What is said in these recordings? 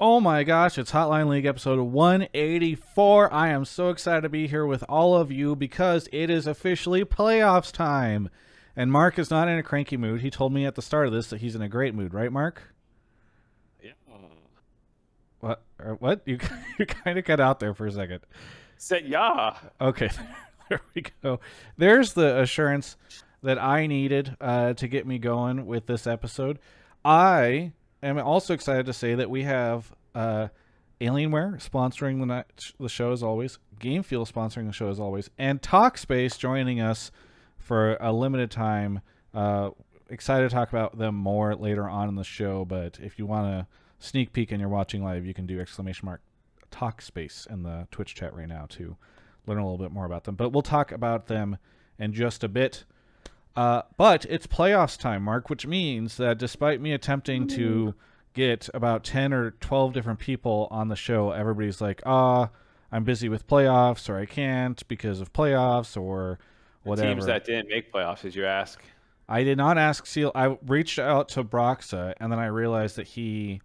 Oh my gosh, it's Hotline League episode 184. I am so excited to be here with all of you because it is officially playoffs time. And Mark is not in a cranky mood. He told me at the start of this that he's in a great mood, right, Mark? Yeah. What? What? You you kind of cut out there for a second. Said yeah. Okay, there we go. There's the assurance that I needed uh, to get me going with this episode. I am also excited to say that we have uh, Alienware sponsoring the night, the show as always, Game Fuel sponsoring the show as always, and Talkspace joining us for a limited time. Uh, excited to talk about them more later on in the show, but if you want to sneak peek and you're watching live, you can do exclamation mark Talkspace in the Twitch chat right now to learn a little bit more about them. But we'll talk about them in just a bit. Uh, but it's playoffs time, Mark, which means that despite me attempting to get about 10 or 12 different people on the show, everybody's like, ah, I'm busy with playoffs, or I can't because of playoffs, or whatever. Teams that didn't make playoffs, did you ask? I did not ask Seal. I reached out to Broxah, and then I realized that he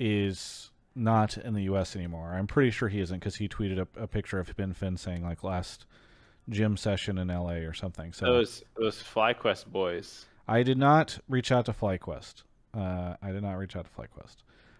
is not in the U.S. anymore. I'm pretty sure he isn't because he tweeted a, a picture of Ben Finn saying like last gym session in L.A. or something. So Those those FlyQuest boys. I did not reach out to FlyQuest. Uh, I did not reach out to FlyQuest,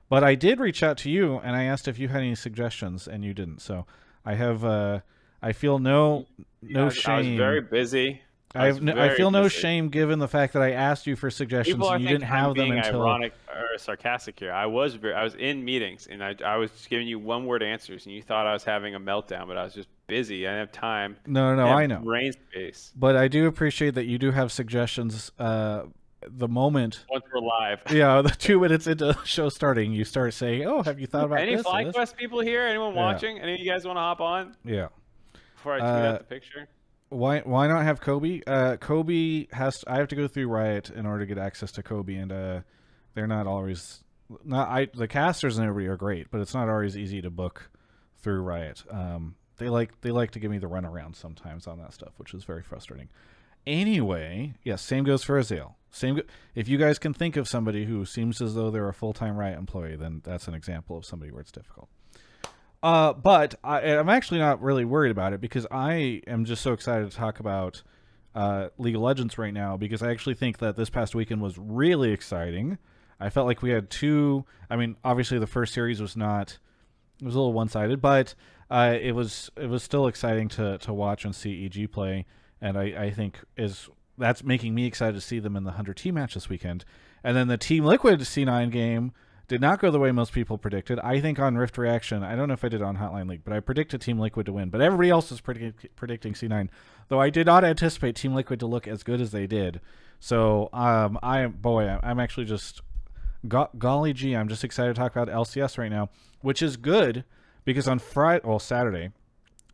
but I did reach out to you and I asked if you had any suggestions, and you didn't. So I have. Uh, I feel no no was, shame. I was very busy. I, have no, I feel no busy. shame given the fact that I asked you for suggestions and you didn't have I'm them being until. ironic or sarcastic here. I was very, I was in meetings and I, I was giving you one word answers and you thought I was having a meltdown, but I was just busy. I didn't have time. No, no, I no, I have know. Brain space. But I do appreciate that you do have suggestions. Uh, the moment, Once we're live. yeah, the two minutes into the show starting, you start saying, "Oh, have you thought about Any this?" or? FlyQuest people here? Anyone Yeah. watching? Any of you guys want to hop on Yeah. before I tweet Uh, out the picture? Why? Why not have Kobe? Uh, Kobe has. I have to go through Riot in order to get access to Kobe, and uh, they're not always. Not I. The casters and everybody are great, but it's not always easy to book through Riot. Um, they like they like to give me the runaround sometimes on that stuff, which is very frustrating. Anyway, yes, same goes for Azael. Same. Go- if you guys can think of somebody who seems as though they're a full time Riot employee, then that's an example of somebody where it's difficult. Uh, but I, I'm actually not really worried about it because I am just so excited to talk about uh, League of Legends right now because I actually think that this past weekend was really exciting. I felt like we had two. I mean, obviously the first series was not. It was a little one-sided, but uh, it was it was still exciting to to watch and see EG play, and I, I think is that's making me excited to see them in the hundred T match this weekend. And then the Team Liquid C9 game did not go the way most people predicted. I think on Rift Reaction, I don't know if I did on Hotline League, but I predicted Team Liquid to win. But everybody else predict- predicting C9, though I did not anticipate Team Liquid to look as good as they did. So um, I boy, I'm actually just go- golly gee, I'm just excited to talk about LCS right now, which is good because on Friday, well Saturday,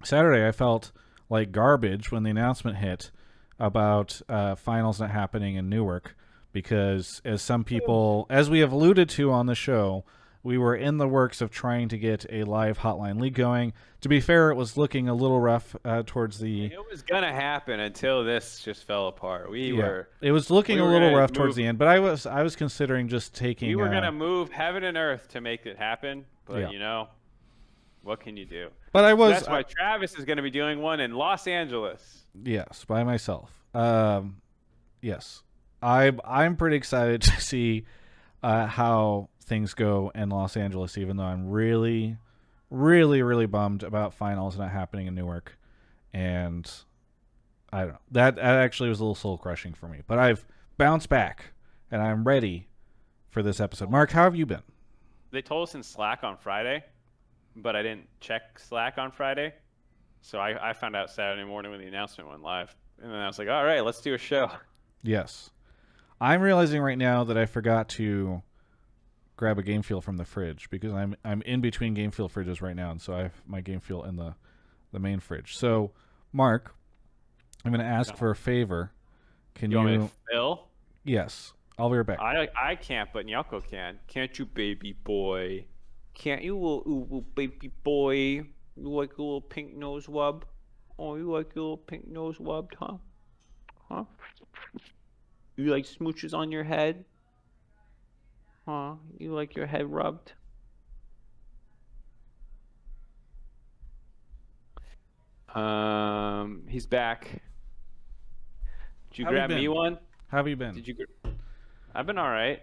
Saturday I felt like garbage when the announcement hit about uh, finals not happening in Newark because as some people as we have alluded to on the show we were in the works of trying to get a live hotline league going to be fair it was looking a little rough uh, towards the It was gonna happen until this just fell apart. We yeah, were it was looking we a little gonna rough towards the end but i was i was considering just taking we were uh, gonna move heaven and earth to make it happen, but Yeah. you know, what can you do? but i So was that's why Travis is gonna be doing one in Los Angeles. Yes, by myself. Um, yes, I'm I'm pretty excited to see uh, how things go in Los Angeles. Even though I'm really, really, really bummed about finals not happening in Newark, and I don't know that that actually was a little soul crushing for me. But I've bounced back, and I'm ready for this episode. Mark, how have you been? They told us in Slack on Friday, but I didn't check Slack on Friday, so I, I found out Saturday morning when the announcement went live, and then I was like, all right, let's do a show. Yes. I'm realizing right now that I forgot to grab a game fuel from the fridge because I'm I'm in between game fuel fridges right now and so I have my game fuel in the the main fridge. So, Mark, I'm going to ask for a favor. Can You you, want me to fill? Yes. I'll be right back. I I can't, but Nyako can. Can't you, baby boy? Can't you, little, little baby boy? You like a little pink nose wub? Oh, you like your little pink nose wub, huh? Huh? You like smooches on your head? Huh? You like your head rubbed? Um, he's back. Did you How grab you me one? How have you been? Did you? I've been all right.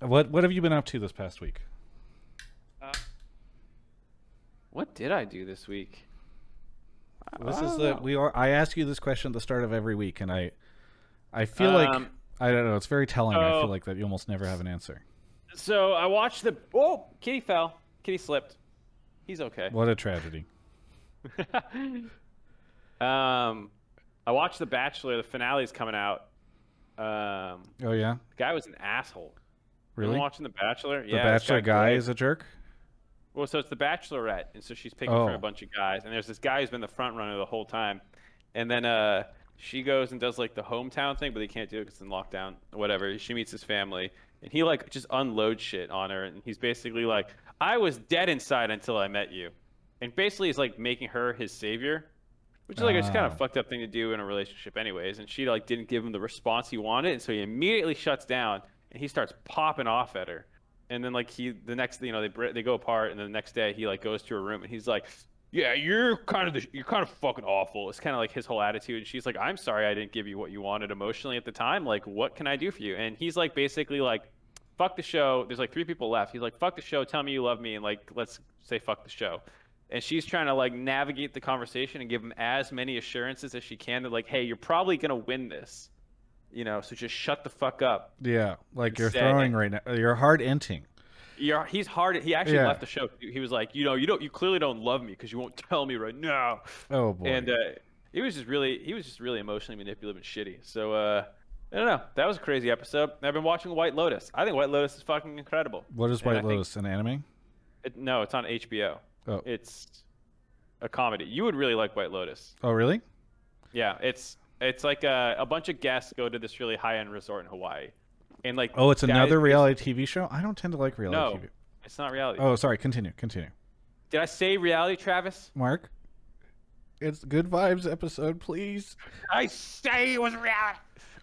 What What have you been up to this past week? Uh, what did I do this week? This is know. the uh, we are. I ask you this question at the start of every week, and I I feel like Um, I don't know. It's very telling. I feel like that you almost never have an answer. So I watched the. Oh, Kitty fell. Kitty slipped. He's okay. What a tragedy. um, I watched The Bachelor. The finale's coming out. Um, Oh yeah, the guy was an asshole. Really? watching The Bachelor? The yeah, Bachelor guy is a jerk. Well, so it's the Bachelorette, and so she's picking Oh. for a bunch of guys, and there's this guy who's been the front runner the whole time, and then uh, she goes and does like the hometown thing, but they can't do it because it's in lockdown whatever. She meets his family, and he like just unloads shit on her, and he's basically like, "I was dead inside until I met you," and basically he's like making her his savior, which is like it's kind Ah. of fucked up thing to do in a relationship, anyways. And she like didn't give him the response he wanted, and so he immediately shuts down, and he starts popping off at her and then like he the next you know they they go apart and then the next day he like goes to her room and he's like yeah you're kind of the, you're kind of fucking awful. It's kind of like his whole attitude. And she's like i'm sorry i didn't give you what you wanted emotionally at the time. Like what can i do for you? And he's like basically like fuck the show. There's like three people left. He's like fuck the show. Tell me you love me and like let's say fuck the show. And she's trying to like navigate the conversation and give him as many assurances as she can that like hey you're probably gonna win this you know? So just shut the fuck up. Yeah, like you're throwing right now. You're hard inting. You're, he's hard. He actually Yeah. left the show. He was like, you know, you don't, you clearly don't love me because you won't tell me right now. Oh boy. And uh, he was just really, he was just really emotionally manipulative and shitty. So uh, I don't know. That was a crazy episode. I've been watching White Lotus. I think White Lotus is fucking incredible. what is and White think- Lotus? An anime? It, no, it's on HBO. Oh. It's a comedy. You would really like White Lotus. Oh really? Yeah, it's it's like a, a bunch of guests go to this really high end resort in Hawaii, and like Oh, it's another reality TV show. I don't tend to like reality No, TV. it's not reality. Oh, sorry. Continue. Continue. Did I say reality, Travis? Mark, it's good vibes episode, please. I say it was reality.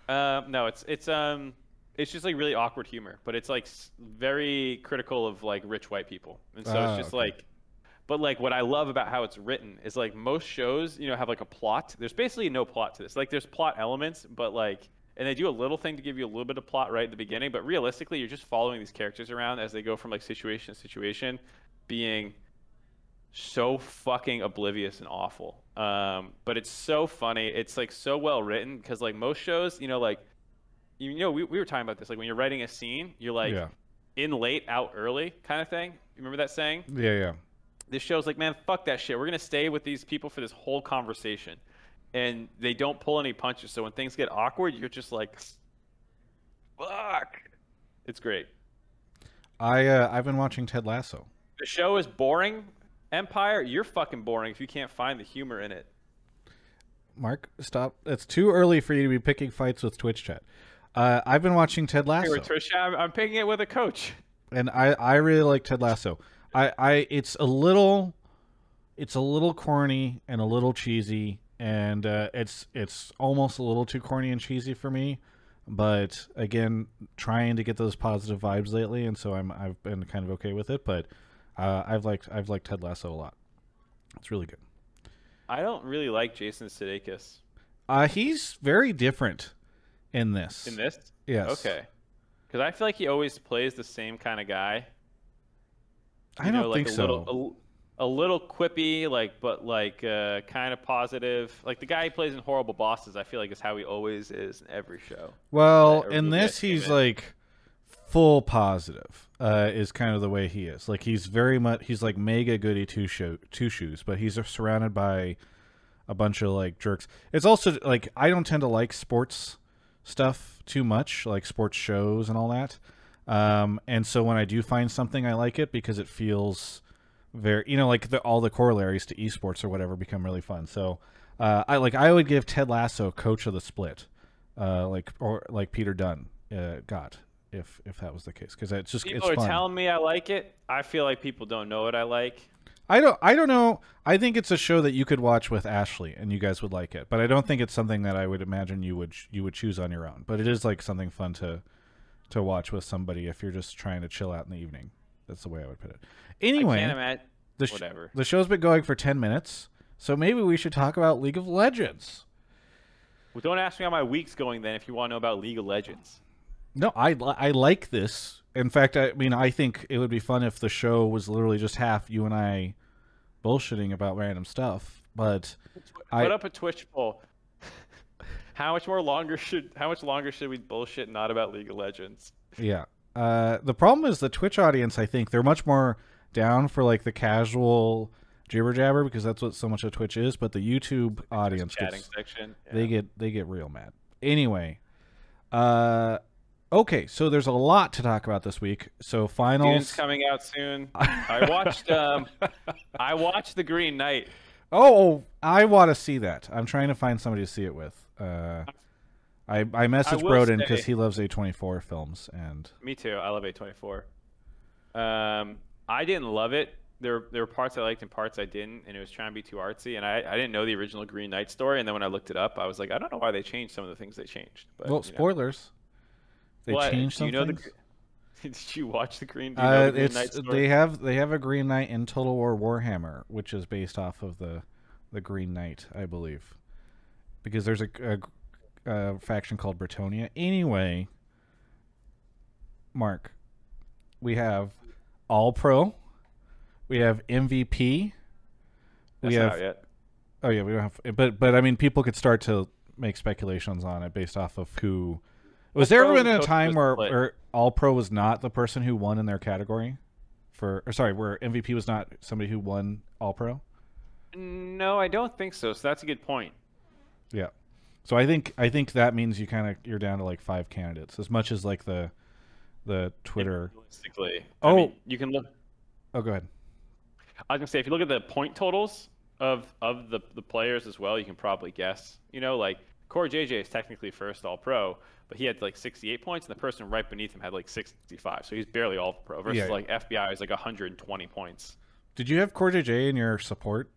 Um, no, it's it's um, it's just like really awkward humor, but it's like very critical of like rich white people, and so Ah, it's just okay. like, but like what I love about how it's written is like most shows, you know, have like a plot. There's basically no plot to this. Like there's plot elements, but like, and they do a little thing to give you a little bit of plot right at the beginning, but realistically, you're just following these characters around as they go from like situation to situation, being so fucking oblivious and awful. Um, but it's so funny. It's like so well written because like most shows, you know, like you know, we, we were talking about this. Like when you're writing a scene, you're like yeah. in late, out early kind of thing. You remember that saying? Yeah. Yeah. This show's like, man, fuck that shit. We're gonna stay with these people for this whole conversation, and they don't pull any punches. So when things get awkward, you're just like, fuck. It's great. I uh, I've been watching Ted Lasso. The show is boring. Empire, you're fucking boring if you can't find the humor in it. Mark, stop. It's too early for you to be picking fights with Twitch chat. Uh, I've been watching Ted Hey, Lasso, Tricia, I'm, I'm picking it with a coach. and I I really like Ted Lasso. I I it's a little, it's a little corny and a little cheesy, and uh, it's it's almost a little too corny and cheesy for me. But again, trying to get those positive vibes lately, and so I'm I've been kind of okay with it. But uh, I've liked I've liked Ted Lasso a lot. It's really good. I don't really like Jason Sudeikis Uh, he's very different in this. in this. Yes. Okay. Because I feel like he always plays the same kind of guy. I don't know, like think a so. Little, a, little quippy, like, but like uh, kind of positive. Like the guy he plays in Horrible Bosses, I feel like is how he always is in every show. Well, that in this, he's in. like full positive. Uh, is kind of the way he is. Like he's very much. He's like mega goody two shoe two shoes, but he's surrounded by a bunch of like jerks. It's also like I don't tend to like sports stuff too much, like sports shows and all that. Um, and so when I do find something, I like it because it feels very, you know, like the, all the corollaries to esports or whatever become really fun. So uh, I like I would give Ted Lasso coach of the split, uh, like or like Peter Dunn uh, got if if that was the case because it's just People it's are fun. telling me I like it. I feel like people don't know what I like. I don't I don't know. I think it's a show that you could watch with Ashley and you guys would like it. But I don't think it's something that I would imagine you would you would choose on your own. But it is like something fun to to watch with somebody if you're just trying to chill out in the evening. That's the way I would put it. I Anyway, imagine. the sh- whatever. the show's been going for 10 minutes. So maybe we should talk about League of Legends. Well, don't ask me how my week's going then if you want to know about League of Legends. No, I I like this. In fact, I mean, I think it would be fun if the show was literally just half you and I bullshitting about random stuff. But I Put up a Twitch poll. how much more longer should how much longer should we bullshit not about League of Legends? yeah, uh, the problem is the Twitch audience. I think they're much more down for like the casual jibber jabber because that's what so much of Twitch is. But the YouTube audience Chatting gets section. they get they get real mad. Anyway, uh, okay, so there's a lot to talk about this week. So Dune's finals. coming out soon. I watched um I watched The Green Knight. Oh, I want to see that. I'm trying to find somebody to see it with. Uh, I I messaged will Broden because he loves A24 films, and Me too. I love A24. Um, I didn't love it. There, there were parts I liked and parts I didn't, and it was trying to be too artsy. And I, I didn't know the original Green Knight story. And then when I looked it up, I was like, I don't know why they changed some of the things they changed. But, well, you know. spoilers. They What? changed some you know things. Gr- Did you watch the Green? You know Uh, the Green Knight it's story? they have they have a Green Knight in Total War Warhammer, which is based off of the the Green Knight, I believe, because there's a, a, a faction called Bretonia. Anyway, Mark, we have All Pro, we have MVP, we That's have not out yet. Oh yeah, we don't have, but but I mean, people could start to make speculations on it based off of who. Was there ever been a time where, where All Pro was not the person who won in their category? For or sorry, where MVP was not somebody who won All Pro? No, I don't think so. So that's a good point. Yeah. So I think I think that means you kind of you're down to like five candidates, as much as like the the Twitter. Realistically, Oh. I mean, you can look. Oh, go ahead. I was gonna say if you look at the point totals of of the the players as well, you can probably guess. You know, like CoreJJ is technically first All Pro, but he had like 68 points, and the person right beneath him had like 65, so he's barely All Pro. Versus Yeah. like FBI is like 120 points. Did you have CoreJJ in your support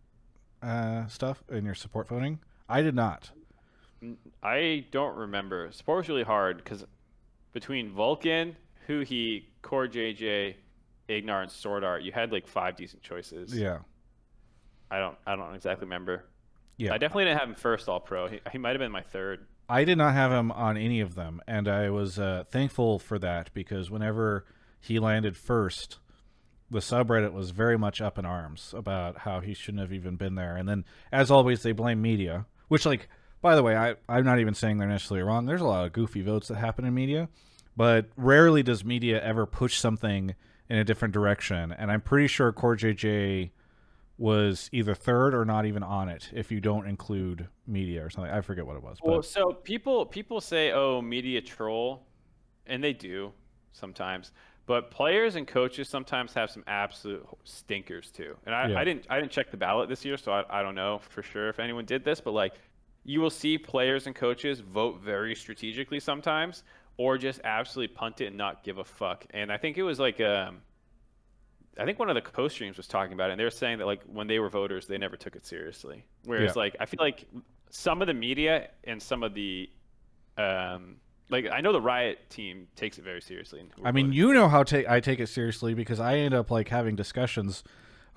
uh, stuff in your support voting? I did not. I don't remember. Support was really hard because between Vulcan, Who He, CoreJJ, Ignar, and SwordArt, you had like five decent choices. Yeah. I don't I don't exactly remember. Yeah. I definitely didn't have him first All Pro. He, he might have been my third. I did not have him on any of them, and I was uh, thankful for that because whenever he landed first, the subreddit was very much up in arms about how he shouldn't have even been there. And then, as always, they blame media, which, like, by the way, I, I'm not even saying they're necessarily wrong. There's a lot of goofy votes that happen in media, but rarely does media ever push something in a different direction. And I'm pretty sure CoreJJ was either third or not even on it if you don't include media or something. I forget what it was. But Well, so people people say, "Oh, media troll," and they do sometimes. But players and coaches sometimes have some absolute stinkers too. And I, Yeah. I didn't I didn't check the ballot this year, so I, I don't know for sure if anyone did this. But like, you will see players and coaches vote very strategically sometimes, or just absolutely punt it and not give a fuck. And I think it was like um, I think one of the co-streams was talking about it, and they were saying that like when they were voters, they never took it seriously. Whereas Yeah. like I feel like some of the media and some of the um like I know the Riot team takes it very seriously. I mean, you know how ta- I take it seriously because I end up like having discussions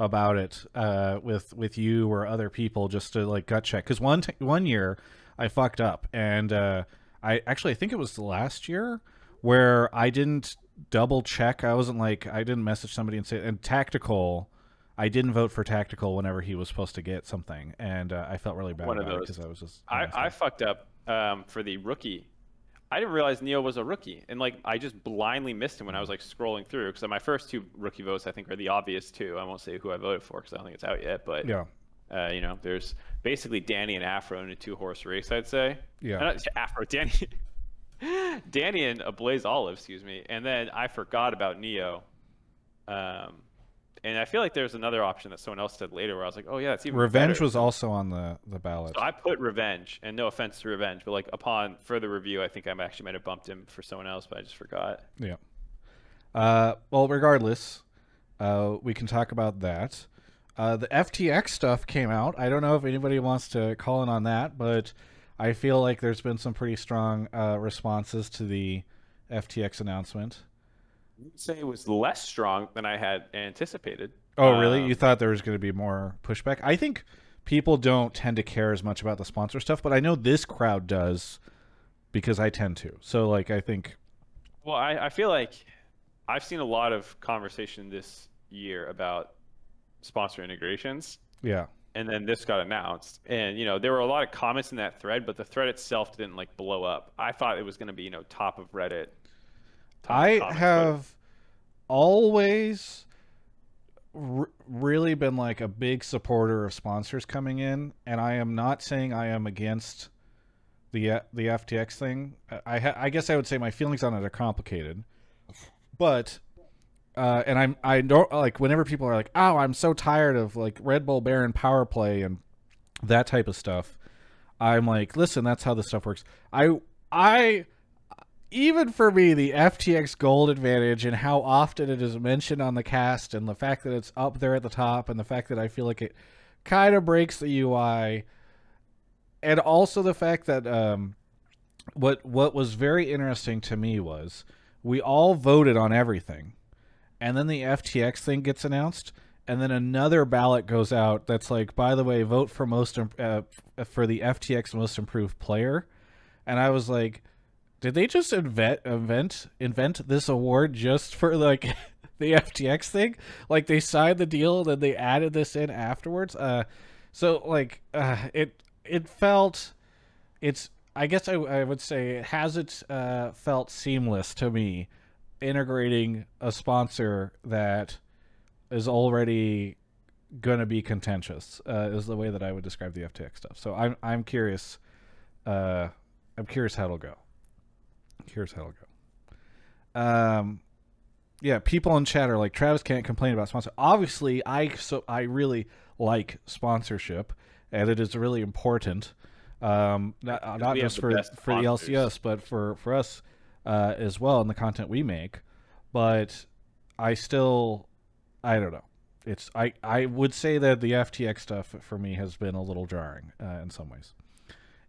about it uh, with with you or other people just to like gut check. Because one t- one year I fucked up, and uh, I actually I think it was the last year where I didn't double check. I wasn't like I didn't message somebody and say and tactical. I didn't vote for tactical whenever he was supposed to get something, and uh, I felt really bad One of about it those. because I was just I. I fucked up um, for the rookie. I didn't realize Neo was a rookie, and like I just blindly missed him when I was like scrolling through. Because my first two rookie votes, I think, are the obvious two. I won't say who I voted for because I don't think it's out yet. But yeah uh, you know, there's basically Danny and Afro in a two-horse race, I'd say. Yeah. Uh, Afro, Danny, Danny and a Blaze Olive, excuse me. And then I forgot about Neo. Um, and I feel like there's another option that someone else said later where I was like, oh yeah, it's even Revenge better. was also on the the ballot. So I put Revenge, and no offense to Revenge, but like upon further review, I think I actually might have bumped him for someone else, but I just forgot. Yeah. Uh, well, regardless, uh, we can talk about that. Uh, the FTX stuff came out. I don't know if anybody wants to call in on that, but I feel like there's been some pretty strong uh, responses to the FTX announcement. Say it was less strong than I had anticipated. Oh, really? Um, You thought there was going to be more pushback? I think people don't tend to care as much about the sponsor stuff, but I know this crowd does because I tend to. So like I think Well, I, I feel like I've seen a lot of conversation this year about sponsor integrations, yeah. and then this got announced, and you know there were a lot of comments in that thread, but the thread itself didn't like blow up. I thought it was going to be you know top of Reddit. I have always r- really been like a big supporter of sponsors coming in, and I am not saying I am against the uh, the FTX thing. I ha- I guess I would say my feelings on it are complicated, but uh, and I'm I don't like whenever people are like, oh, I'm so tired of like Red Bull Baron power play and that type of stuff. I'm like, listen, that's how this stuff works. I I even for me, the FTX Gold advantage and how often it is mentioned on the cast, and the fact that it's up there at the top, and the fact that I feel like it kind of breaks the UI, and also the fact that um, what what was very interesting to me was we all voted on everything, and then the FTX thing gets announced, and then another ballot goes out that's like, by the way, vote for most uh, for the FTX most improved player, and I was like did they just invent invent invent this award just for like the FTX thing? Like they signed the deal, then they added this in afterwards. Uh, so like uh, it it felt it's I guess I, I would say it hasn't uh, felt seamless to me integrating a sponsor that is already gonna be contentious uh, is the way that I would describe the FTX stuff. So I'm I'm curious. Uh, I'm curious how it'll go. Here's how it'll go. Um, yeah, people in chat are like Travis can't complain about sponsor. Obviously, I so I really like sponsorship, and it is really important. Um, not, uh, not just for best for the. LCS, but for for us uh, as well in the content we make. But I still, I don't know. It's I I would say that the FTX stuff for me has been a little jarring uh, in some ways.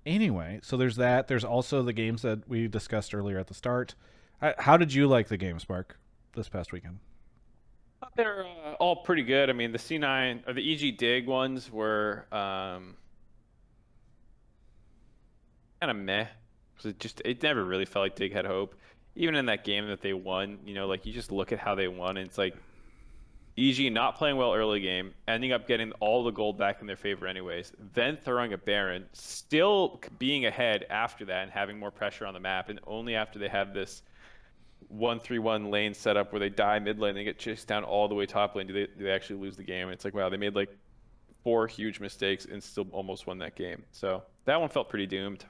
Anyway, so there's that. There's also the games that we discussed earlier at the start. How, did you like the games, Mark, this past weekend? They're uh, all pretty good. I mean, the C9 or the EG Dig ones were um, kind of meh. It just it never really felt like Dig had hope. Even in that game that they won, you know, like you just look at how they won, and it's like EG not playing well early game, ending up getting all the gold back in their favor anyways, then throwing a Baron, still being ahead after that and having more pressure on the map, and only after they have this one three one lane setup where they die mid lane, they get chased down all the way top lane. Do they do they actually lose the game? It's like wow, they made like four huge mistakes and still almost won that game. So that one felt pretty doomed.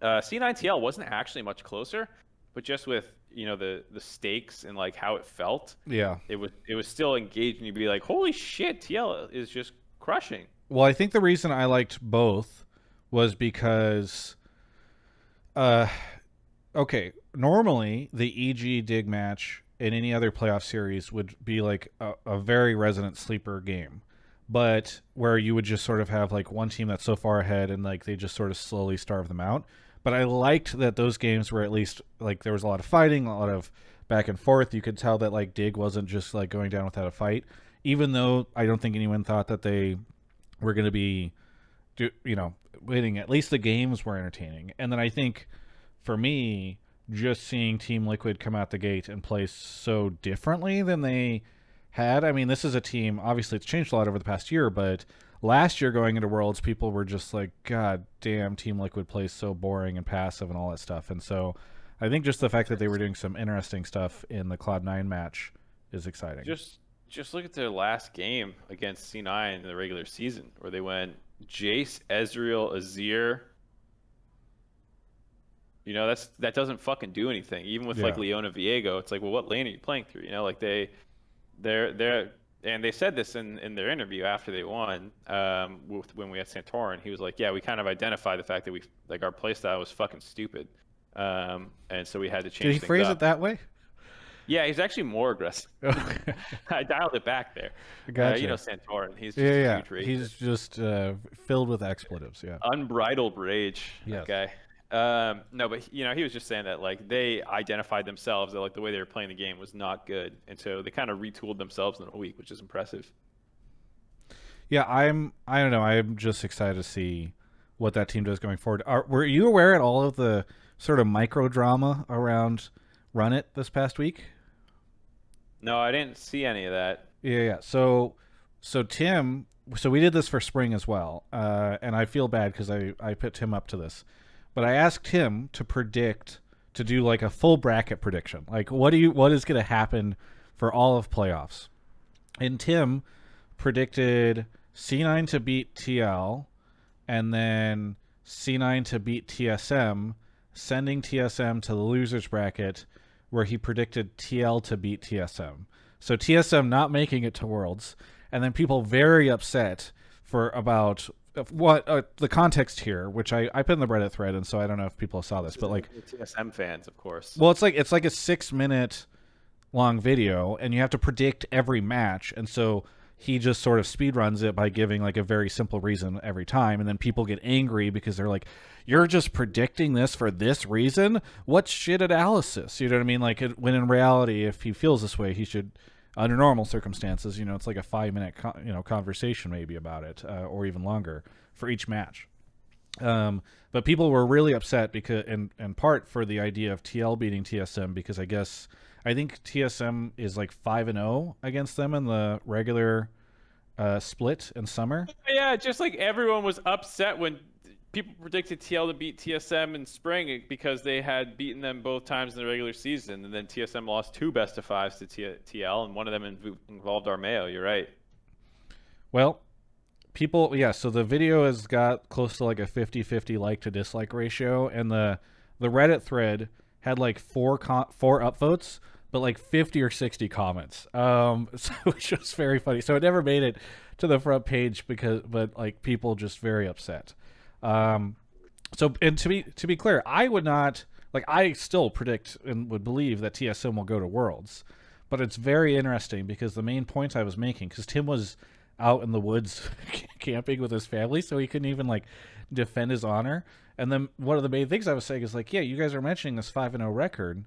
Uh, C9TL wasn't actually much closer, but just with you know the the stakes and like how it felt, Yeah. it was it was still engaging. You'd be like, holy shit, TL is just crushing. Well, I think the reason I liked both was because, uh, okay, normally the EG dig match in any other playoff series would be like a, a very resonant sleeper game, but where you would just sort of have like one team that's so far ahead and like they just sort of slowly starve them out. But I liked that those games were at least like there was a lot of fighting, a lot of back and forth. You could tell that like Dig wasn't just like going down without a fight, even though I don't think anyone thought that they were going to be, you know, winning. At least the games were entertaining. And then I think for me, just seeing Team Liquid come out the gate and play so differently than they had. I mean, this is a team, obviously, it's changed a lot over the past year, but last year going into Worlds, people were just like, God damn, Team Liquid plays so boring and passive and all that stuff. And so I think just the fact that they were doing some interesting stuff in the Cloud9 match is exciting. Just just look at their last game against C9 in the regular season, where they went Jace, Ezreal, Azir. You know, that's that doesn't fucking do anything. Even with like Leona Viego, it's like, well, what lane are you playing through? You know, like they, they're they're and they said this in, in their interview after they won. Um, with, when we had Santorin, he was like, yeah, we kind of identified the fact that we like our playstyle was fucking stupid, um, and so we had to change. Did he phrase up. it that way? Yeah, he's actually more aggressive. I dialed it back there. Uh, Gotcha. you know Santorin. He's just yeah, a yeah. He's just uh, filled with expletives. Yeah. unbridled rage. Yes. Okay. Um, no, but you know, he was just saying that like they identified themselves that like the way they were playing the game was not good, and so they kind of retooled themselves in a week, which is impressive. Yeah, I'm. I don't know. I'm just excited to see what that team does going forward. Are, were you aware at all of the sort of micro drama around Run It this past week? No, I didn't see any of that. Yeah, yeah. So, so Tim. So we did this for spring as well, uh, and I feel bad because I I put Tim up to this, but I asked him to predict to do like a full bracket prediction. Like, what do you what is going to happen for all of playoffs? And Tim predicted C9 to beat TL, and then C9 to beat TSM, sending TSM to the losers bracket, where he predicted TL to beat TSM. So TSM not making it to Worlds, and then people very upset for about what uh, the context here, which I I put in the Reddit thread, and so I don't know if people saw this, but like TSM fans, of course. well, it's like it's like a six minute long video, and you have to predict every match, and so he just sort of speed runs it by giving like a very simple reason every time, and then people get angry because they're like, "You're just predicting this for this reason? What shit analysis?" You know what I mean? Like, when in reality, if he feels this way, he should. Under normal circumstances, you know, it's like a five minute, con- you know, conversation maybe about it, uh, or even longer for each match. Um, but people were really upset because, in, in part, for the idea of TL beating TSM because I guess I think TSM is like five and zero against them in the regular uh, split in summer. Yeah, just like everyone was upset when people predicted TL to beat TSM in spring because they had beaten them both times in the regular season, and then TSM lost two best of fives to TL, and one of them inv- involved Armao. You're right. Well, people, yeah. So the video has got close to like a 50-50 like to dislike ratio, and the the Reddit thread had like four four upvotes, but like 50 or 60 comments. Um, so it's just very funny. So it never made it to the front page because, but like people just very upset. Um, so and to be to be clear, I would not like I still predict and would believe that TSM will go to Worlds, but it's very interesting because the main point I was making because Tim was out in the woods camping with his family, so he couldn't even like defend his honor. And then one of the main things I was saying is like, yeah, you guys are mentioning this five and zero record,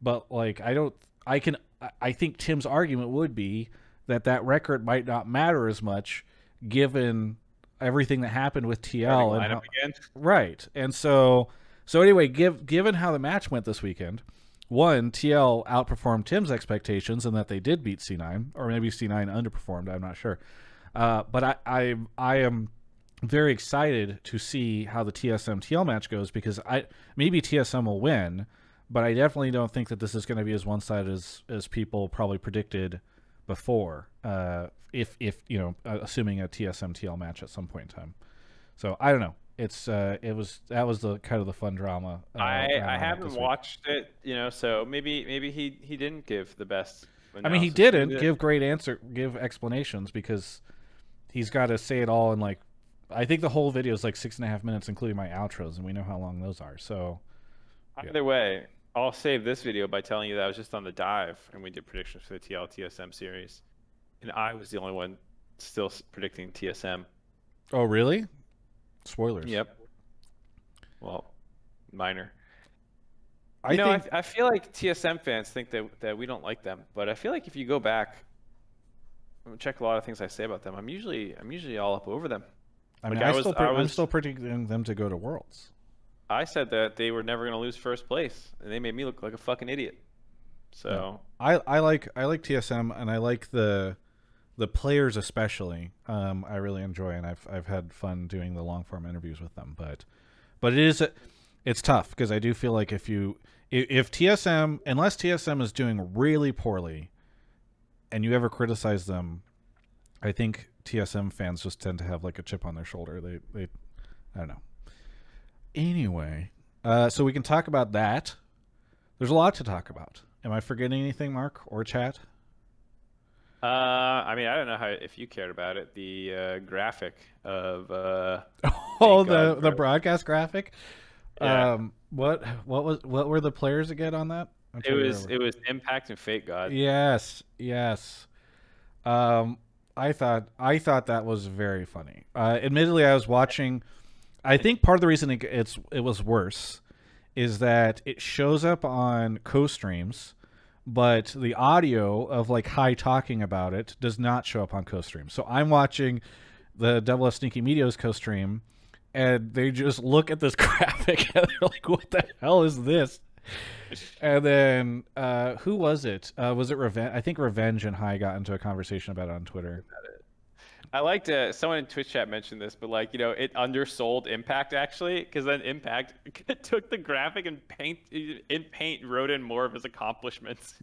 but like I don't, I can, I think Tim's argument would be that that record might not matter as much given everything that happened with TL and how. Right. And so so anyway, give given how the match went this weekend, one, TL outperformed Tim's expectations and that they did beat C9, or maybe C9 underperformed, I'm not sure. Uh, but I, I I am very excited to see how the TSM TL match goes because I maybe TSM will win, but I definitely don't think that this is going to be as one sided as as people probably predicted before. Uh, if if you know, uh, assuming a TSM TL match at some point in time. So I don't know. It's uh, it was that was the kind of the fun drama. Uh, I, I haven't watched it, you know, so maybe maybe he he didn't give the best. I mean, he didn't did. give great answer, give explanations because he's got to say it all in like. I think the whole video is like six and a half minutes, including my outros, and we know how long those are. So Either way, I'll save this video by telling you that I was just on the dive and we did predictions for the TL TSM series, and I was the only one still predicting TSM. Oh, really? Spoilers. Yep. Well, minor. I you know, think I, I feel like TSM fans think that that we don't like them, but I feel like if you go back and check a lot of things I say about them, I'm usually I'm usually all up over them. I mean, like, I, I was- still I I'm still predicting them to go to Worlds. I said that they were never going to lose first place, and they made me look like a fucking idiot. So I, I like I like TSM and I like the the players especially. Um, I really enjoy and I've I've had fun doing the long form interviews with them. But but it is it's tough because I do feel like if you if TSM unless TSM is doing really poorly, and you ever criticize them, I think TSM fans just tend to have like a chip on their shoulder. They they I don't know. Anyway, uh, so we can talk about that. There's a lot to talk about. Am I forgetting anything, Mark or chat? Uh, I mean, I don't know how if you cared about it. The uh, graphic of uh, Oh, the God, the broadcast graphic. Yeah. Um, what what was what were the players again on that? It was it was Impact and Fate God. Yes, yes. Um, I thought I thought that was very funny. Uh, admittedly, I was watching. I think part of the reason it, it's it was worse is that it shows up on co-streams but the audio of like Hai talking about it does not show up on co-stream. So I'm watching the Devil of Sneaky Media's co-stream, and they just look at this graphic and they're like, "What the hell is this?" And then uh, who was it? Uh, was it Revenge? I think Revenge and Hai got into a conversation about it on Twitter. I like to. Someone in Twitch chat mentioned this, but like you know, it undersold Impact actually, because then Impact took the graphic and paint in Paint wrote in more of his accomplishments.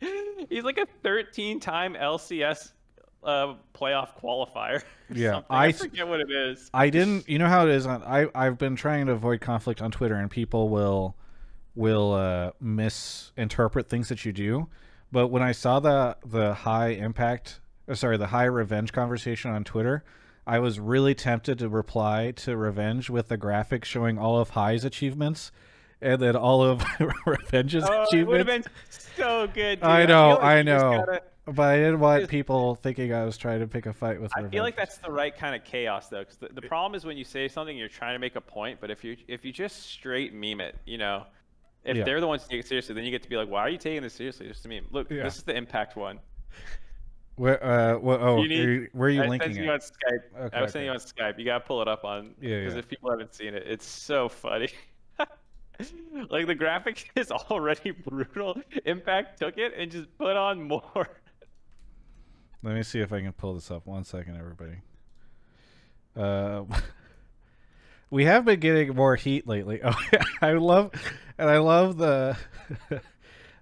He's like a 13-time LCS uh, playoff qualifier. Yeah, I, I- forget what it is. I didn't. You know how it is. On, I I've been trying to avoid conflict on Twitter, and people will will uh, misinterpret things that you do. But when I saw the the high impact, uh, Uh, sorry, the high revenge conversation on Twitter, I was really tempted to reply to revenge with the graphic showing all of Hai's achievements, and then all of revenge's Oh, it would have achievements. been so good. Dude. I know, like I know. gotta- But I didn't want people thinking I was trying to pick a fight with. I feel like that's the right kind of chaos, though. Because the, the problem is when you say something, you're trying to make a point, but if you if you just straight meme it, you know, if Yeah. they're the ones to take it seriously, then you get to be like, why are you taking this seriously? Just a meme. Look, Yeah. this is the impact one. Where, uh, what, oh, You need- are you- where are you I linking sent it? you on Skype. Okay, I was sending you on Skype. You gotta pull it up on. Yeah, Because yeah. if people haven't seen it, it's so funny. like the graphic is already brutal. Impact took it and just put on more. Let me see if I can pull this up. One second, everybody. Uh, we have been getting more heat lately. Oh, I love, and I love the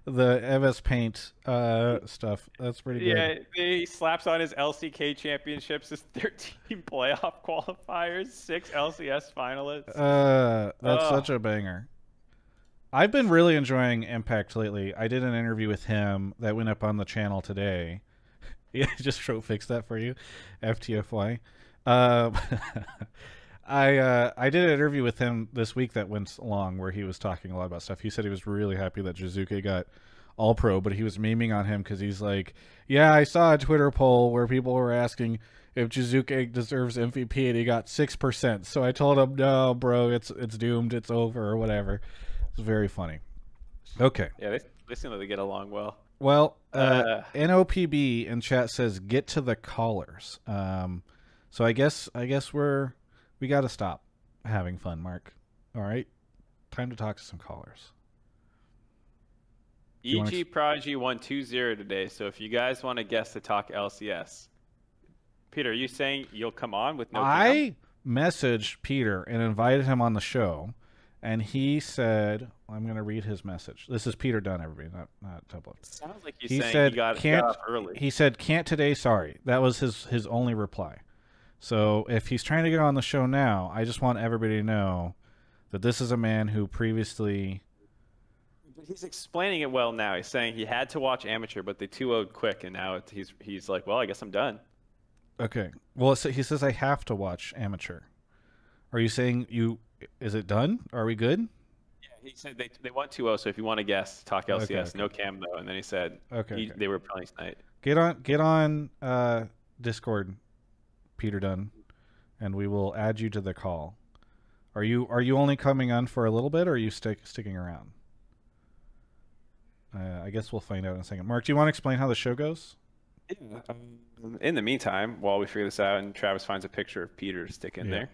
the MS Paint uh, stuff. That's pretty good. Yeah, he slaps on his LCK championships, his 13 playoff qualifiers, six LCS finalists. Uh, that's such a banger. I've been really enjoying Impact lately. I did an interview with him that went up on the channel today. Yeah, just show fix that for you, FTFY. Um, I uh, I did an interview with him this week that went long where he was talking a lot about stuff. He said he was really happy that Jiizuke got all pro, but he was memeing on him because he's like, yeah, I saw a Twitter poll where people were asking if Jiizuke deserves MVP, and he got six percent. So I told him, no, bro, it's it's doomed, it's over, or whatever. It's very funny. Okay, yeah, they, they seem like they get along well. well, uh, Uh. NOPB in chat says get to the callers. Um, so I guess I guess we're we got to stop having fun, Mark. All right, time to talk to some callers. you wanna EG Prodigy won 2-0 today, so if you guys want to guess to talk LCS, Peter, are you saying you'll come on with no cam? I messaged Peter and invited him on the show, and he said, "I'm going to read his message." This is Peter Dunn, everybody, not not Tublo. Sounds like he's He saying said, you got, "Can't." got up early. He said, "Can't today. Sorry." That was his his only reply. So if he's trying to get on the show now, I just want everybody to know that this is a man who previously. But he's explaining it well now. He's saying he had to watch amateur, but they 2 0 quick, and now it's, he's he's like, well, I guess I'm done. Okay. Well, so he says I have to watch amateur. Are you saying you? Is it done? Are we good? Yeah, he said they, they won 2 0, so if you want to guess, talk LCS. Okay, okay. No cam, though. And then he said Okay. he, okay. they were playing tonight. Get on get on uh, Discord, Peter Dunn, and we will add you to the call. Are you are you only coming on for a little bit, or are you stick, sticking around? Uh, I guess we'll find out in a second. Mark, do you want to explain how the show goes? Um, in the meantime, while we figure this out and Travis finds a picture of Peter to stick in Yeah.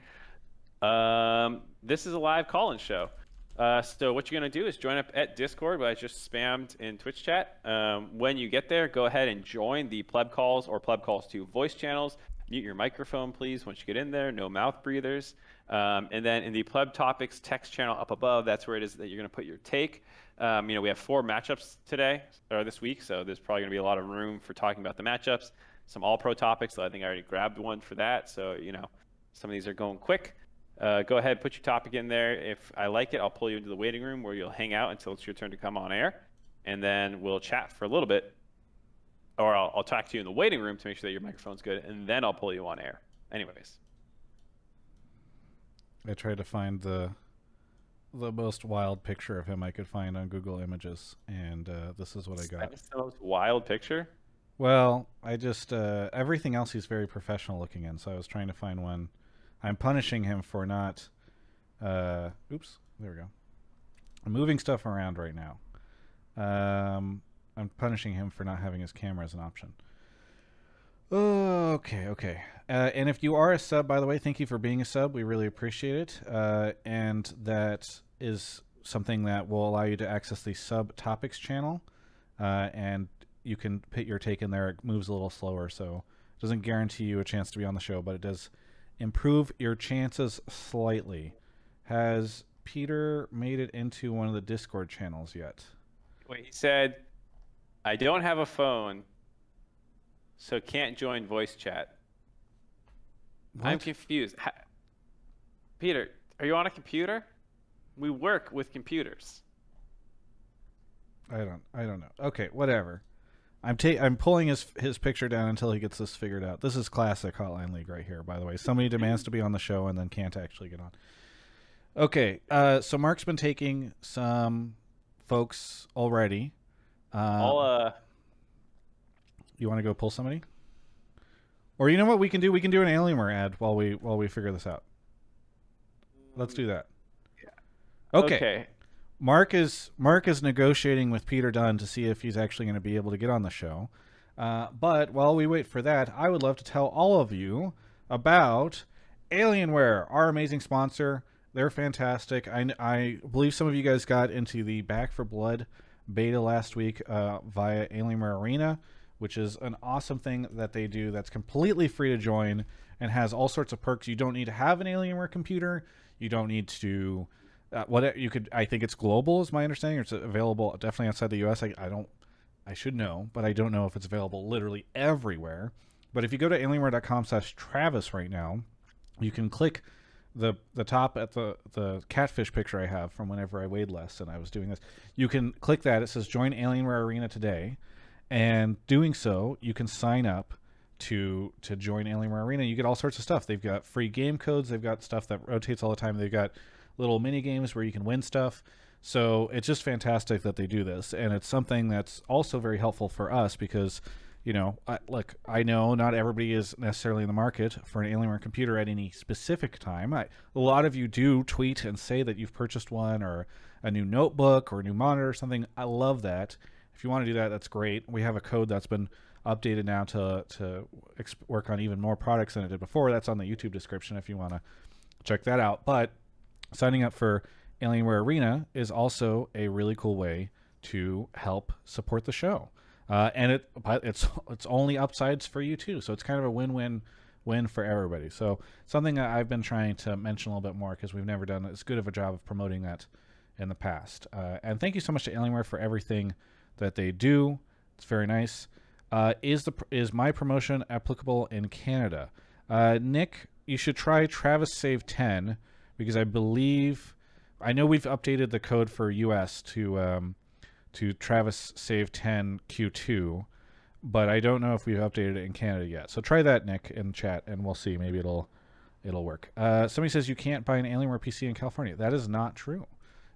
there, um, this is a live call-in show. Uh, so what you're gonna do is join up at Discord, what I just spammed in Twitch chat. Um, when you get there, go ahead and join the Pleb Calls or Pleb Calls 2 voice channels. Mute your microphone, please, once you get in there. No mouth breathers. Um, and then in the Pleb Topics text channel up above, that's where it is that you're gonna put your take. Um, you know, we have four matchups today or this week, so there's probably going to be a lot of room for talking about the matchups. Some all pro topics, so I think I already grabbed one for that. So, you know, some of these are going quick. Uh, go ahead, put your topic in there. If I like it, I'll pull you into the waiting room where you'll hang out until it's your turn to come on air. And then we'll chat for a little bit. Or I'll, I'll talk to you in the waiting room to make sure that your microphone's good, and then I'll pull you on air. Anyways. I tried to find the the most wild picture of him I could find on Google Images, and uh, this is what I got. That's the most wild picture. Well, I just uh, everything else he's very professional looking in, so I was trying to find one. I'm punishing him for not. Uh, oops, there we go. I'm moving stuff around right now. Um, I'm punishing him for not having his camera as an option. Oh, Okay, okay. Uh, and if you are a sub, by the way, thank you for being a sub. We really appreciate it. Uh, and that is something that will allow you to access the sub topics channel. Uh, and you can put your take in there. It moves a little slower, so it doesn't guarantee you a chance to be on the show, but it does improve your chances slightly. Has Peter made it into one of the Discord channels yet? Wait, he said, I don't have a phone, so can't join voice chat. I'm confused. Ha- Peter, are you on a computer? We work with computers. I don't. I don't know. Okay, whatever. I'm ta- I'm pulling his his picture down until he gets this figured out. This is classic Hotline League right here. By the way, somebody demands to be on the show and then can't actually get on. Okay, uh, so Mark's been taking some folks already. Uh, I'll, uh, you want to go pull somebody? Or you know what we can do? We can do an Alienware ad while we while we figure this out. Let's do that. Okay. okay. Mark is Mark is negotiating with Peter Dun to see if he's actually going to be able to get on the show. Uh, but while we wait for that, I would love to tell all of you about Alienware, our amazing sponsor. They're fantastic. I, I believe some of you guys got into the Back 4 Blood beta last week uh, via Alienware Arena, which is an awesome thing that they do that's completely free to join and has all sorts of perks. You don't need to have an Alienware computer. You don't need to uh, what you could i think it's global is my understanding it's available definitely outside the us I, I don't i should know but i don't know if it's available literally everywhere but if you go to alienware.com slash travis right now you can click the the top at the the catfish picture i have from whenever i weighed less and i was doing this you can click that. It says join alienware arena today. And doing so you can sign up to to join alienware arena. You get all sorts of stuff. They've got free game codes. They've got stuff that rotates all the time. They've got little mini games where you can win stuff. So it's just fantastic that they do this, and it's something that's also very helpful for us because, you know, I, look, I know not everybody is necessarily in the market for an Alienware computer at any specific time. I, a lot of you do tweet and say that you've purchased one or a new notebook or a new monitor or something. I love that. If you want to do that, that's great. We have a code that's been updated now to to work on even more products than it did before. That's on the YouTube description if you want to check that out. But signing up for Alienware Arena is also a really cool way to help support the show. Uh, and it it's it's only upsides for you too. So it's kind of a win-win win for everybody. So something I've been trying to mention a little bit more because we've never done as good of a job of promoting that in the past. Uh, and thank you so much to Alienware for everything that they do. It's very nice. Uh, is the is my promotion applicable in Canada? Uh, Nick, you should try Travis Save 10 because I believe I know we've updated the code for US to um, to Travis Save 10 Q2, but I don't know if we've updated it in Canada yet. So try that, Nick, in chat, and we'll see. Maybe it'll it'll work. Uh, somebody says you can't buy an Alienware PC in California. That is not true.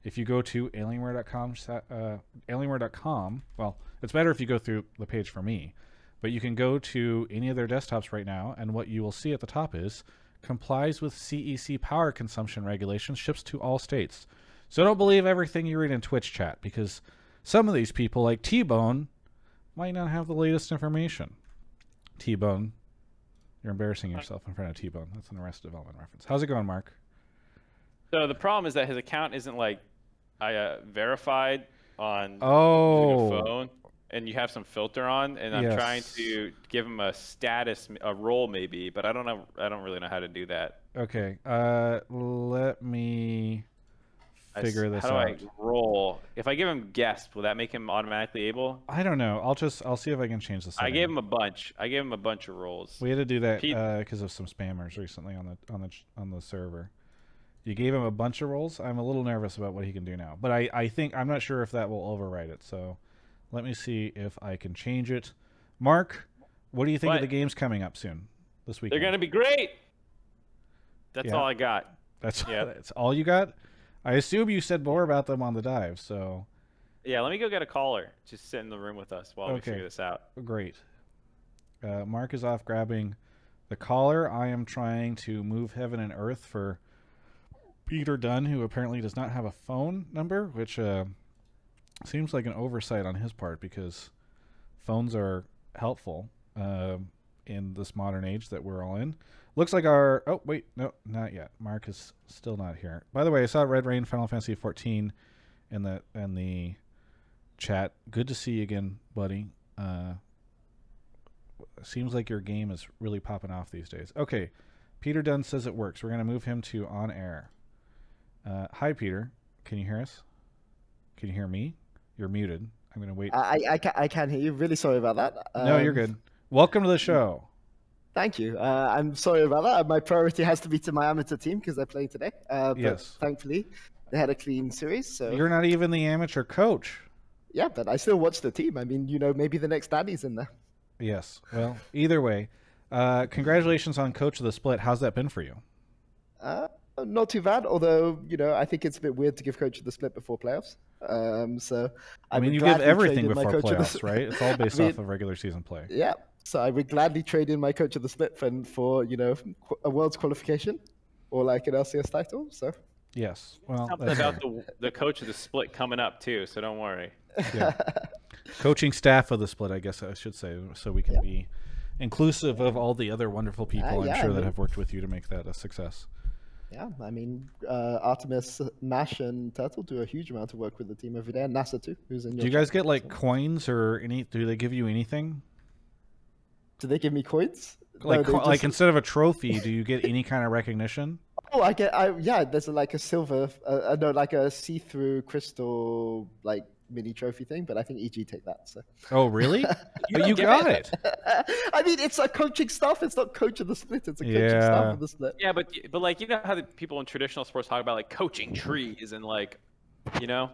If you go to alienware.com, uh, alienware.com, well, it's better if you go through the page for me, but you can go to any of their desktops right now, and what you will see at the top is complies with CEC power consumption regulations, ships to all states. So don't believe everything you read in Twitch chat because some of these people, like T Bone, might not have the latest information. T Bone, you're embarrassing yourself in front of T Bone. That's an Arrested Development reference. How's it going, Mark? So the problem is that his account isn't like I uh, verified on Oh, phone, and you have some filter on, and I'm trying to give him a status, a role maybe, but I don't know. I don't really know how to do that. okay. Uh, let me figure this out. how do. I roll? If I give him guest, will that make him automatically able? I don't know. I'll just I'll see if I can change the I gave him a bunch. I gave him a bunch of rolls. We had to do that because uh, of some spammers recently on the on the ch- on the server. You gave him a bunch of rolls. I'm a little nervous about what he can do now, but I I think I'm not sure if that will override it. So let me see if I can change it. Mark, what do you think of the games coming up soon this week? They're gonna be great. That's Yeah. all I got. That's yeah. that's all you got. I assume you said more about them on the dive. So Yeah, let me go get a caller. Just sit in the room with us while we figure this out. great. Uh, Mark is off grabbing the caller. I am trying to move heaven and earth for Peter Dun, who apparently does not have a phone number, which uh, seems like an oversight on his part because phones are helpful uh, in this modern age that we're all in. Looks like our oh wait no not yet. Mark is still not here. By the way, I saw Red Rain Final Fantasy 14 in the in the chat. Good to see you again, buddy. Uh, seems like your game is really popping off these days. Okay, Peter Dun says it works. We're gonna move him to on air. Uh, hi, Peter. Can you hear us? Can you hear me? You're muted. I'm gonna wait. I I can I can hear you. Really sorry about that. no, you're Um, good. Welcome to the show. Thank you. Uh, I'm sorry about that. My priority has to be to my amateur team because they're playing today. Uh, but Yes. Thankfully, they had a clean series. So You're not even the amateur coach. yeah, but I still watch the team. I mean, you know, maybe the next daddy's in there. Yes. Well, either way, uh, congratulations on coach of the split. How's that been for you? Uh, not too bad. Although you know, I think it's a bit weird to give coach of the split before playoffs. Um, so I, I mean, you give everything trade in my before playoffs, right? It's all based mean- off of regular season play. Yeah. So I would gladly trade in my coach of the split for, for you know a world's qualification or like an LCS title. So Yes. Well, Something about the the coach of the split coming up too, so don't worry. yeah. coaching staff of the split, I guess I should say, so we can be inclusive of all the other wonderful people I'm sure I that have worked with you to make that a success. yeah, I mean uh, Artemis, Nash, and Turtle do a huge amount of work with the team every day, and NASA too, who's in. Do you guys chat. get like So- coins or any? Do they give you anything? Do they give me coins? Like, they co- like instead of a trophy, do you get any kind of recognition? Oh, I get. I yeah. There's like a silver, uh, no, like a see-through crystal, like mini trophy thing. But I think EG take that. So. Oh, really? but you got it. it. I mean, it's a coaching staff. It's not coach of the split. It's a coaching Yeah. staff of the split. Yeah, but but like you know how the people in traditional sports talk about like coaching trees and like, you know,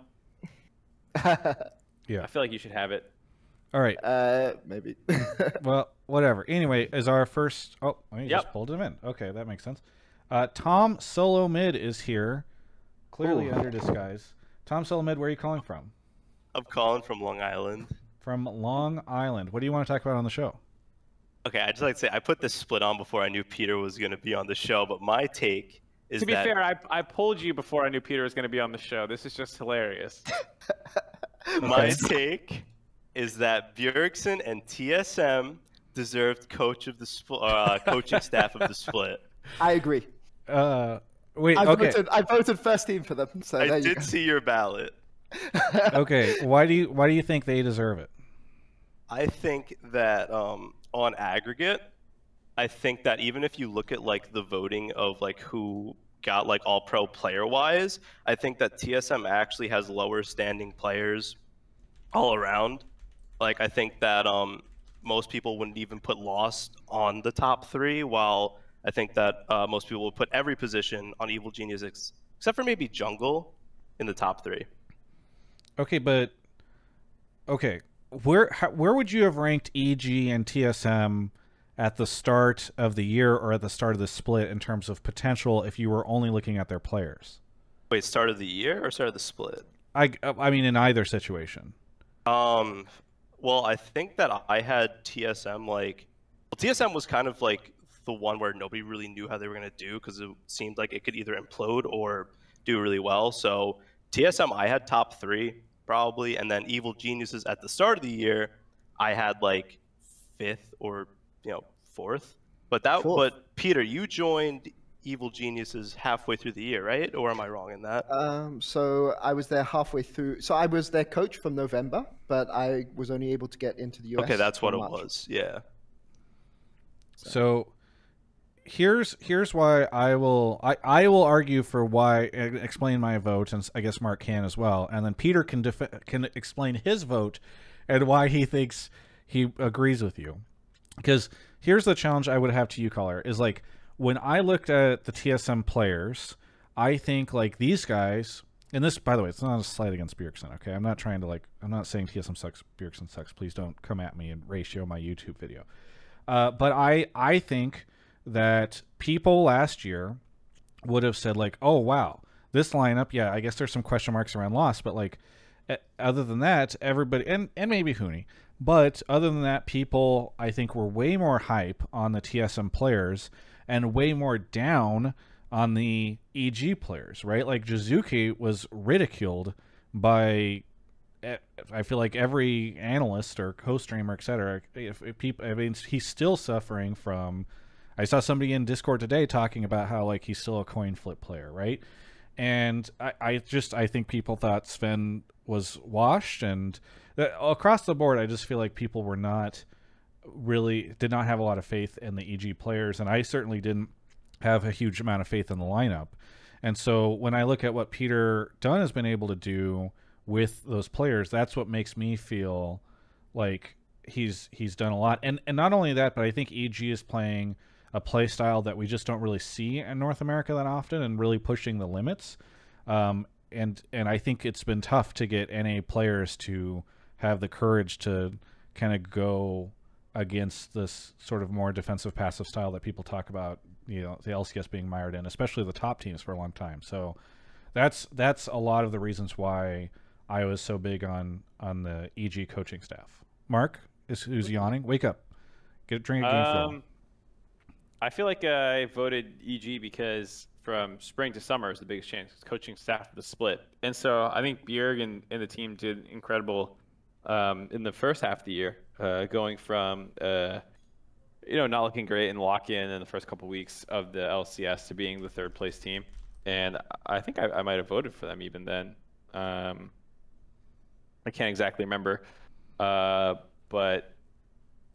Yeah. I feel like you should have it. All right. uh, maybe. Well, whatever. Anyway, is our first. Oh, we just Yep. pulled him in. Okay, that makes sense. Uh, Tom Solo Mid is here, clearly Ooh. under disguise. Tom Solo Mid, where are you calling from? I'm calling from Long Island. From Long Island. What do you want to talk about on the show? Okay, I just like to say I put this split on before I knew Peter was going to be on the show, but my take is to be that fair, I I pulled you before I knew Peter was going to be on the show. This is just hilarious. my take is that Bjergsen and TSM deserved coach of the split, uh, coaching staff of the split. I agree. Uh, wait. I okay. voted. I voted first team for them. So there I you did go. see your ballot. okay. Why do you Why do you think they deserve it? I think that um, on aggregate, I think that even if you look at like the voting of like who got like all pro player wise, I think that TSM actually has lower standing players all around. Like I think that um, most people wouldn't even put Lost on the top three, while I think that uh, most people would put every position on Evil Genius ex- except for maybe Jungle in the top three. Okay, but okay, where how, where would you have ranked EG and TSM at the start of the year or at the start of the split in terms of potential if you were only looking at their players? Wait, start of the year or start of the split? I I mean in either situation. Um, well, I think that I had TSM like, well, TSM was kind of like the one where nobody really knew how they were gonna do because it seemed like it could either implode or do really well. So TSM, I had top three probably, and then Evil Geniuses at the start of the year, I had like fifth or you know fourth. But that, Fourth. but Peter, you joined Evil Geniuses halfway through the year, right? Or am I wrong in that? Um, so I was there halfway through. So I was their coach from November, but I was only able to get into the US. Okay, that's what from it was. Yeah. So here's here's why I will I, I will argue for why explain my vote and I guess Mark can as well and then Peter can def- can explain his vote and why he thinks he agrees with you because here's the challenge I would have to you caller is like when I looked at the TSM players I think like these guys and this by the way it's not a slight against Bjergsen okay? I'm not trying to like I'm not saying TSM sucks Bjergsen sucks. Please don't come at me and ratio my YouTube video. Uh, but I I think that people last year would have said like, oh wow, this lineup, yeah, I guess there's some question marks around Lost, but like, other than that, everybody and and maybe Huni, but other than that, people I think were way more hype on the TSM players and way more down on the EG players, right? Like Jiizuke was ridiculed by eh, I feel like every analyst or co-streamer, etc. If, if people, I mean, he's still suffering from. I saw somebody in Discord today talking about how like he's still a coin flip player, right? And I, I just I think people thought Sven was washed, and uh, across the board, I just feel like people were not really did not have a lot of faith in the EG players, and I certainly didn't have a huge amount of faith in the lineup. And so when I look at what Peter Dun has been able to do with those players, that's what makes me feel like he's he's done a lot. And and not only that, but I think EG is playing a play style that we just don't really see in North America that often, and really pushing the limits. Um, and and I think it's been tough to get NA players to have the courage to kind of go against this sort of more defensive passive style that people talk about you know the LCS being mired in, especially the top teams for a long time. So that's that's a lot of the reasons why I was so big on on the EG coaching staff. Mark is who's yawning. Wake up, get a drink of Um, I feel like I voted EG because from spring to summer is the biggest change. Coaching staff the split, and so I think Bjerg and, and the team did incredible um, in the first half of the year, uh, going from uh, you know not looking great in lock in in the first couple weeks of the LCS to being the third place team, and I think I, I might have voted for them even then. Um, I can't exactly remember, uh, but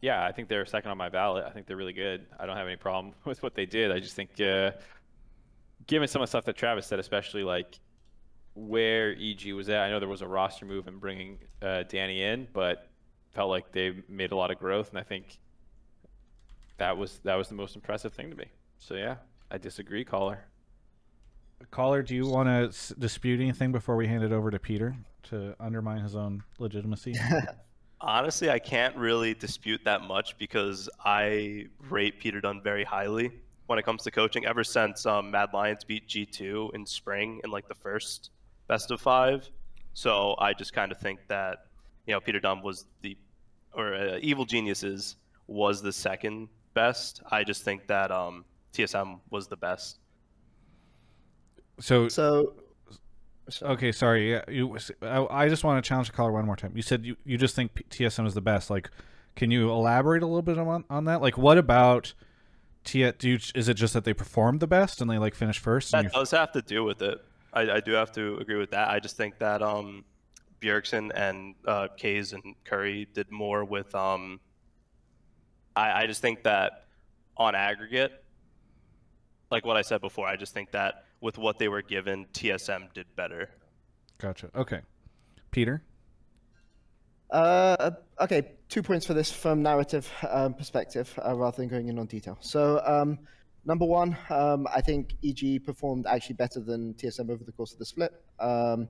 yeah, I think they're second on my ballot. I think they're really good. I don't have any problem with what they did. I just think, uh, given some of the stuff that Travis said, especially like where EG was at, I know there was a roster move in bringing uh, Danny in, but felt like they made a lot of growth, and I think that was that was the most impressive thing to me. So yeah, I disagree, caller. Caller, do you want to s- dispute anything before we hand it over to Peter to undermine his own legitimacy? Honestly, I can't really dispute that much because I rate Peter Dun very highly when it comes to coaching. Ever since um, Mad Lions beat G2 in spring in like the first best of five, so I just kind of think that you know Peter Dun was the or uh, Evil Geniuses was the second best. I just think that um, TSM was the best. so So, so Okay, sorry. Yeah, you. I, I just want to challenge the caller one more time. You said you, you just think TSM is the best. Like, can you elaborate a little bit on on that? Like, what about T? Do you, is it just that they performed the best and they like finished first? That does have to do with it. I, I do have to agree with that. I just think that um, Bjergsen and uh, Kays and Curry did more with. Um, I, I just think that on aggregate, like what I said before, I just think that with what they were given, TSM did better. Gotcha. Okay, Peter. Uh, okay, two points for this from narrative um, perspective uh, rather than going in on detail. So, um, number one, um, I think EG performed actually better than TSM over the course of the split. Um,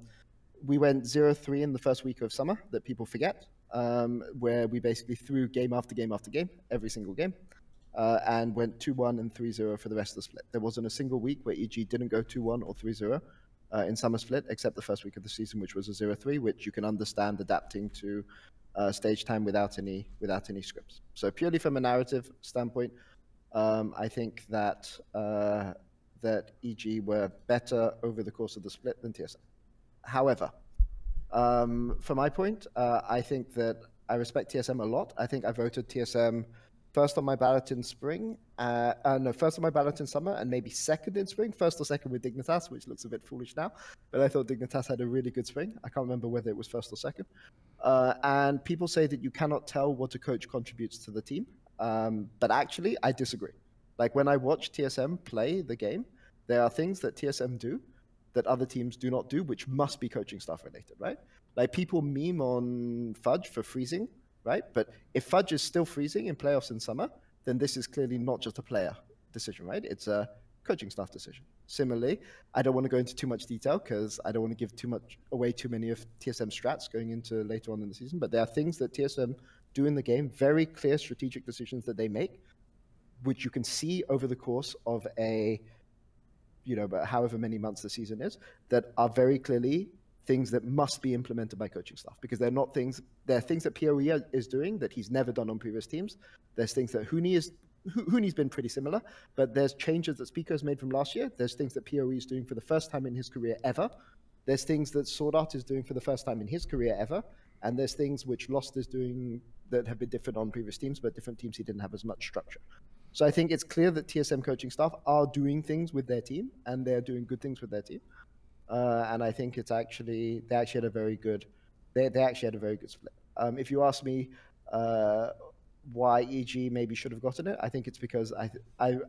we went 0 3 in the first week of summer that people forget, um, where we basically threw game after game after game, every single game, uh, and went 2 1 and 3 0 for the rest of the split. There wasn't a single week where EG didn't go 2 1 or 3 0 uh, in summer split, except the first week of the season, which was a 0-3, which you can understand adapting to uh, stage time without any without any scripts. So purely from a narrative standpoint, um, I think that uh, that EG were better over the course of the split than TSM. However, um, from my point, uh, I think that I respect TSM a lot. I think I voted TSM first on my ballot in spring, uh, uh, no, first on my ballot in summer, and maybe second in spring. First or second with Dignitas, which looks a bit foolish now, but I thought Dignitas had a really good spring. I can't remember whether it was first or second. Uh, and people say that you cannot tell what a coach contributes to the team, um, but actually, I disagree. Like when I watch TSM play the game, there are things that TSM do that other teams do not do, which must be coaching staff related, right? Like people meme on Fudge for freezing, right? But if Fudge is still freezing in playoffs in summer, then this is clearly not just a player decision, right? It's a coaching staff decision. Similarly, I don't want to go into too much detail because I don't want to give too much away too many of TSM strats going into later on in the season. But there are things that TSM do in the game, very clear strategic decisions that they make, which you can see over the course of a you know, but however many months the season is, that are very clearly things that must be implemented by coaching staff because they're not things. They're things that POE is doing that he's never done on previous teams. There's things that Huni is. Huni's been pretty similar, but there's changes that Spica has made from last year. There's things that POE is doing for the first time in his career ever There's things that SwordArt is doing for the first time in his career ever, and there's things which Lost is doing that have been different on previous teams, but different teams he didn't have as much structure. So I think it's clear that TSM coaching staff are doing things with their team, and they're doing good things with their team. Uh, and I think it's actually they actually had a very good they, they actually had a very good split. Um, if you ask me uh, why EG maybe should have gotten it, I think it's because I I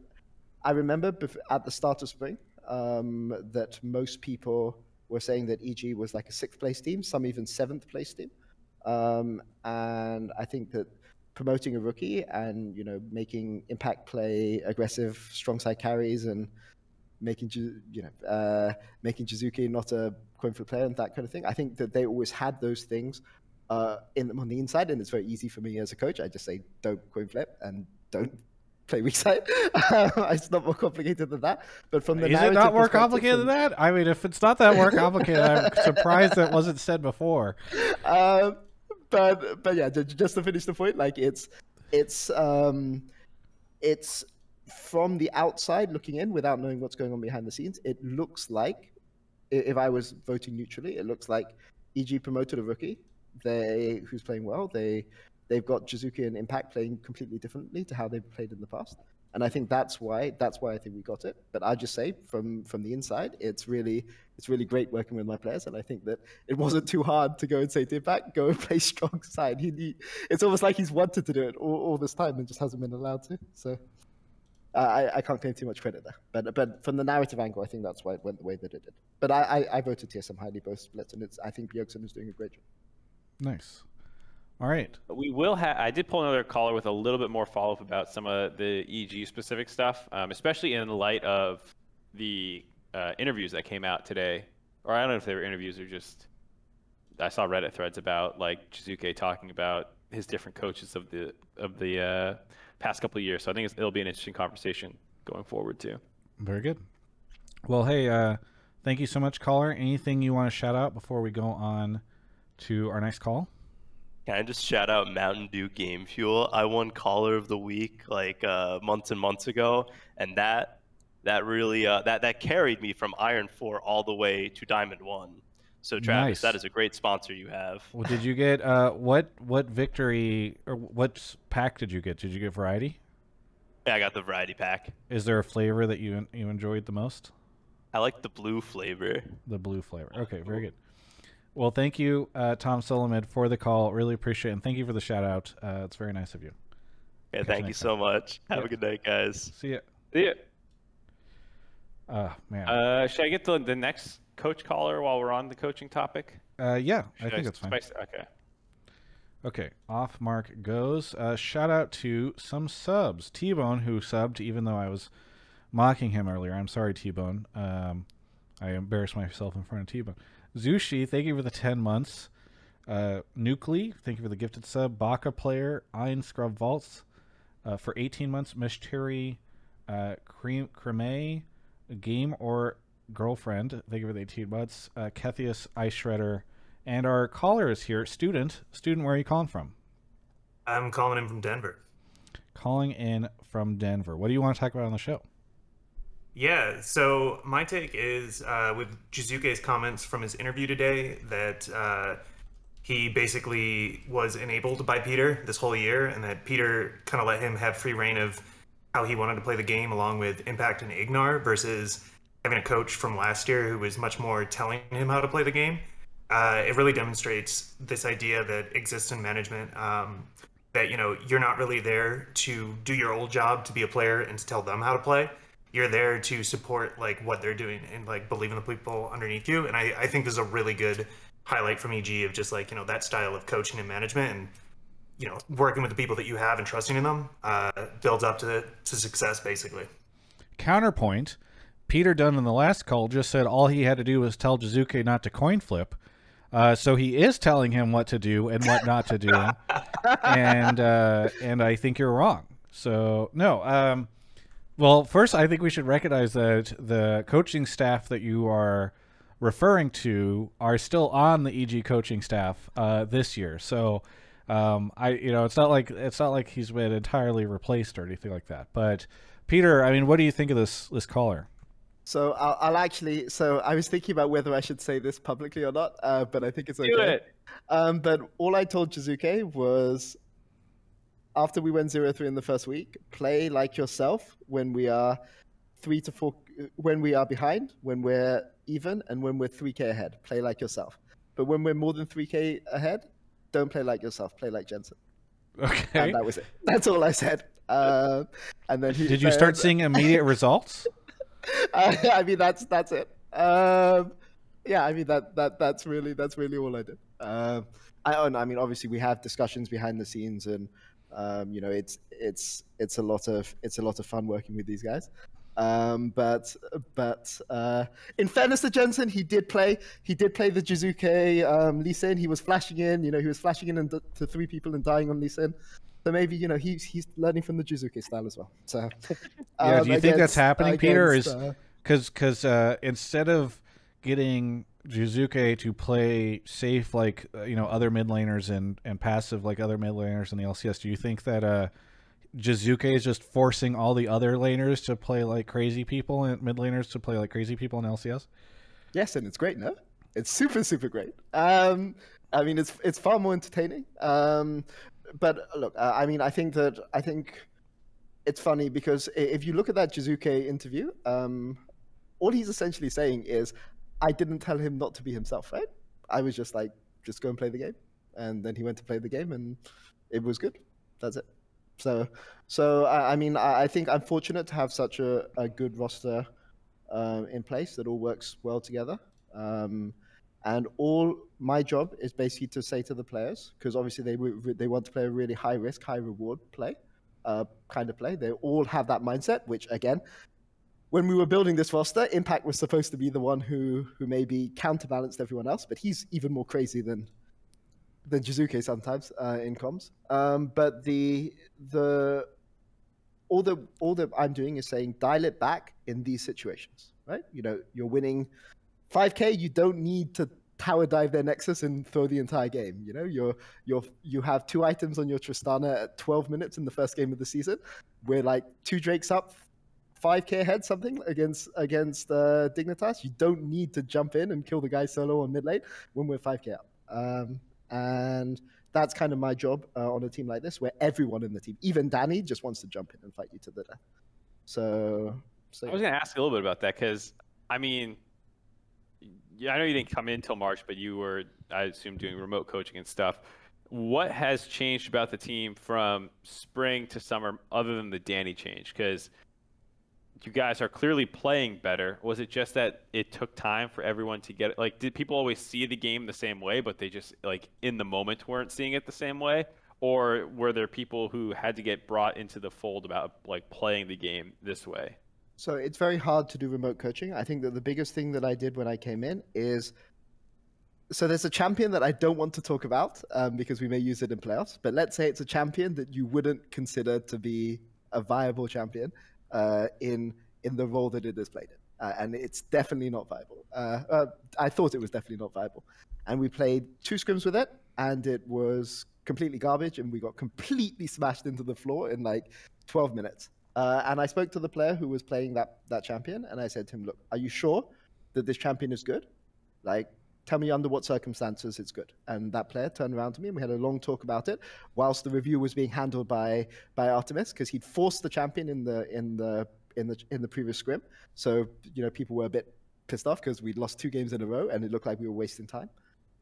I remember at the start of spring um, that most people were saying that EG was like a sixth place team, some even seventh place team, um, and I think that promoting a rookie and you know making impact play aggressive strong side carries and making you know uh, making Jiizuke not a coin flip player and that kind of thing. I think that they always had those things uh, in them on the inside, and it's very easy for me as a coach. I just say don't coin flip and don't play weak side. it's not more complicated than that. But from the is it not more complicated than that? I mean, if it's not that more complicated, I'm surprised that wasn't said before. Um, but but yeah, just to finish the point, like it's it's um, it's from the outside looking in without knowing what's going on behind the scenes, it looks like, if I was voting neutrally, it looks like EG promoted a rookie, they who's playing well. They they've got Jiizuke and Impact playing completely differently to how they've played in the past, and I think that's why that's why I think we got it. But I just say from from the inside, it's really it's really great working with my players, and I think that it wasn't too hard to go and say Impact, go and play strong side. He, he it's almost like he's wanted to do it all, all this time and just hasn't been allowed to. So. I, I can't claim too much credit there, but but from the narrative angle, I think that's why it went the way that it did. But I, I, I voted TSM highly both splits, and it's I think Bjergsen is doing a great job. Nice. All right. We will have. I did pull another caller with a little bit more follow up about some of the EG specific stuff, um, especially in light of the uh, interviews that came out today. Or I don't know if they were interviews or just. I saw Reddit threads about like Jiizuke talking about his different coaches of the of the uh, past couple of years. So I think it'll be an interesting conversation going forward too. Very good. Well, hey, uh, thank you so much, caller. Anything you want to shout out before we go on to our next call? Can I just shout out Mountain Dew Game Fuel? I won Caller of the Week like uh, months and months ago, and that that really uh, that that carried me from Iron Four all the way to Diamond One. So Travis, nice. that is a great sponsor you have. Well, did you get uh, what what victory or what pack did you get? Did you get variety? Yeah, I got the variety pack. Is there a flavor that you you enjoyed the most? I like the blue flavor. The blue flavor. Okay, very good. Well, thank you, uh, Tom Solomid, for the call. Really appreciate it, and thank you for the shout out. Uh, it's very nice of you. Yeah, thank you so much. Have yeah. a good night, guys. See ya. See ya. Oh man. Uh, should I get to the next coach caller while we're on the coaching topic? Uh, yeah, Should I think I that's fine. Spice? Okay. Okay, off mark goes. Uh, shout out to some subs. T Bone, who subbed, even though I was mocking him earlier. I'm sorry, T Bone. Um, I embarrassed myself in front of T Bone. Zushi, thank you for the 10 months. Uh, Nuclei, thank you for the gifted sub. Baka player, Iron Scrub Vaults uh, for 18 months. Mishteri, uh, Cream, Creme, Game or girlfriend. Thank you for the 18 months. Uh, Kethius Ice Shredder. And our caller is here. Student. Student, where are you calling from? I'm calling in from Denver. Calling in from Denver. What do you want to talk about on the show? Yeah, so my take is uh, with Jiizuke's comments from his interview today that uh, he basically was enabled by Peter this whole year, and that Peter kind of let him have free reign of how he wanted to play the game along with Impact and Ignar versus having a coach from last year who was much more telling him how to play the game. Uh, it really demonstrates this idea that exists in management um, that you know you're not really there to do your old job to be a player and to tell them how to play you're there to support like what they're doing and like believe in the people underneath you and i, I think this is a really good highlight from eg of just like you know that style of coaching and management and you know working with the people that you have and trusting in them uh, builds up to to success basically counterpoint Peter Dun in the last call just said all he had to do was tell Jiizuke not to coin flip. Uh, so he is telling him what to do and what not to do, and uh, and I think you're wrong. So no, um, well, first I think we should recognize that the coaching staff that you are referring to are still on the EG coaching staff uh, this year. So um, I, you know, it's not like it's not like he's been entirely replaced or anything like that. But Peter, I mean, what do you think of this this caller? So I'll, I'll actually. So I was thinking about whether I should say this publicly or not, uh, but I think it's okay. Do it. Um, but all I told Jiizuke was, after we went zero three in the first week, play like yourself when we are three to four, when we are behind, when we're even, and when we're three k ahead. Play like yourself. But when we're more than three k ahead, don't play like yourself. Play like Jensen. Okay. And that was it. That's all I said. Uh, and then he, Did you start then- seeing immediate results? uh, I mean, that's that's it. Um, yeah, I mean that that that's really that's really all I did. Um, I oh, no, I mean, obviously we have discussions behind the scenes, and um, you know, it's it's it's a lot of it's a lot of fun working with these guys. Um, but but uh, in fairness to Jensen, he did play he did play the Jiizuke um, Lee Sin. He was flashing in, you know, he was flashing in and d- to three people and dying on Lee Sin. So maybe you know he's he's learning from the Jiizuke style as well. So Yeah, um, do you think that's against- happening, Peter, against, is- uh, Because because uh, instead of getting Jiizuke to play safe like uh, you know other mid laners and and passive like other mid laners in the LCS, do you think that uh, Jiizuke is just forcing all the other laners to play like crazy people and mid laners to play like crazy people in LCS? Yes, and it's great, no? It's super, super great. Um, I mean, it's it's far more entertaining. Um, but look, uh, I mean, I think that I think it's funny because if you look at that Jiizuke interview, um, all he's essentially saying is, "I didn't tell him not to be himself, right? I was just like, just go and play the game." And then he went to play the game, and it was good. That's it. So, so I, I mean, I, I think I'm fortunate to have such a, a good roster um, in place that all works well together. Um, and all my job is basically to say to the players, because obviously they they want to play a really high risk, high reward play, uh, kind of play. They all have that mindset. Which again, when we were building this roster, Impact was supposed to be the one who who maybe counterbalanced everyone else, but he's even more crazy than than Jiizuke sometimes uh, in comms. Um, but the the all the all that I'm doing is saying dial it back in these situations, right? You know, you're winning 5k. You don't need to tower dive their nexus and throw the entire game. You know, you're you're you have two items on your Tristana at 12 minutes in the first game of the season. We're like two Drakes up, 5k ahead, something against against uh, Dignitas. You don't need to jump in and kill the guy solo on mid lane when we're 5k up. Um, and that's kind of my job uh, on a team like this, where everyone in the team, even Danny, just wants to jump in and fight you to the death. So, so I was going to ask a little bit about that because, I mean, yeah, I know you didn't come in till March, but you were, I assume, doing remote coaching and stuff. What has changed about the team from spring to summer other than the Danny change? Because you guys are clearly playing better. Was it just that it took time for everyone to get it? Like, did people always see the game the same way, but they just, like, in the moment weren't seeing it the same way? Or were there people who had to get brought into the fold about, like, playing the game this way? So it's very hard to do remote coaching. I think that the biggest thing that I did when I came in is so there's a champion that I don't want to talk about um, because we may use it in playoffs. But let's say it's a champion that you wouldn't consider to be a viable champion in in the role that it is played in, uh, and it's definitely not viable. Uh, uh, I thought it was definitely not viable, and we played two scrims with it, and it was completely garbage, and we got completely smashed into the floor in like 12 minutes. Uh, and I spoke to the player who was playing that that champion, and I said to him, "Look, are you sure that this champion is good? Like, tell me under what circumstances it's good." And that player turned around to me, and we had a long talk about it, whilst the review was being handled by by Artemis, because he'd forced the champion in the in the in the in the previous scrim. So you know, people were a bit pissed off because we'd lost two games in a row, and it looked like we were wasting time.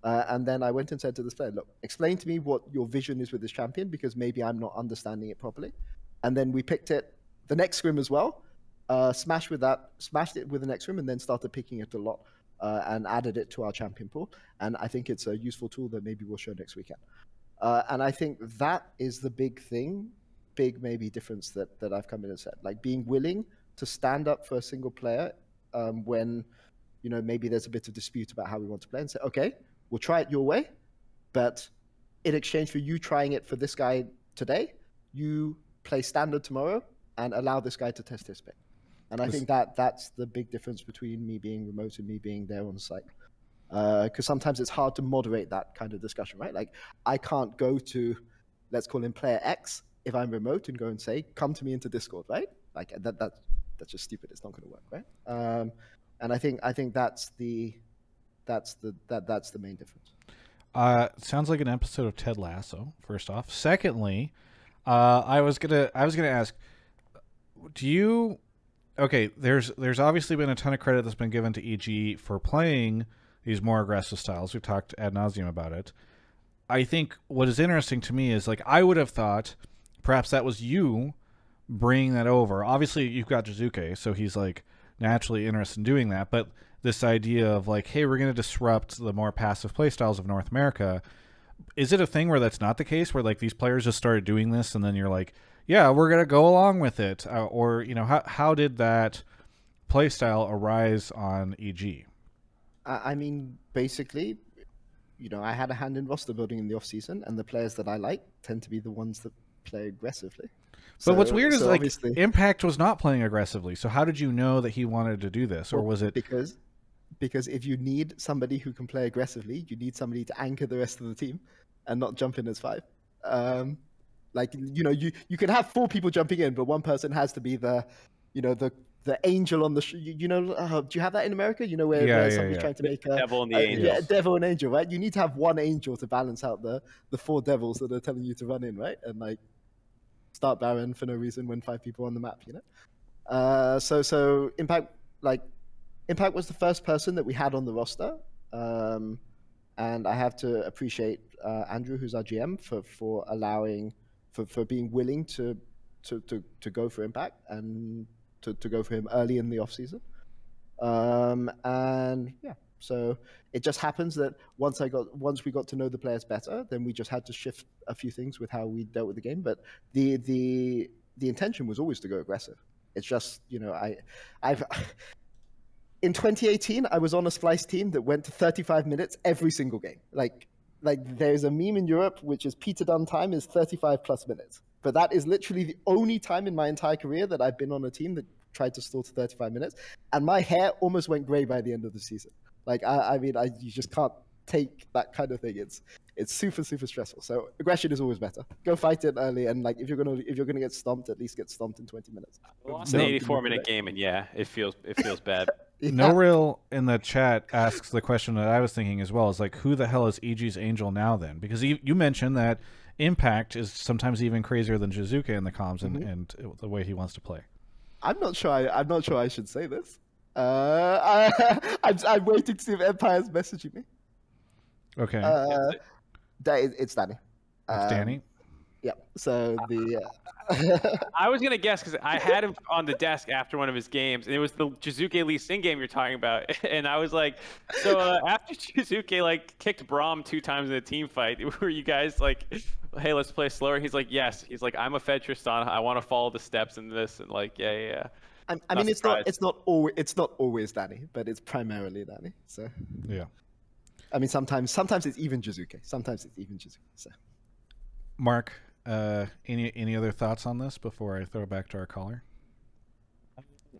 Uh, and then I went and said to this player, "Look, explain to me what your vision is with this champion, because maybe I'm not understanding it properly." And then we picked it the next scrim as well. Uh, smashed with that, smashed it with the next scrim, and then started picking it a lot uh, and added it to our champion pool. And I think it's a useful tool that maybe we'll show next weekend. Uh, and I think that is the big thing, big maybe difference that that I've come in and said, like being willing to stand up for a single player um, when you know maybe there's a bit of dispute about how we want to play, and say, okay, we'll try it your way, but in exchange for you trying it for this guy today, you play standard tomorrow and allow this guy to test his pick. And I think that that's the big difference between me being remote and me being there on site. Because sometimes it's hard to moderate that kind of discussion, right? Like I can't go to, let's call him player X, if I'm remote and go and say, come to me into Discord, right? Like that, that that's just stupid. It's not going to work, right? Um, and I think I think that's the that's the that that's the main difference. Uh, sounds like an episode of Ted Lasso. First off, secondly, uh, I was gonna I was gonna ask, do you? Okay, there's there's obviously been a ton of credit that's been given to EG for playing these more aggressive styles. We've talked ad nauseum about it. I think what is interesting to me is like I would have thought perhaps that was you bringing that over. Obviously, you've got Jiizuke, so he's like naturally interested in doing that. But this idea of like, hey, we're going to disrupt the more passive playstyles of North America. Is it a thing where that's not the case, where like these players just started doing this, and then you're like, yeah, we're going to go along with it, uh, or you know, how how did that playstyle arise on EG? I, I mean, basically, you know, I had a hand in roster building in the off season, and the players that I like tend to be the ones that play aggressively. But what's weird is like obviously- Impact was not playing aggressively. So how did you know that he wanted to do this, or was it? because because if you need somebody who can play aggressively, you need somebody to anchor the rest of the team and not jump in as five. Um, like you know, you you can have four people jumping in, but one person has to be the, you know, the the angel on the. Sh- you, you know, uh, do you have that in America? You know, where, Yeah, where yeah, somebody's yeah. trying to make a Devil and the angels. yeah, devil and angel, right? You need to have one angel to balance out the the four devils that are telling you to run in, right? And like start Baron for no reason when five people on the map, you know. Uh, so so impact like impact was the first person that we had on the roster, um, and I have to appreciate uh, Andrew, who's our GM, for for allowing for, for being willing to to, to to go for impact and to, to go for him early in the off season. Um, and yeah, so it just happens that once I got once we got to know the players better, then we just had to shift a few things with how we dealt with the game. But the the the intention was always to go aggressive. It's just you know I I've in 2018 I was on a Splyce team that went to 35 minutes every single game. Like like there's a meme in Europe which is Peter Dun time is 35 plus minutes. But that is literally the only time in my entire career that I've been on a team that tried to stall to 35 minutes, and my hair almost went grey by the end of the season. Like I, I mean, I you just can't take that kind of thing. It's it's super super stressful. So aggression is always better. Go fight it early, and like if you're gonna if you're gonna get stomped, at least get stomped in 20 minutes. We lost No. an 84 minute game, and yeah, it feels it feels bad. No real in the chat asks the question that I was thinking as well is like who the hell is EG's angel now then? Because you, you mentioned that Impact is sometimes even crazier than Jiizuke in the comms and, and the way he wants to play. I'm not sure. I, I'm not sure I should say this. Uh, I, I'm, I'm waiting to see if Empire's messaging me. Okay, Uh, that is, it's Danny. that's Um, Danny. Yeah. So the. I was gonna guess because I had him on the desk after one of his games, and it was the Jiizuke Lee Sin game you're talking about, and I was like, so uh, after Jiizuke like kicked Braum two times in a team fight, were you guys like, hey, let's play slower? He's like, yes. He's like, I'm a Fed Tristan. I want to follow the steps in this, and like, yeah, yeah, yeah. I, I Not mean, it's not. It's not always. It's not always Danny, but it's primarily Danny. So Yeah. I mean, sometimes sometimes it's even Jiizuke. Sometimes it's even Jiizuke. So Mark, uh, any any other thoughts on this before I throw it back to our caller?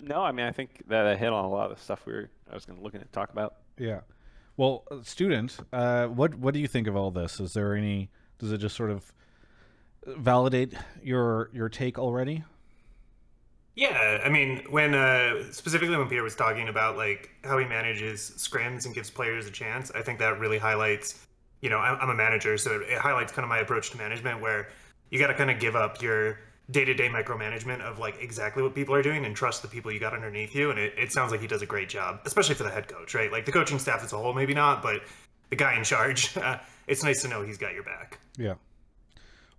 No, I mean, I think that I hit on a lot of the stuff we were I was gonna looking to talk about. Yeah. Well, uh, student, uh, what what do you think of all this? Is there any? Does it just sort of validate your your take already? Yeah, I mean, when uh, specifically when Peter was talking about like how he manages scrims and gives players a chance, I think that really highlights. You know, I'm I'm a manager, so it highlights kind of my approach to management, where you got to kind of give up your day-to-day micromanagement of like exactly what people are doing and trust the people you got underneath you. And it, it sounds like he does a great job, especially for the head coach, right? Like the coaching staff as a whole, maybe not, but the guy in charge, uh, it's nice to know he's got your back. Yeah.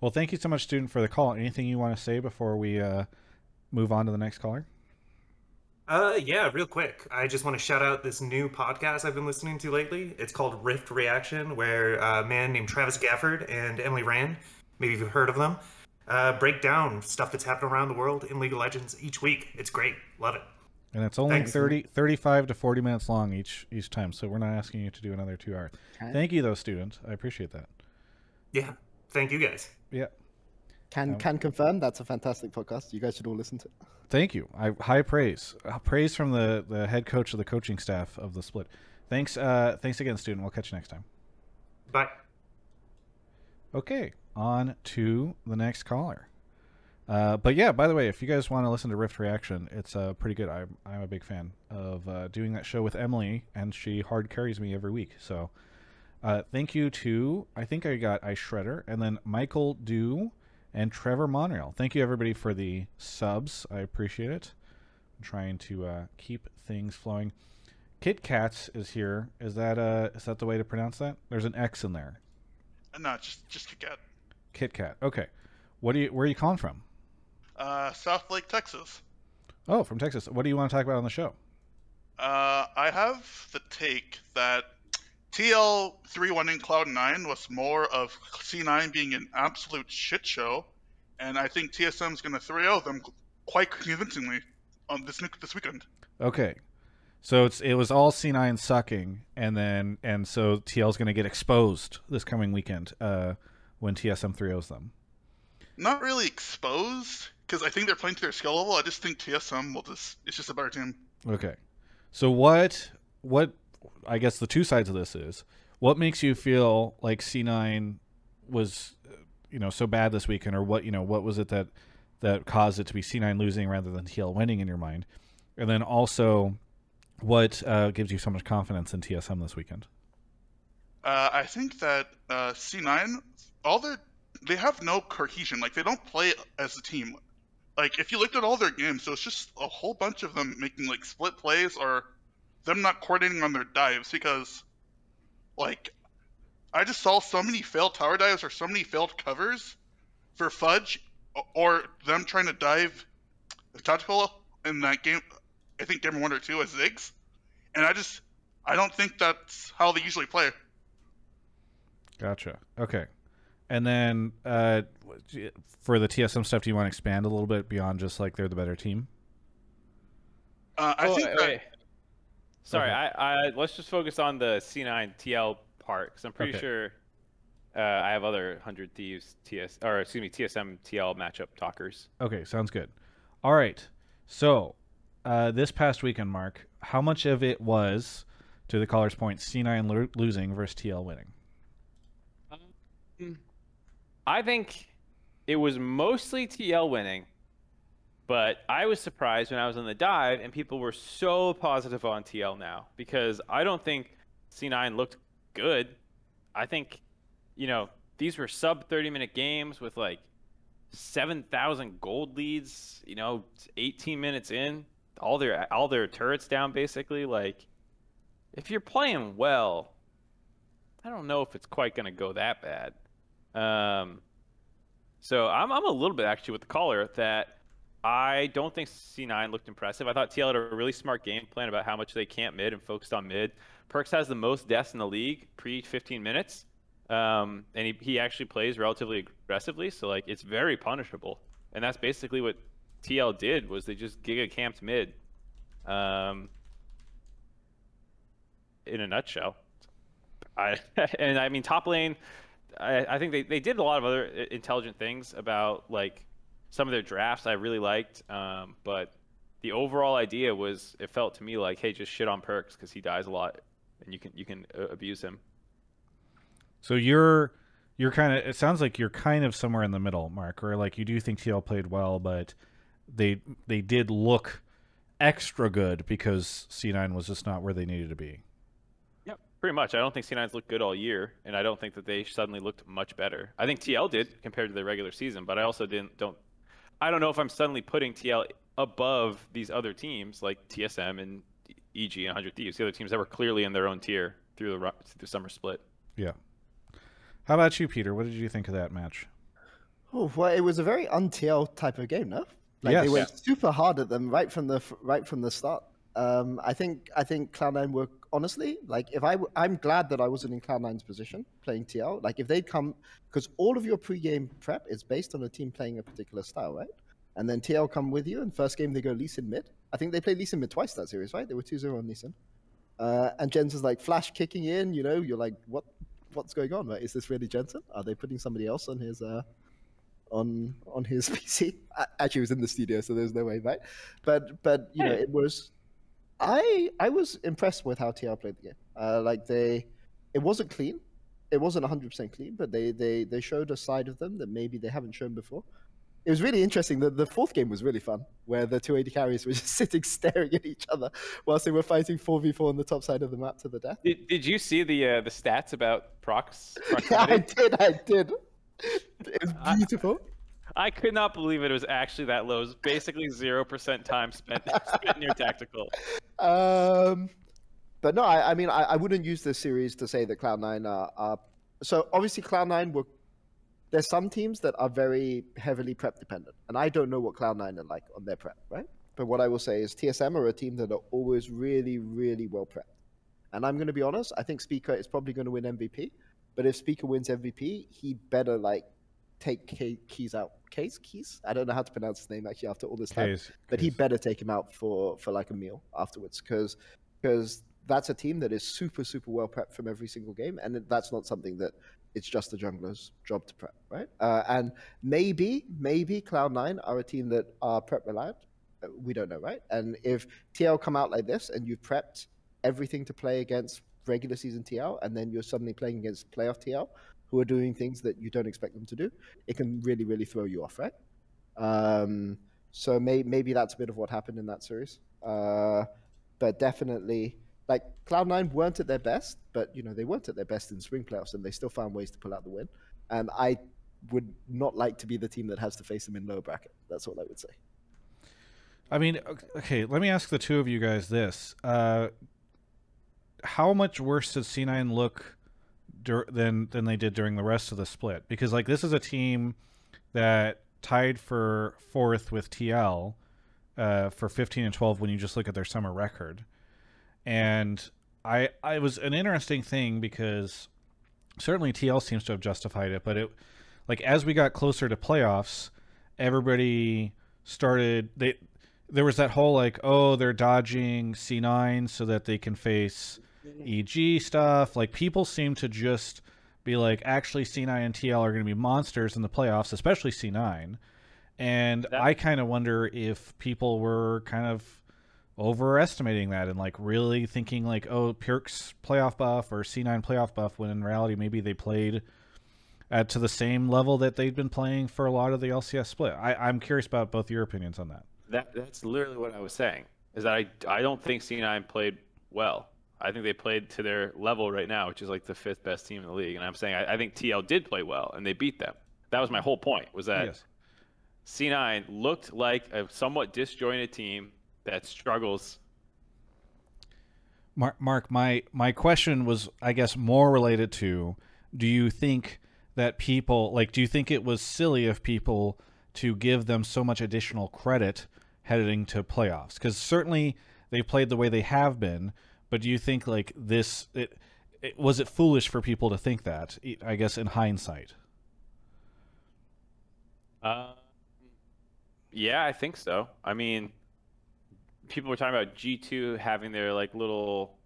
Well, thank you so much, student, for the call. Anything you want to say before we uh, move on to the next caller? Uh, yeah, real quick. I just want to shout out this new podcast I've been listening to lately. It's called Rift Reaction, where a man named Travis Gafford and Emily Rand, maybe you've heard of them, uh, break down stuff that's happening around the world in League of Legends each week. It's great. Love it. And it's only Thanks. 30, 35 to 40 minutes long each each time, so we're not asking you to do another two hours. Okay. Thank you, though, student. I appreciate that. Yeah. Thank you guys. Yeah. can can confirm that's a fantastic podcast. You guys should all listen to it. Thank you. I high praise. Uh, praise from the, the head coach of the coaching staff of the split. Thanks. Uh, thanks again, student. We'll catch you next time. Bye. Okay, on to the next caller. Uh, but yeah, by the way, if you guys want to listen to Rift Reaction, it's uh, pretty good. I'm, I'm a big fan of uh, doing that show with Emily, and she hard carries me every week. So uh, thank you to, I think I got Ice Shredder, and then Michael Dew and Trevor Monreal. Thank you, everybody, for the subs. I appreciate it. I'm trying to uh, keep things flowing. Kit Kats is here. Is that uh is that the way to pronounce that? There's an X in there. No, just just Kit Kat. Kit Kat. Okay. What do you where are you calling from? Uh, South Lake, Texas. Oh, from Texas. What do you want to talk about on the show? Uh, I have the take that TL three winning Cloud nine was more of C9 being an absolute shit show, and I think TSM is going to 3-0 them quite convincingly on this this weekend. Okay. So it's it was all C9 sucking and then and so TL's going to get exposed this coming weekend uh when TSM 3-0s them. Not really exposed because I think they're playing to their skill level. I just think TSM will just it's just a better team. Okay. So what what I guess the two sides of this is what makes you feel like C9 was you know so bad this weekend or what you know what was it that that caused it to be C9 losing rather than TL winning in your mind? And then also what uh, gives you so much confidence in TSM this weekend? Uh, I think that uh, C9 all their they have no cohesion. Like they don't play as a team. Like if you looked at all their games, so it's just a whole bunch of them making like split plays or them not coordinating on their dives because like I just saw so many failed tower dives or so many failed covers for Fudge or them trying to dive tactical in that game. I think game one or two as Ziggs, and I just I don't think that's how they usually play. Gotcha. Okay. And then uh, for the TSM stuff, do you want to expand a little bit beyond just like they're the better team? Uh, I Oh, think wait, wait. Sorry, Okay. I, I let's just focus on the C9 TL part because I'm pretty Okay. sure uh, I have other hundred thieves TS or excuse me TSM TL matchup talkers. Okay, sounds good. All right. So uh, this past weekend, Mark, how much of it was, to the caller's point, C9 lo- losing versus TL winning? I think it was mostly TL winning, but I was surprised when I was on the dive and people were so positive on TL now because I don't think C9 looked good. I think, you know, these were sub 30 minute games with like 7,000 gold leads, you know, 18 minutes in, all their all their turrets down basically like if you're playing well, I don't know if it's quite going to go that bad. Um, so I'm, I'm a little bit actually with the caller that I don't think C9 looked impressive. I thought TL had a really smart game plan about how much they can't mid and focused on mid. Perkz has the most deaths in the league pre 15 minutes, um, and he, he actually plays relatively aggressively. So like it's very punishable, and that's basically what TL did was they just giga camped mid. Um, in a nutshell. I and I mean top lane. I, I think they, they did a lot of other intelligent things about like some of their drafts I really liked, um, but the overall idea was it felt to me like hey just shit on Perkz because he dies a lot and you can you can uh, abuse him. So you're you're kind of. It sounds like you're kind of somewhere in the middle, Mark, or like you do think TL played well, but they they did look extra good because C9 was just not where they needed to be. Yep. Pretty much. I don't think C9's looked good all year, and I don't think that they suddenly looked much better. I think TL did compared to the regular season, but I also didn't don't. I don't know if I'm suddenly putting TL above these other teams like TSM and EG and 100 Thieves, the other teams that were clearly in their own tier through the through the summer split. Yeah. How about you, Peter? What did you think of that match? Oh, well, it was a very un-TL type of game, no? Like Yes. they went super hard at them right from the right from the start. Um, I think I think Cloud9 were honestly like if I w- I'm glad that I wasn't in Cloud9's position playing TL. Like if they'd come because all of your pre-game prep is based on a team playing a particular style, right? And then TL come with you, and first game they go Lee Sin mid. I think they played Lee Sin mid twice that series, right? They were 2-0 on Lee Sin. Uh, and Jensen's like flash kicking in, you know, you're like, what what's going on, right? Is this really Jensen? Are they putting somebody else on his uh on on his PC? Actually, it was in the studio, so there's no way, right? But but you know, it was. I I was impressed with how TL played the game. Uh, like they, it wasn't clean, it wasn't 100 percent clean, but they they they showed a side of them that maybe they haven't shown before. it was really interesting. The, the fourth game was really fun, where the two AD carries were just sitting staring at each other whilst they were fighting 4v4 on the top side of the map to the death. Did, did you see the uh, the stats about prox? Yeah, I did, I did. It was I- beautiful. I could not believe it was actually that low. It was basically zero percent time spent spent near tactical. Um, but no, I, I mean, I, I wouldn't use this series to say that Cloud9 are, are. So obviously, Cloud9 were. There's some teams that are very heavily prep dependent, and I don't know what Cloud9 are like on their prep, right? But what I will say is TSM are a team that are always really, really well prepped. And I'm going to be honest, I think Spica is probably going to win MVP. But if Spica wins MVP, he better like take Key- keys out. Case keys? I don't know how to pronounce his name actually after all this time. Case, but he better take him out for for like a meal afterwards because because that's a team that is super super well prepped from every single game and that's not something that it's just the jungler's job to prep right? Uh, and maybe maybe cloud9 are a team that are prep reliant. We don't know right? And if tl come out like this and you've prepped everything to play against regular season tl and then you're suddenly playing against playoff tl who are doing things that you don't expect them to do it can really really throw you off right um, so may, maybe that's a bit of what happened in that series. Uh, but definitely, like Cloud9 weren't at their best, but you know they weren't at their best in spring playoffs, and they still found ways to pull out the win. And I would not like to be the team that has to face them in lower bracket. That's all I would say. I mean, okay, let me ask the two of you guys this. Uh, how much worse did C9 look dur- than than they did during the rest of the split? Because like this is a team that tied for fourth with TL uh, for 15 and 12 when you just look at their summer record. And I I was an interesting thing because certainly TL seems to have justified it, but it like as we got closer to playoffs, everybody started they there was that whole like oh they're dodging C9 so that they can face EG stuff. Like people seem to just be like actually C9 and TL are going to be monsters in the playoffs, especially C9. And That- I kind of wonder if people were kind of overestimating that and like really thinking like oh Perkz's playoff buff or C9 playoff buff when in reality maybe they played at to the same level that they've been playing for a lot of the LCS split. I, I'm curious about both your opinions on that. That that's literally what I was saying. Is that I I don't think C9 played well. I think they played to their level right now, which is like the fifth best team in the league. And I'm saying I, I think TL did play well and they beat them. That was my whole point. Was that yes. C9 looked like a somewhat disjointed team that struggles. Mark, Mark, my my question was, I guess, more related to: Do you think that people like? Do you think it was silly of people to give them so much additional credit heading to playoffs? Because certainly they played the way they have been, but do you think like this? It, it was it foolish for people to think that? I guess in hindsight. Uh, yeah, I think so. I mean, people were talking about G2 having their like little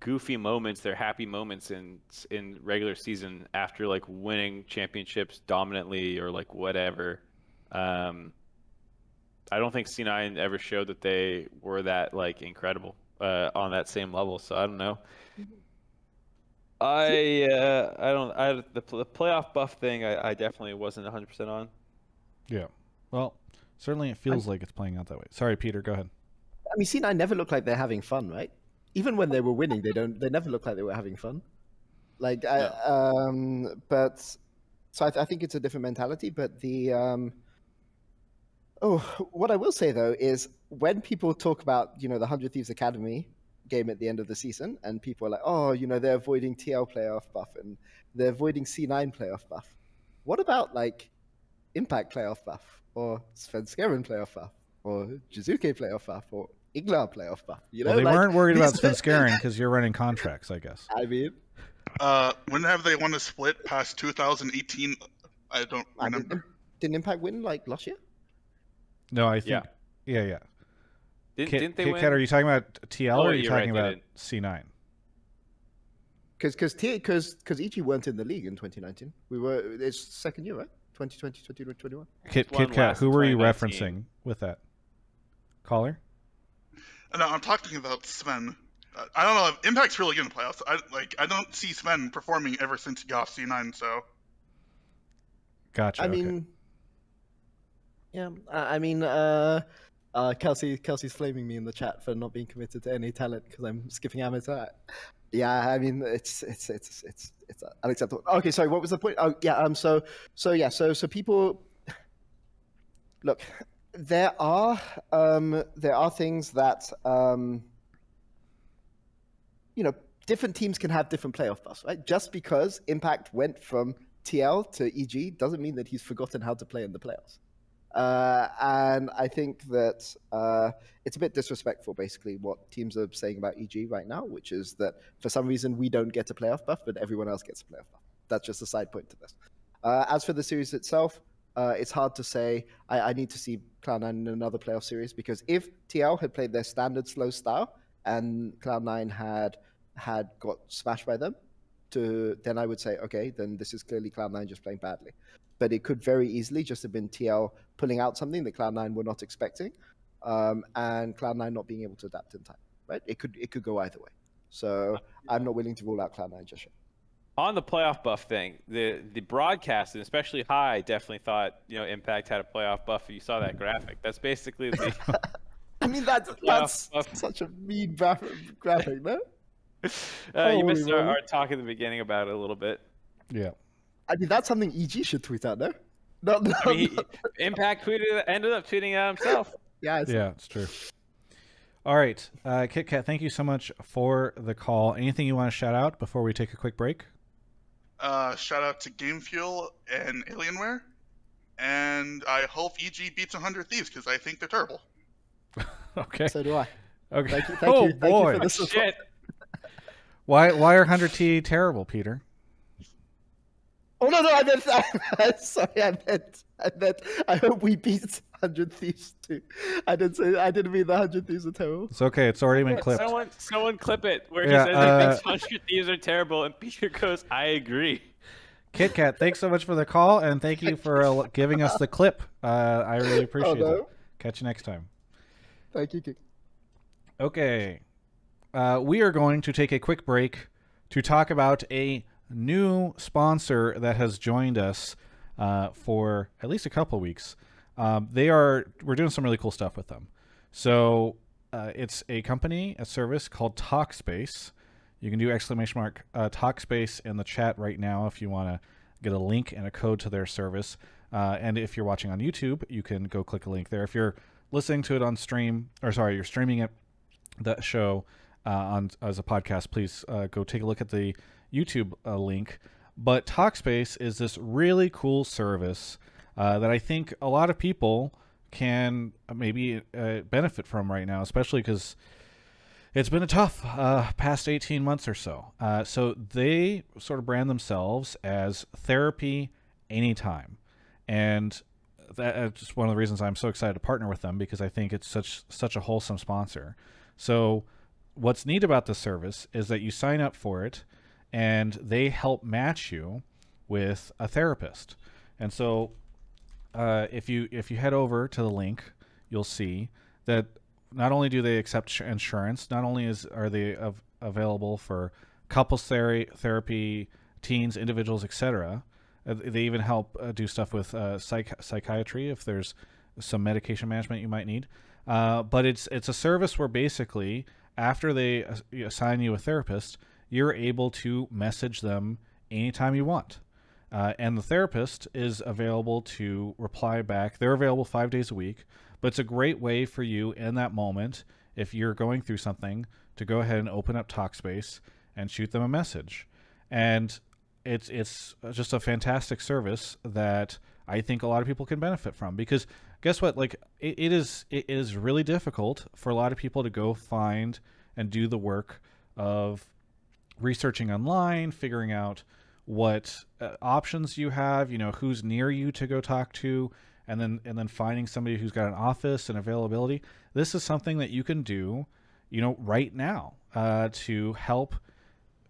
goofy moments, their happy moments in in regular season after like winning championships dominantly or like whatever. Um, I don't think C9 ever showed that they were that like incredible uh, on that same level. So I don't know. I uh, I don't I the, the playoff buff thing I, I definitely wasn't 100 percent on. Yeah. Well, certainly it feels like it's playing out that way. Sorry, Peter. Go ahead. I mean, C9 never looked like they're having fun, right? Even when they were winning, they don't. They never look like they were having fun. Like, I, um, but so I, th- I think it's a different mentality. But the um, oh, what I will say though is when people talk about you know the Hundred Thieves Academy game at the end of the season, and people are like, oh, you know, they're avoiding TL playoff buff and they're avoiding C9 playoff buff. What about like Impact playoff buff or Svenskeren playoff buff or Jiizuke playoff buff or IgNar playoff buff? You know, Well, they like, weren't worried about Svenskeren because you're running contracts, I guess. I mean, Uh, when have they won a split past 2018? I don't I mean, remember. Didn't Impact win like last year? No, I think. Yeah. Yeah, yeah. Didn't, Kit, didn't they Kit win? Kat, are you talking about TL Oh, or are you you're right, talking about. C9? Because because because because EG weren't in the league in 2019. We were it's second year, right? 2020, 2021. Kit, Kit Kat, who were you referencing with that? Caller? No, I'm talking about Sven. Uh, I don't know. if Impact's really good in playoffs. I like. I don't see Sven performing ever since he got off C9. So Gotcha. I okay. mean, Yeah, I I mean, uh, uh, Kelsey, Kelsey's flaming me in the chat for not being committed to any talent because I'm skipping amateur. Yeah, I mean, it's it's it's it's it's unacceptable. Okay, sorry, what was the point? Oh, yeah, um, so so yeah, so so people, look, there are um there are things that um you know different teams can have different playoff buffs, right? Just because Impact went from TL to EG doesn't mean that he's forgotten how to play in the playoffs. Uh, and I think that uh, it's a bit disrespectful, basically, what teams are saying about EG right now, which is that for some reason we don't get a playoff buff, but everyone else gets a playoff buff. That's just a side point to this. Uh, as for the series itself, uh, it's hard to say. I, I need to see Cloud9 in another playoff series because if TL had played their standard slow style and Cloud9 had had got smashed by them, to then I would say, okay, then this is clearly Cloud9 just playing badly. But it could very easily just have been TL pulling out something that Cloud9 were not expecting, um, and Cloud9 not being able to adapt in time. Right? It could it could go either way. So I'm not willing to rule out Cloud9 just yet. On the playoff buff thing, the the broadcast and especially Hai definitely thought you know Impact had a playoff buff. You saw that graphic. That's basically the I mean, that's that's buff. such a mean gra- graphic, no? uh, you missed our, our talk at the beginning about it a little bit. Yeah. I mean, that's something EG should tweet out, no? No, no, I mean, no. Impact tweeted ended up tweeting out himself. yeah, it's, Yeah, it's true. All right, uh, Kit Kat, thank you so much for the call. Anything you want to shout out before we take a quick break? Uh, shout out to Game Fuel and Alienware, and I hope EG beats 100 Thieves because I think they're terrible. Okay. so do I. Okay. Thank you, thank oh you, thank you boy. for this as. Shit. Why why are hundred T terrible, Peter? Oh no, no, I meant. sorry, I meant. I meant. I hope we beat Hundred Thieves too. I didn't say. I didn't mean the Hundred Thieves are terrible. It's okay. It's already been clipped. Someone, someone clip it where Yeah, he says uh, he thinks Hundred Thieves are terrible, and Peter goes, "I agree." Kit Kat, thanks so much for the call and thank you for uh, giving us the clip. Uh, I really appreciate no. it. Catch you next time. Thank you. King. Okay. Uh, we are going to take a quick break to talk about a new sponsor that has joined us uh, for at least a couple of weeks. Um, they are we're doing some really cool stuff with them. So uh, it's a company, a service called Talkspace. You can do exclamation mark uh, Talkspace in the chat right now if you want to get a link and a code to their service. Uh, and if you're watching on YouTube, you can go click a link there. If you're listening to it on stream, or sorry, you're streaming it the show uh, on as a podcast, please uh, go take a look at the YouTube uh, link. But Talkspace is this really cool service uh, that I think a lot of people can maybe uh, benefit from right now, especially because it's been a tough uh, past 18 months or so. Uh, so they sort of brand themselves as therapy anytime. And that's one of the reasons I'm so excited to partner with them because I think it's such such a wholesome sponsor. So what's neat about this service is that you sign up for it and they help match you with a therapist. And so uh, if you if you head over to the link, you'll see that not only do they accept insurance, not only is are they av- available for couples ther- therapy, teens, individuals, etc. Uh, they even help uh, do stuff with uh, psych- psychiatry if there's some medication management you might need. Uh, but it's it's a service where basically after they assign you a therapist, you're able to message them anytime you want. Uh, and the therapist is available to reply back. They're available five days a week, but it's a great way for you in that moment, if you're going through something, to go ahead and open up Talkspace and shoot them a message. And it's it's just a fantastic service that I think a lot of people can benefit from because guess what? Like it, it is it is really difficult for a lot of people to go find and do the work of researching online, figuring out what uh, options you have, you know, who's near you to go talk to, and then and then finding somebody who's got an office and availability. This is something that you can do, you know, right now uh, to help,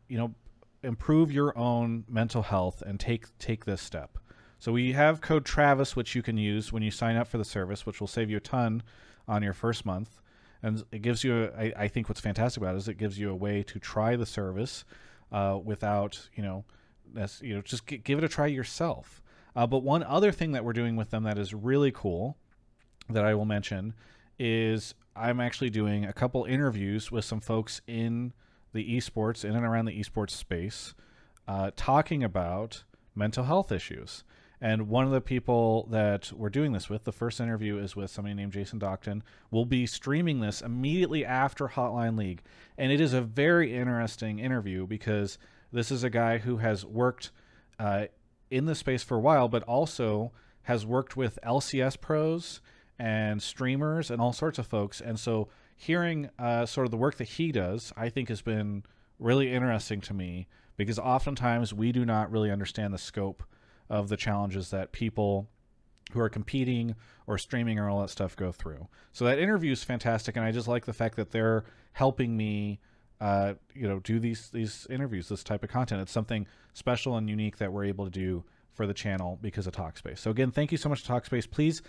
you know, improve your own mental health and take take this step. So we have code Travis, which you can use when you sign up for the service, which will save you a ton on your first month. And it gives you, a, I, I think what's fantastic about it is it gives you a way to try the service uh, without, you know, you know, just g- give it a try yourself. Uh, but one other thing that we're doing with them that is really cool that I will mention is I'm actually doing a couple interviews with some folks in the esports, in and around the esports space, uh, talking about mental health issues. And one of the people that we're doing this with, the first interview is with somebody named Jason Dockton. We'll be streaming this immediately after Hotline League. And it is a very interesting interview because this is a guy who has worked uh, in the space for a while, but also has worked with LCS pros and streamers and all sorts of folks. And so hearing uh, sort of the work that he does, I think has been really interesting to me because oftentimes we do not really understand the scope of the challenges that people who are competing or streaming or all that stuff go through. So that interview is fantastic, and I just like the fact that they're helping me, uh, you know, do these these interviews, this type of content. It's something special and unique that we're able to do for the channel because of Talkspace. So again, thank you so much to Talkspace. Please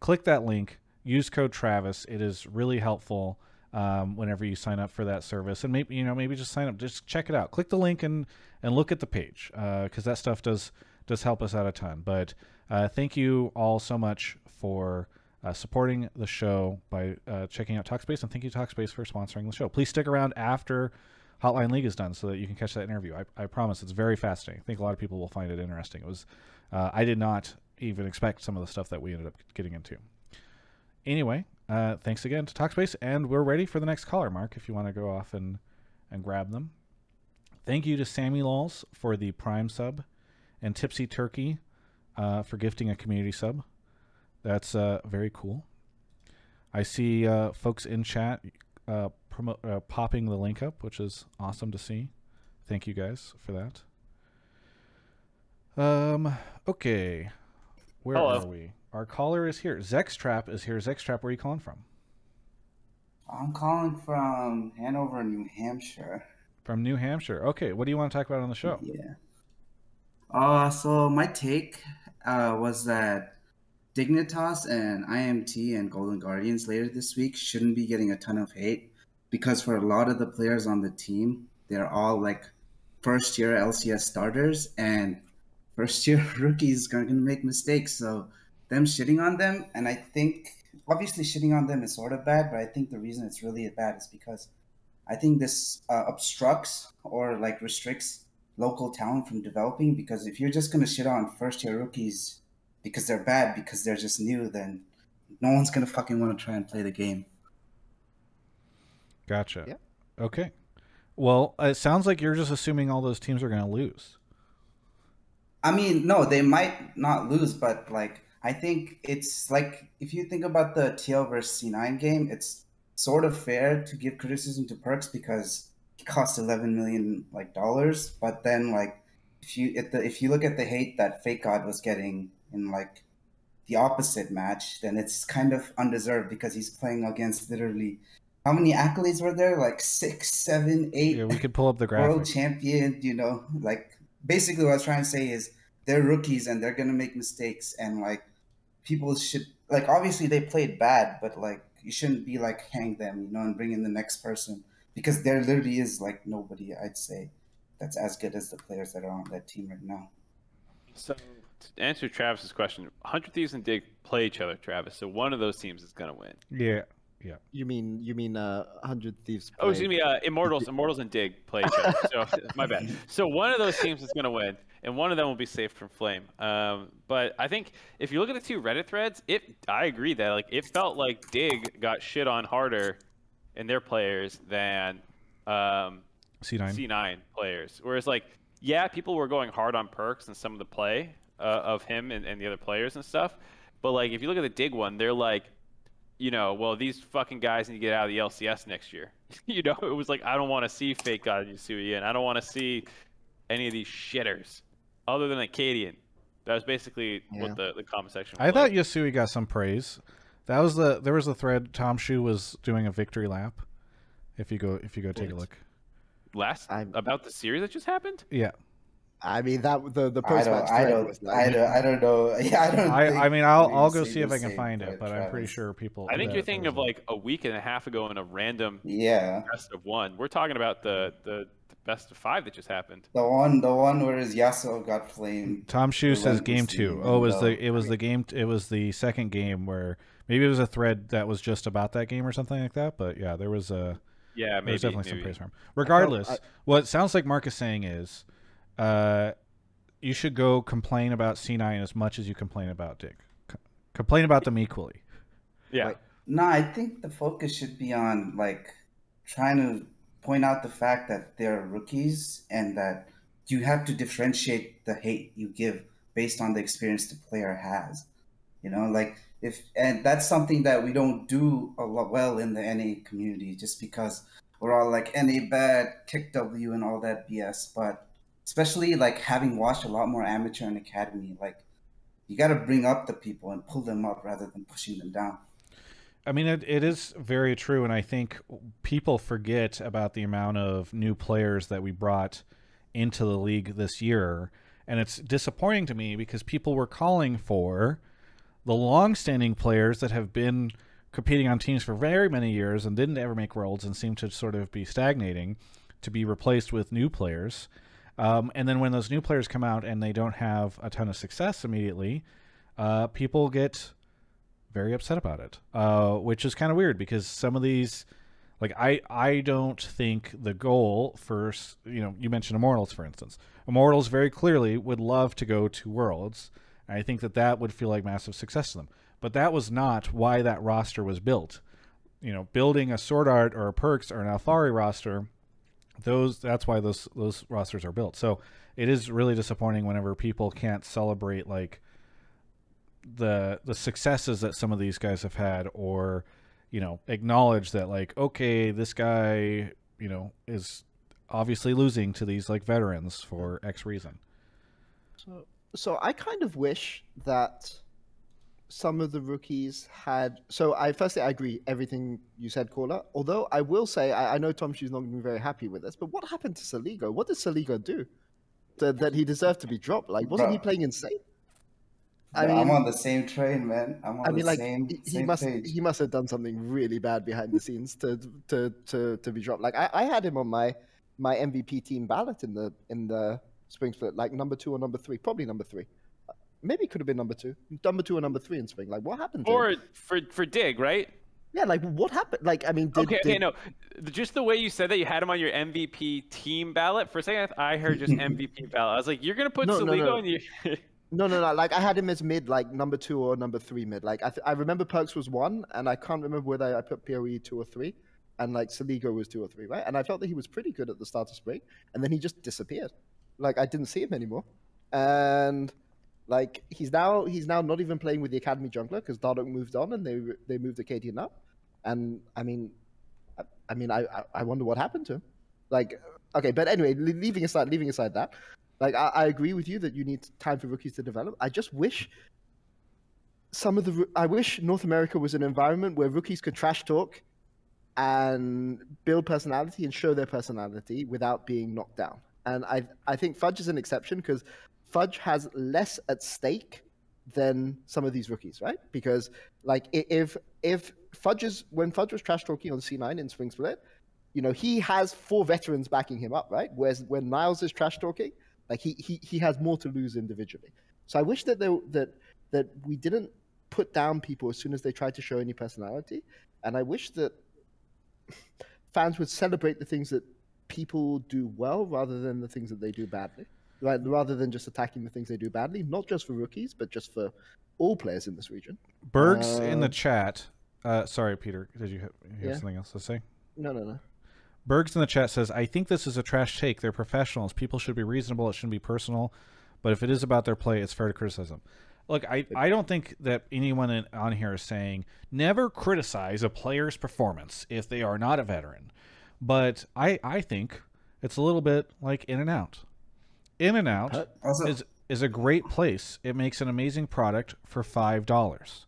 click that link, use code Travis. It is really helpful. Um, whenever you sign up for that service and maybe you know maybe just sign up just check it out click the link and and look at the page because uh, that stuff does does help us out a ton. But uh, thank you all so much for uh, supporting the show by uh, checking out Talkspace, and thank you Talkspace for sponsoring the show. Please stick around after Hotline League is done so that you can catch that interview. I, I promise it's very fascinating. I think a lot of people will find it interesting. It was uh, I did not even expect some of the stuff that we ended up getting into. Anyway, uh, thanks again to Talkspace, and we're ready for the next caller, Mark. If you want to go off and and grab them. Thank you to Sammy Laws for the Prime sub and Tipsy Turkey uh, for gifting a community sub. That's uh, very cool. I see uh, folks in chat uh, promo- uh, popping the link up, which is awesome to see. Thank you guys for that. Um. Okay. Where Hello. are we? Our caller is here. Zextrap is here. Zextrap, where are you calling from? I'm calling from Hanover, New Hampshire. From New Hampshire. Okay. What do you want to talk about on the show? Yeah. Uh, so my take uh, was that Dignitas and IMT and Golden Guardians later this week shouldn't be getting a ton of hate because for a lot of the players on the team, they're all like first year LCS starters and first year rookies going to make mistakes. So them shitting on them, and I think obviously shitting on them is sort of bad, but I think the reason it's really bad is because I think this uh, obstructs or like restricts local talent from developing because if you're just going to shit on first year rookies because they're bad because they're just new then no one's going to fucking want to try and play the game Gotcha. Yeah. Okay. Well, it sounds like you're just assuming all those teams are going to lose. i mean no they might not lose but like i think it's like if you think about the tl versus c9 game it's sort of fair to give criticism to Perkz because it cost 11 million like dollars but then like if you if, the, if you look at the hate that FakeGod was getting in like the opposite match then it's kind of undeserved because he's playing against literally how many accolades were there? Like six seven eight Yeah, we could pull up the world champion you know? Like basically what i was trying to say is they're rookies and they're gonna make mistakes and like people should like obviously they played bad but like you shouldn't be like hang them you know and bring in the next person because there literally is like nobody I'd say that's as good as the players that are on that team right now. So to answer Travis's question, 100 Thieves and Dig play each other, Travis. So one of those teams is gonna win. Yeah. Yeah. You mean you mean uh, hundred thieves? Oh, excuse me. Uh, Immortals, Immortals and Dig play each other. So my bad. So one of those teams is gonna win, and one of them will be saved from flame. Um, but I think if you look at the two Reddit threads, it I agree that like it felt like Dig got shit on harder in their players than um, C9. C9 players. Whereas, like, yeah, people were going hard on Perkz and some of the play uh, of him and, and the other players and stuff. But, like, if you look at the Dig one, they're like, you know, well, these fucking guys need to get out of the LCS next year. you know, it was like, I don't want to see FakeGod Yusui and I don't want to see any of these shitters other than Akaadian. That was basically Yeah. what the, the comment section was I thought. Yusui got some praise. That was the there was a thread. Tom Shu was doing a victory lap. If you go if you go take a look, last I'm- about the series that just happened. yeah, I mean that the the I post don't, match I don't, was I don't, I don't know. Yeah, I don't. I, I mean, I'll I'll go see if I can find it, for but I'm pretty sure people. I think that you're thinking of like a week and a half ago in a random Yeah, best of one. We're talking about the the, the best of five that just happened. the one, the one where his Yasuo got flamed. Tom Shoe says game relentlessly, two. Oh, it was the it was the game. It was the second game where maybe it was a thread that was just about that game or something like that. But yeah, there was a Yeah, there maybe. was definitely some maybe. praise for him. Regardless, I- what it sounds like Mark is saying is, uh, you should go complain about C9 as much as you complain about Dig. C- complain about them equally. Yeah. Right. No, I think the focus should be on like trying to point out the fact that they're rookies and that you have to differentiate the hate you give based on the experience the player has. You know, like if and that's something that we don't do a lot well in the NA community just because we're all like NA bad, kick W and all that BS. But especially like having watched a lot more amateur and academy, like you got to bring up the people and pull them up rather than pushing them down. I mean, it, it is very true, and I think people forget about the amount of new players that we brought into the league this year, and it's disappointing to me because people were calling for the long-standing players that have been competing on teams for very many years and didn't ever make worlds and seem to sort of be stagnating to be replaced with new players. Um, and then when those new players come out and they don't have a ton of success immediately, uh, people get very upset about it, uh, which is kind of weird because some of these, like I, I don't think the goal for you know you mentioned Immortals for instance. Immortals very clearly would love to go to Worlds. I think that that would feel like massive success to them, but that was not why that roster was built. You know, building a Sword Art or a Perkz or an Alphari roster, those that's why those those rosters are built. So it is really disappointing whenever people can't celebrate like the the successes that some of these guys have had or you know acknowledge that like okay this guy you know is obviously losing to these like veterans for x reason So, so I kind of wish that some of the rookies had. So I firstly I agree everything you said, caller. Although I will say I, I know Tom Shoe's not going to be very happy with this, but what happened to Soligo? What did Soligo do that, that he deserved to be dropped? Like wasn't he playing insane? I I am on the same train, man. I'm on I mean, the like same, he- he same must page. he must have done something really bad behind the scenes to to to, to be dropped. Like I, I had him on my my MVP team ballot in the in the spring split, like number two or number three, probably number three. Uh, Maybe it could have been number two, number two or number three in spring. Like what happened? Him? Or for for Dig, right? yeah, like what happened? Like I mean, did, okay, okay, did- no. Just the way you said that, you had him on your MVP team ballot. For a second, I heard just MVP ballot. I was like, you're gonna put No, no, no. in your. No, no, no. Like I had him as mid, like number two or number three mid. Like I, th- I remember Perkz was one, and I can't remember whether I put Poe two or three, and like Soligo was two or three, right? And I felt that he was pretty good at the start of spring, and then he just disappeared. Like I didn't see him anymore, and like he's now he's now not even playing with the academy jungler because Dardoch moved on and they they moved Akaadian up, and I mean, I, I mean I I wonder what happened to him. Like okay, but anyway, leaving aside leaving aside that. Like I, I agree with you that you need time for rookies to develop. I just wish some of the I wish North America was an environment where rookies could trash talk and build personality and show their personality without being knocked down. And I I think Fudge is an exception because Fudge has less at stake than some of these rookies, right? Because like if if Fudge is when Fudge was trash talking on C9 in Spring Split, you know he has four veterans backing him up, right? Whereas when Niles is trash talking, like he he he has more to lose individually. So I wish that there that that we didn't put down people as soon as they tried to show any personality, and I wish that fans would celebrate the things that people do well rather than the things that they do badly. Right, rather than just attacking the things they do badly, not just for rookies, but just for all players in this region. bergs in the Uh, chat uh sorry peter did you have, you have Yeah. something else to say No, no, no. Bergs in the chat says, I think this is a trash take. They're professionals. People should be reasonable. It shouldn't be personal. But if it is about their play, it's fair to criticism. Look, I, I don't think that anyone in, on here is saying never criticize a player's performance if they are not a veteran. But I, I think it's a little bit like In and Out. In and Out Also, is is a great place. It makes an amazing product for five dollars.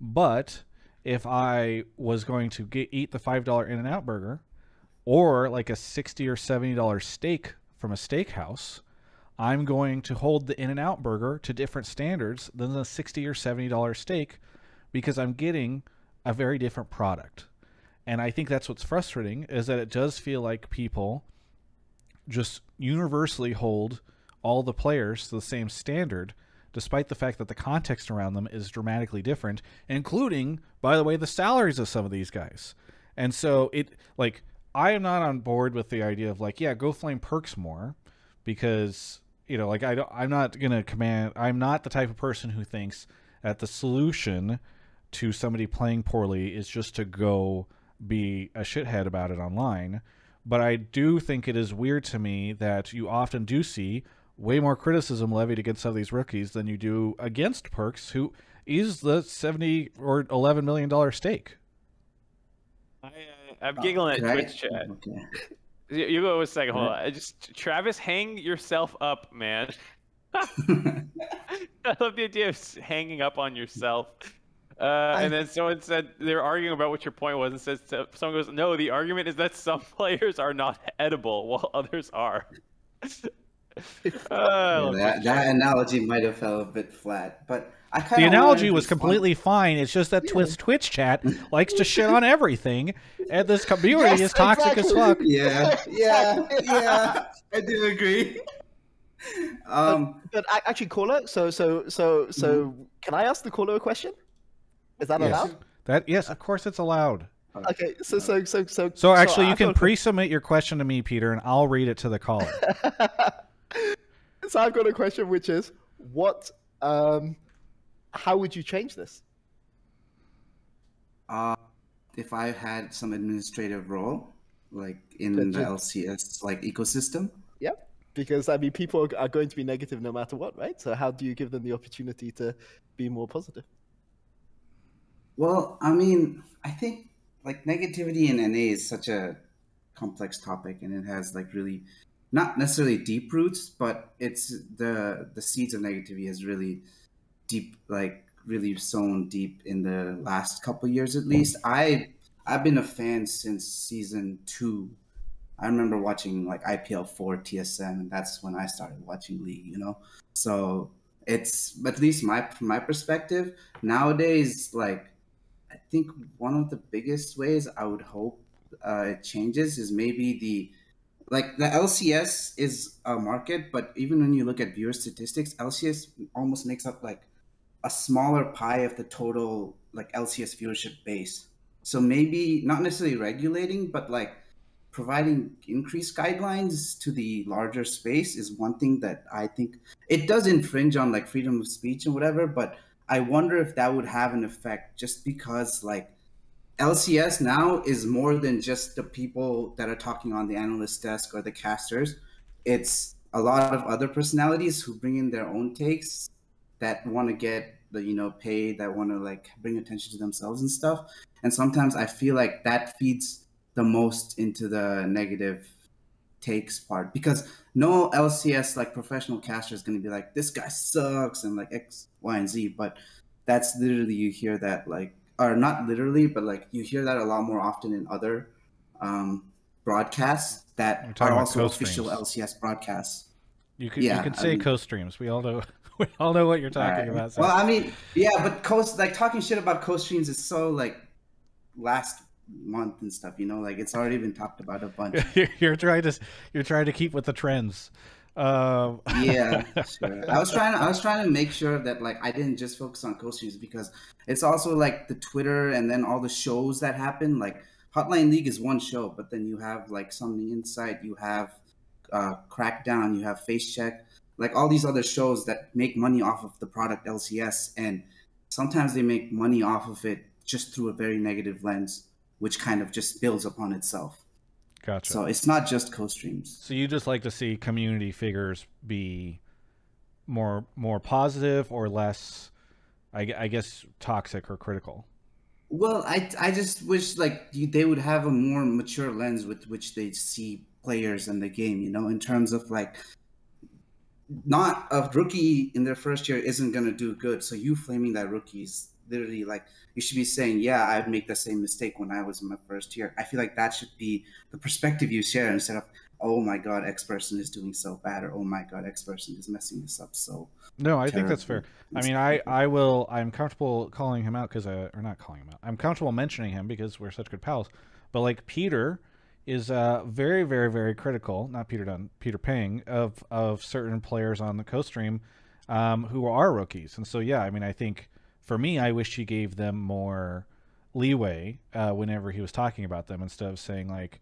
But if I was going to get, eat the five dollar In and Out burger, or like a sixty or seventy dollar steak from a steakhouse, I'm going to hold the In and Out burger to different standards than the 60 or 70 dollar steak because I'm getting a very different product. And I think that's what's frustrating is that it does feel like people just universally hold all the players to the same standard despite the fact that the context around them is dramatically different, including, by the way, the salaries of some of these guys. And so it like I am not on board with the idea of like, yeah, go flame Perkz more because you know, like I don't I'm not gonna command I'm not the type of person who thinks that the solution to somebody playing poorly is just to go be a shithead about it online. But I do think it is weird to me that you often do see way more criticism levied against some of these rookies than you do against Perkz, who is the seventy or eleven million dollar stake. I, uh, I'm giggling at Can I- Twitch chat. Okay. You, you go a second. Hold on. Just Travis, hang yourself up, man. I love the idea of hanging up on yourself. Uh, and then someone said they're arguing about what your point was, and says so- someone goes, "No, the argument is that some players are not edible while others are." Yeah, Uh, that, that analogy might have fell a bit flat, but I kind of The analogy was completely fine. It's just that Twitch Twitch chat likes to shit on everything, and this community Yes, is toxic as exactly. fuck. Yeah, yeah, yeah. I do agree. Um, But a- actually, caller. So so so so, can I ask the caller a question? Is that Yes. allowed? That yes, of course it's allowed. Okay. So so so so. So actually, you can pre-submit your question to me, Peter, and I'll read it to the caller. so I've got a question, which is, what, um, how would you change this? uh, if I had some administrative role, like in That the you- LCS like ecosystem, Yeah, because I mean, people are- are going to be negative no matter what, right? So how do you give them the opportunity to be more positive? Well, I mean, I think like negativity in NA is such a complex topic, and it has like really not necessarily deep roots, but it's the the seeds of negativity has really deep, like really sown deep in the last couple years at least. I I've been a fan since season two. I remember watching like IPL four TSM, and that's when I started watching League. You know, so it's at least my from my perspective nowadays like I think one of the biggest ways I would hope uh, it changes is maybe the like the LCS is a market, but even when you look at viewer statistics, LCS almost makes up like a smaller pie of the total like LCS viewership base. So maybe not necessarily regulating, but like providing increased guidelines to the larger space is one thing that I think it does infringe on like freedom of speech and whatever, but I wonder if that would have an effect just because like LCS now is more than just the people that are talking on the analyst desk or the casters. It's a lot of other personalities who bring in their own takes that want to get the you know paid, that want to like bring attention to themselves and stuff. And sometimes I feel like that feeds the most into the negative takes part because no LCS like professional caster is going to be like this guy sucks and like X, Y, and Z. But that's literally you hear that like or not literally, but like you hear that a lot more often in other um, broadcasts that are also official LCS broadcasts. You can Yeah, you can I say mean- co-streams. We all know we all know what you're talking Alright. about. so- Well, I mean, yeah, but coast like talking shit about co-streams is so like last month and stuff. You know, like it's already been talked about a bunch. you're, you're trying to you're trying to keep with the trends. Um, yeah, sure. I was trying. To, I was trying to make sure that like I didn't just focus on co-streams because it's also like the Twitter and then all the shows that happen. Like Hotline League is one show, but then you have like Something Inside, you have uh, Crackdown, you have Face Check, like all these other shows that make money off of the product LCS, and sometimes they make money off of it just through a very negative lens, which kind of just builds upon itself. gotcha. So it's not just co-streams. So you just like to see community figures be more more positive or less, I, I guess, toxic or critical. Well, I I just wish like you, they would have a more mature lens with which they see players in the game. You know, in terms of like, not a rookie in their first year isn't gonna do good. So you flaming that rookie is literally like you should be saying, yeah, I'd make the same mistake when I was in my first year. I feel like that should be the perspective you share instead of oh my god, X person is doing so bad, or oh my god, X person is messing this up so. No, I think that's fair. I mean, I. I will. I'm comfortable calling him out because, I or not calling him out. I'm comfortable mentioning him because we're such good pals. But like Peter is uh very, very, very critical. Not Peter Dun, Peter Pang of of certain players on the coast stream, um, who are rookies. And so yeah, I mean, I think for me, I wish he gave them more leeway uh, whenever he was talking about them instead of saying like.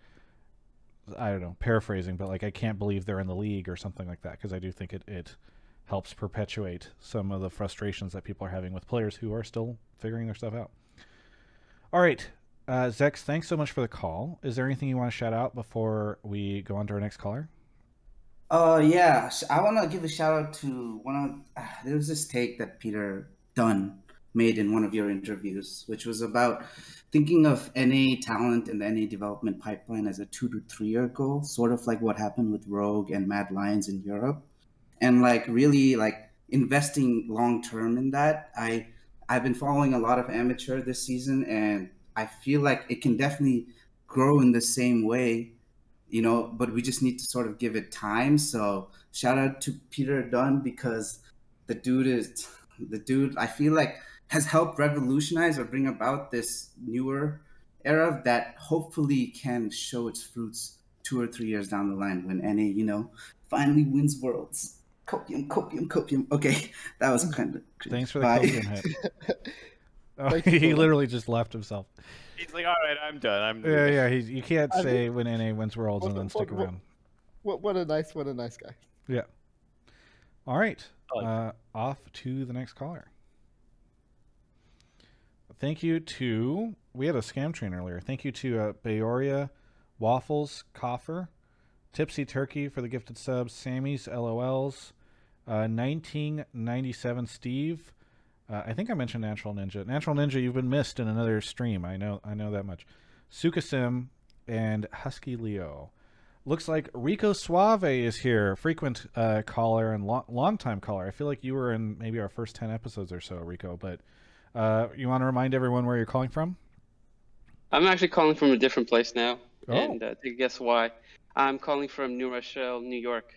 I don't know, paraphrasing, but like I can't believe they're in the league or something like that because I do think it, it helps perpetuate some of the frustrations that people are having with players who are still figuring their stuff out. All right, uh, Zex, thanks so much for the call. Is there anything you want to shout out before we go on to our next caller? Uh, yeah, I want to give a shout out to one of. Uh, there was this take that Peter Dun made in one of your interviews, which was about thinking of NA talent and the NA development pipeline as a two to three year goal, sort of like what happened with Rogue and Mad Lions in Europe, and like really like investing long term in that. I I've been following a lot of amateur this season, and I feel like it can definitely grow in the same way you know, but we just need to sort of give it time. So shout out to Peter Dun because the dude is the dude I feel like has helped revolutionize or bring about this newer era that hopefully can show its fruits two or three years down the line when NA, you know, finally wins worlds. Copium, copium, copium. Okay, that was kind of. Thanks for the Bye. copium hit. Oh, he literally just left himself. He's like, all right, I'm done. I'm Yeah, yeah. He's, you can't I say when NA wins worlds and then stick what- what- around. What, what a nice, what a nice guy. Yeah. All right. Uh, off to the next caller. Thank you to we had a scam train earlier. Thank you to uh, Bayoria, Waffles, Coffer, Tipsy Turkey for the gifted subs, Sammy's LOLs, uh, 1997 Steve. Uh, I think I mentioned Natural Ninja. Natural Ninja, you've been missed in another stream. I know, I know that much. Sukasim and Husky Leo. Looks like Rico Suave is here, frequent uh, caller and long, time caller. I feel like you were in maybe our first ten episodes or so, Rico. But uh, you want to remind everyone where you're calling from? I'm actually calling from a different place now, Oh. and uh, guess why, I'm calling from New Rochelle, New York.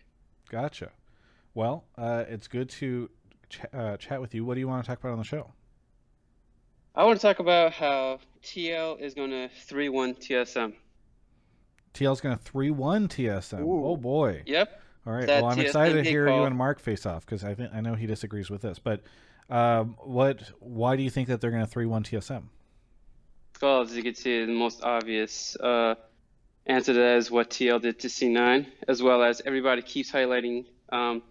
Gotcha. Well, uh, it's good to ch- uh, chat with you. What do you want to talk about on the show? I want to talk about how TL is going to 3-1 TSM. TL's going to three one TSM. Ooh. Oh boy! Yep. All right. That Well, I'm TSM excited to hear you and Mark face off because I think I know he disagrees with this. But um, what? Why do you think that they're going to three one TSM? Well, as you can see, the most obvious uh, answer to that is what TL did to C9, as well as everybody keeps highlighting um,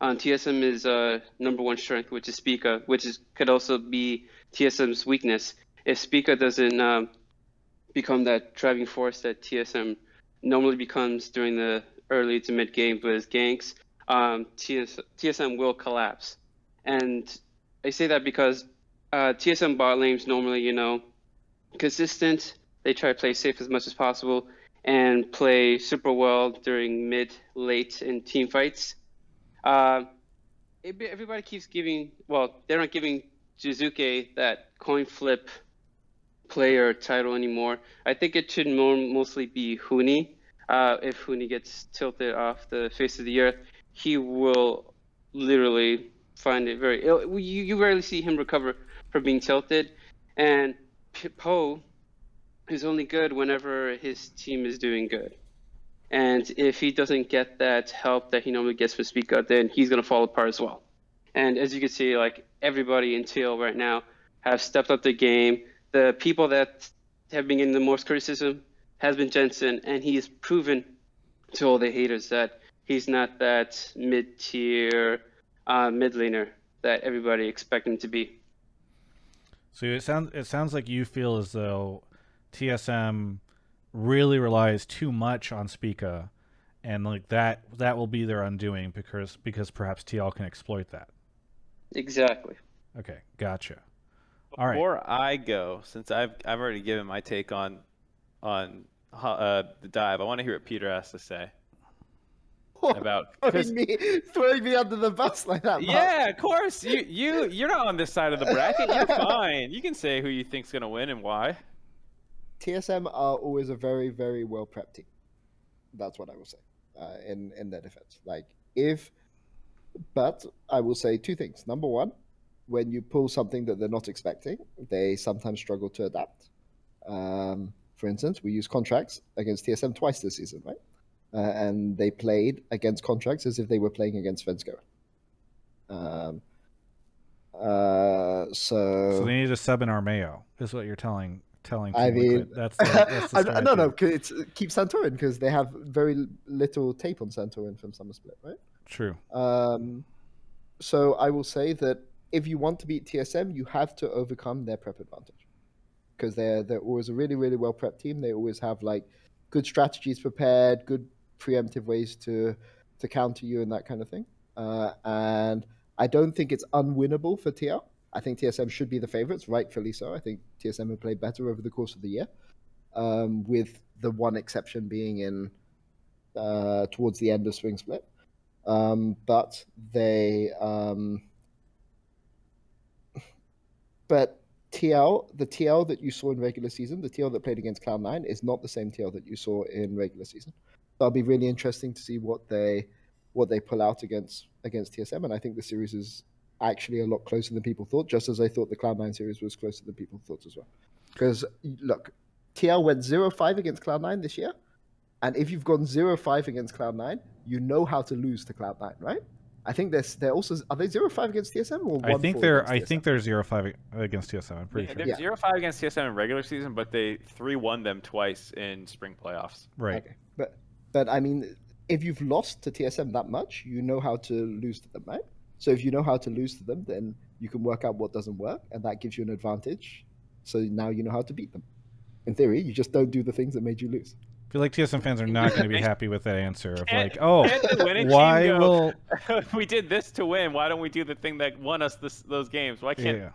on TSM is uh, number one strength, which is Spica, which is could also be TSM's weakness. If Spica doesn't um, become that driving force that TSM normally becomes during the early to mid game with ganks, um, TS- TSM will collapse. And I say that because uh, TSM bot lanes normally, you know, consistent. They try to play safe as much as possible and play super well during mid, late, and team fights. Uh, everybody keeps giving, well, they're not giving Jiizuke that coin flip player title anymore. I think it should more, mostly be Huni. Uh, if Huni gets tilted off the face of the earth, he will literally find it very. You, you rarely see him recover from being tilted. And Poe is only good whenever his team is doing good. And if he doesn't get that help that he normally gets Spica, then he's going to fall apart as well. And as you can see, like everybody in TL right now have stepped up their game. The people that have been getting the most criticism has been Jensen, and he has proven to all the haters that he's not that mid-tier uh, mid laner that everybody expect him to be. So it sounds it sounds like you feel as though TSM really relies too much on Spica, and like that that will be their undoing because because perhaps TL can exploit that. Exactly. Okay, gotcha. All right. Before I go, since I've I've already given my take on on ho- uh, the dive, I want to hear what Peter has to say about. Throwing me, throwing me under the bus like that. Mark. yeah, of course. You you you're not on this side of the bracket. You're fine. You can say who you think's gonna win and why. TSM are always a very, very well prepped team. That's what I will say uh, in in their defense. Like if, but I will say two things. Number one, when you pull something that they're not expecting, they sometimes struggle to adapt. Um, for instance, we use contracts against TSM twice this season, right? Uh, and they played against contracts as if they were playing against Svenska. Um, uh, so, So they need to sub in Armao, is what you're telling telling. I mean, that's the, that's the I, no, no, it's keep Santorin because they have very little tape on Santorin from Summer Split, right? True. Um, so I will say that if you want to beat TSM, you have to overcome their prep advantage because they're they're always a really really well prepped team. They always have like good strategies prepared, good preemptive ways to to counter you and that kind of thing. Uh, and I don't think it's unwinnable for TL. I think TSM should be the favorites, rightfully so. I think TSM have played better over the course of the year, um, with the one exception being in uh, towards the end of Swing Split um, but they um, but TL the TL that you saw in regular season, the TL that played against Cloud Nine, is not the same TL that you saw in regular season. That'll be really interesting to see what they what they pull out against against TSM, and I think the series is actually a lot closer than people thought. Just as I thought the Cloud Nine series was closer than people thought as well. Because look, TL went 0-5 against Cloud Nine this year. And if you've gone 0-5 against Cloud9, you know how to lose to Cloud9, right? I think they're, they're also are they 0-5 against TSM or I think they're against I think they're zero five against TSM. I'm pretty Yeah, sure. they're Yeah. zero five against TSM in regular season, but they three won them twice in spring playoffs. Right. Okay. But but I mean if you've lost to TSM that much, you know how to lose to them, right? So if you know how to lose to them, then you can work out what doesn't work and that gives you an advantage. So now you know how to beat them. In theory, you just don't do the things that made you lose. I feel like TSM fans are not going to be happy with that answer of Can't- like, oh, can't the winning why go, will we did this to win. Why don't we do the thing that won us this, those games? Why can't yeah.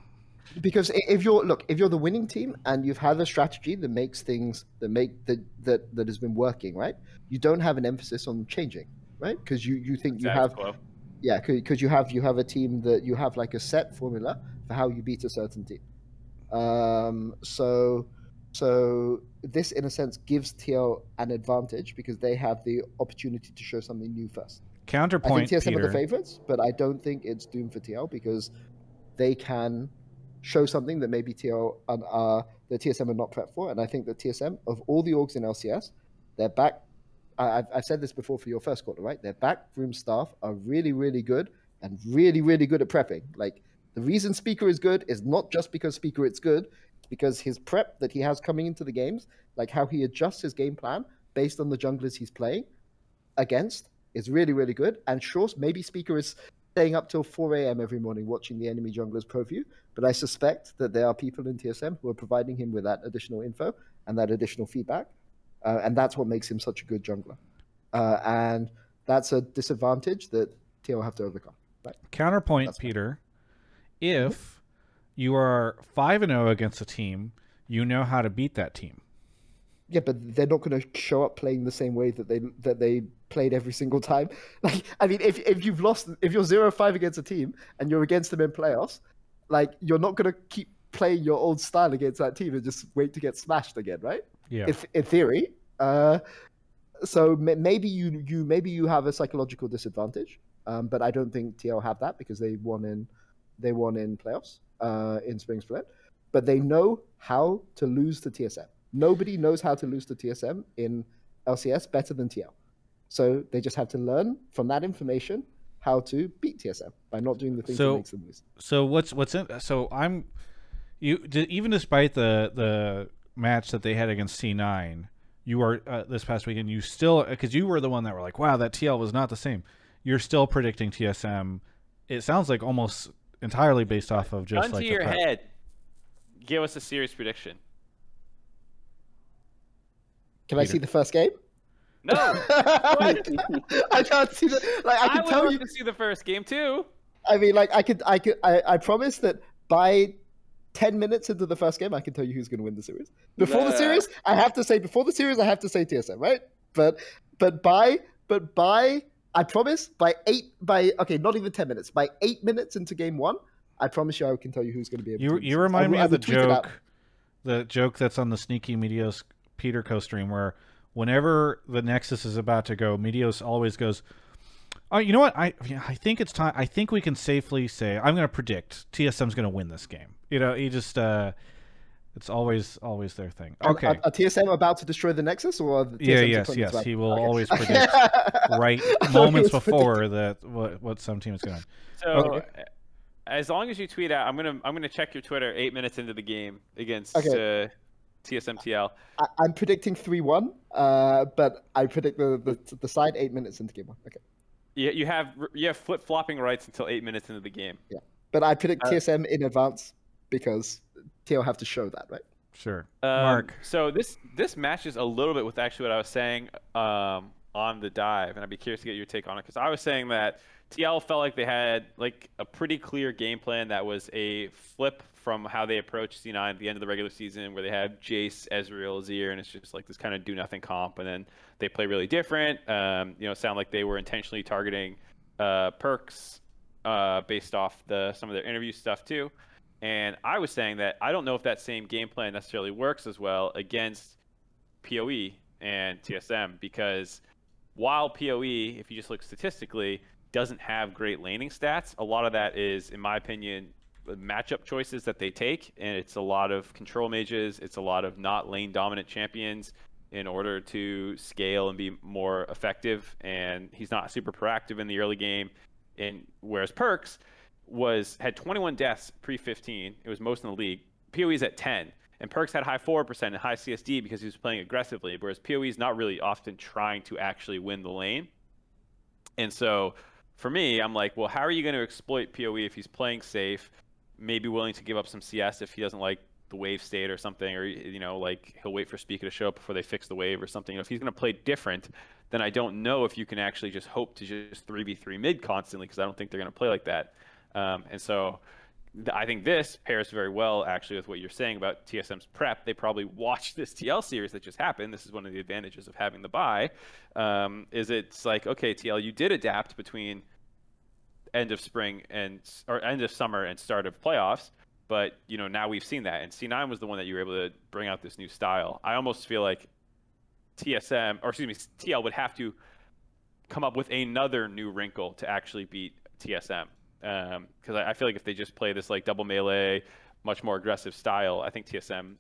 Because if you're look if you're the winning team and you've had a strategy that makes things that make that that, that has been working right? You don't have an emphasis on changing right? Because you you think you have yeah because you have you have a team that you have like a set formula for how you beat a certain team. Um so so this in a sense gives TL an advantage because they have the opportunity to show something new first. Counterpoint I think are Peter. the favorites, but I don't think it's doomed for TL because they can show something that maybe TL and uh, the TSM are not prepped for. And I think that TSM, of all the orgs in LCS, their back. I, I've said this before for your first quarter, right? Their backroom staff are really, really good and really, really good at prepping. Like the reason Spica is good is not just because Spica it's good, because his prep that he has coming into the games, like how he adjusts his game plan based on the junglers he's playing against is really, really good. And sure, maybe Spica is staying up till 4 a.m. every morning watching the enemy junglers pro view, but I suspect that there are people in TSM who are providing him with that additional info and that additional feedback. Uh, and that's what makes him such a good jungler. Uh, and that's a disadvantage that TL will have to overcome. Right? Counterpoint, That's fine. Peter. If you are five and zero against a team, you know how to beat that team. Yeah, but they're not going to show up playing the same way that they that they played every single time. Like, I mean, if if you've lost, if you're zero five against a team and you're against them in playoffs, like you're not going to keep playing your old style against that team and just wait to get smashed again, right? Yeah. If in theory, uh, so ma- maybe you you maybe you have a psychological disadvantage, um, but I don't think TL have that because they won in they won in playoffs uh, in spring split, but they know how to lose to TSM. Nobody knows how to lose to TSM in LCS better than TL. So they just have to learn from that information how to beat TSM by not doing the things So- that makes them lose. So what's what's in? So I'm you even despite the the match that they had against C9, you are uh, this past weekend. You still because you were the one that were like, wow, that TL was not the same. You're still predicting TSM. It sounds like almost entirely based off of just Gun like to your prep. head. Give us a serious prediction. Can I see the first game? No, I can't see the like. I I, can would tell love you. to see the first game too. I mean, like, I could, I could, I, I promise that by ten minutes into the first game, I can tell you who's going to win the series. Before the series, I have to say, before the series, I have to say TSM, right? But, but by, but by, I promise, by eight, by okay, not even ten minutes, by eight minutes into game one, I promise you, I can tell you who's going to be able. You to you remind I me I of the will tweet it out. joke, the joke that's on the Sneaky Meteos Peter co stream where whenever the Nexus is about to go, Meteos always goes, "Oh, you know what? I I think it's time. I think we can safely say I'm going to predict TSM's going to win this game." You know, he just uh, it's always always their thing. Okay. Are, are TSM about to destroy the Nexus, or are the yeah, yes, yes. about- He will Okay. always predict right I thought he moments before that what what some team is going. to So, Okay. as long as you tweet out, I'm gonna I'm gonna check your Twitter eight minutes into the game against Okay. uh, TSMTL. I, I'm predicting three one, uh, but I predict the, the the side eight minutes into game one. Okay, You, you have you have flip flopping rights until eight minutes into the game. Yeah. But I predict Uh, TSM in advance because TL have to show that, right? Sure. Um, Mark. So this this matches a little bit with actually what I was saying um, on the dive, and I'd be curious to get your take on it because I was saying that TL felt like they had like a pretty clear game plan that was a flip from how they approached C9 at the end of the regular season, where they had Jace, Ezreal, Azir, and it's just like this kind of do nothing comp, and then they play really different. Um, you know, sound like they were intentionally targeting uh, Perkz uh, based off the some of their interview stuff too. And I was saying that I don't know if that same game plan necessarily works as well against PoE and TSM because while PoE, if you just look statistically, doesn't have great laning stats, a lot of that is, in my opinion, matchup choices that they take, and it's a lot of control mages, it's a lot of not lane dominant champions in order to scale and be more effective. And he's not super proactive in the early game. And whereas Perkz was had 21 deaths pre 15, it was most in the league. PoE's at 10, and Perkz had high 4% and high CSD because he was playing aggressively. Whereas PoE is not really often trying to actually win the lane. And so for me, I'm like, well, how are you going to exploit PoE if he's playing safe, maybe willing to give up some CS if he doesn't like the wave state or something, or you know, like he'll wait for Spica to show up before they fix the wave or something. You know, if he's going to play different, then I don't know if you can actually just hope to just 3v3 mid constantly because I don't think they're going to play like that. Um, and so I think this pairs very well actually with what you're saying about TSM's prep. They probably watched this TL series that just happened. This is one of the advantages of having the buy. Um, is it's like okay, TL, you did adapt between end of spring and or end of summer and start of playoffs. But you know now we've seen that, and C9 was the one that you were able to bring out this new style. I almost feel like TSM or excuse me TL would have to come up with another new wrinkle to actually beat TSM. Um, because I, I feel like if they just play this like double melee, much more aggressive style, I think TSM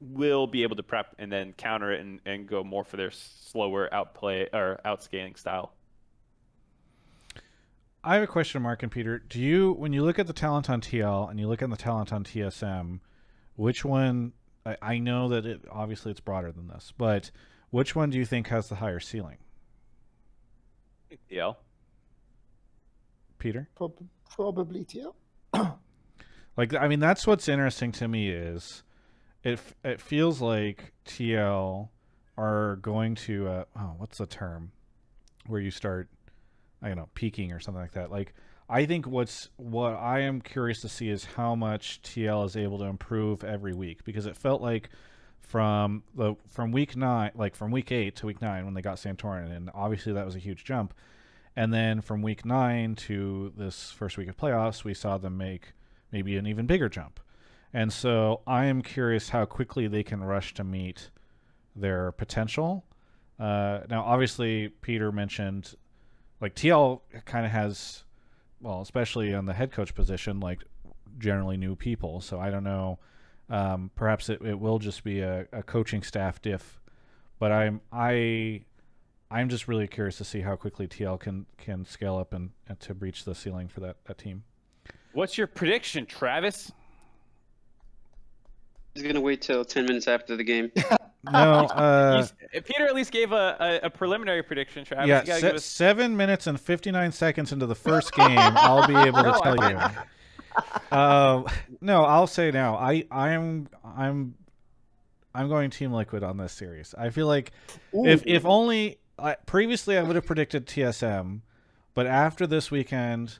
will be able to prep and then counter it and, and go more for their slower outplay or outscaling style. I have a question, Mark and Peter. Do you, when you look at the talent on TL and you look at the talent on TSM, which one? I, I know that it obviously it's broader than this, but which one do you think has the higher ceiling? TL. Peter? Prob- probably TL. Like, I mean, that's what's interesting to me is it it feels like TL are going to uh, oh, what's the term where you start I don't know peaking or something like that. Like, I think what's what I am curious to see is how much TL is able to improve every week because it felt like from the from week nine, like from week eight to week nine when they got Santorin, and obviously that was a huge jump. And then from week nine to this first week of playoffs, we saw them make maybe an even bigger jump. And so I am curious how quickly they can rush to meet their potential. Uh, now, obviously, Peter mentioned like TL kind of has, well, especially on the head coach position, like generally new people. So I don't know. Um, perhaps it, it will just be a, a coaching staff diff, but I'm I I'm just really curious to see how quickly TL can can scale up and, and to reach the ceiling for that, that team. What's your prediction, Travis? He's gonna wait till ten minutes after the game. No, uh, Peter at least gave a, a, a preliminary prediction, Travis. yeah, se- give us seven minutes and fifty nine seconds into the first game, I'll be able to tell you. Uh, no, I'll say now. I I'm I'm I'm going Team Liquid on this series. I feel like if if only I, previously I would have predicted TSM, but after this weekend,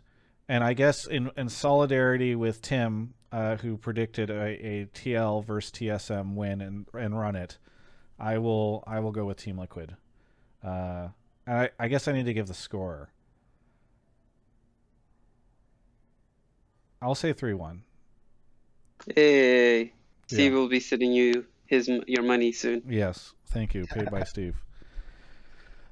and I guess in in solidarity with Tim, uh, who predicted a, a TL versus TSM win and and run it, I will I will go with Team Liquid. Uh, and I, I guess I need to give the score. I'll say three one. Hey, Steve Yeah. will be sending you his your money soon. Yes, thank you. Paid by Steve.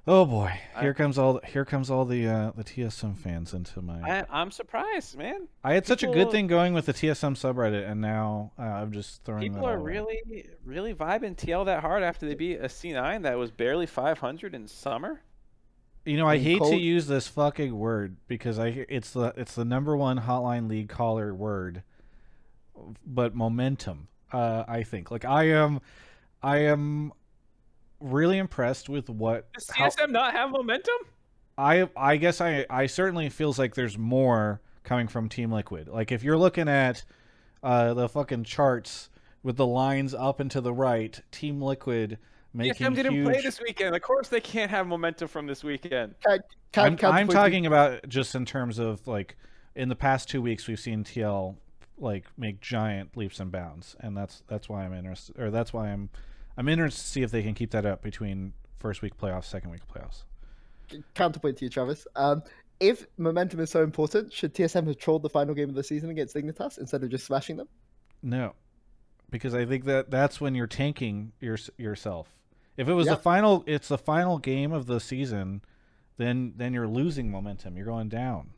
Oh boy, I- here comes all here comes all the uh, the TSM fans into my. I, I'm surprised, man. I had such a good thing going with the TSM subreddit, and now uh, I'm just throwing. People that are all away. really, really vibing TL that hard after they beat a C9 that was barely 500 in summer. You know, I mean, hate to use this fucking word because I it's the it's the number one hotline league caller word, but momentum. Uh, I think like I am, I am really impressed with what Does how- TSM not have momentum? I I guess I I certainly feels like there's more coming from Team Liquid. Like if you're looking at uh, the fucking charts with the lines up and to the right, Team Liquid making TSM didn't huge. play this weekend. Of course, they can't have momentum from this weekend. Can, I'm, can I'm point talking about just in terms of like in the past two weeks we've seen TL like make giant leaps and bounds, and that's that's why I'm interested, or that's why I'm I'm interested to see if they can keep that up between first week playoffs, second week playoffs. counterpoint to you, Travis. Um, if momentum is so important, should TSM have trolled the final game of the season against Dignitas instead of just smashing them? No, because I think that that's when you're tanking your, yourself. If it was Yeah. the final, it's the final game of the season, then then you're losing momentum. You're going down.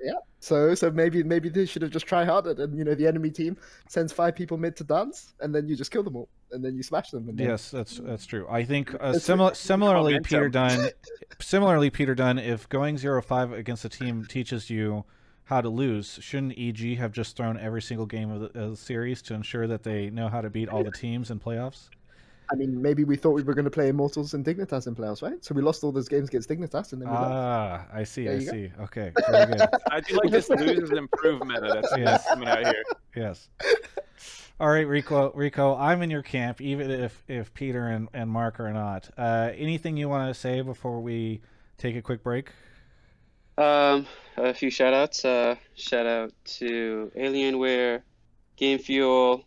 Yeah. So so maybe maybe they should have just tried harder, and you know the enemy team sends five people mid to dance, and then you just kill them all, and then you smash them. And then... Yes, that's that's true. I think uh, similar similarly, Peter Dun. similarly, Peter Dun. If going zero five against a team teaches you how to lose, shouldn't EG have just thrown every single game of the, of the series to ensure that they know how to beat all the teams in playoffs? I mean, maybe we thought we were going to play Immortals and Dignitas in playoffs, right? So we lost all those games against Dignitas, and then we lost. Ah, I see. There I you go. see. Okay, very good. I do like this losers improve meta that's Yes. coming out here. Yes. All right, Rico. Rico, I'm in your camp, even if if Peter and, and Mark are not. Uh, anything you want to say before we take a quick break? Um, a few shout outs. Uh, shout out to Alienware, Game Fuel,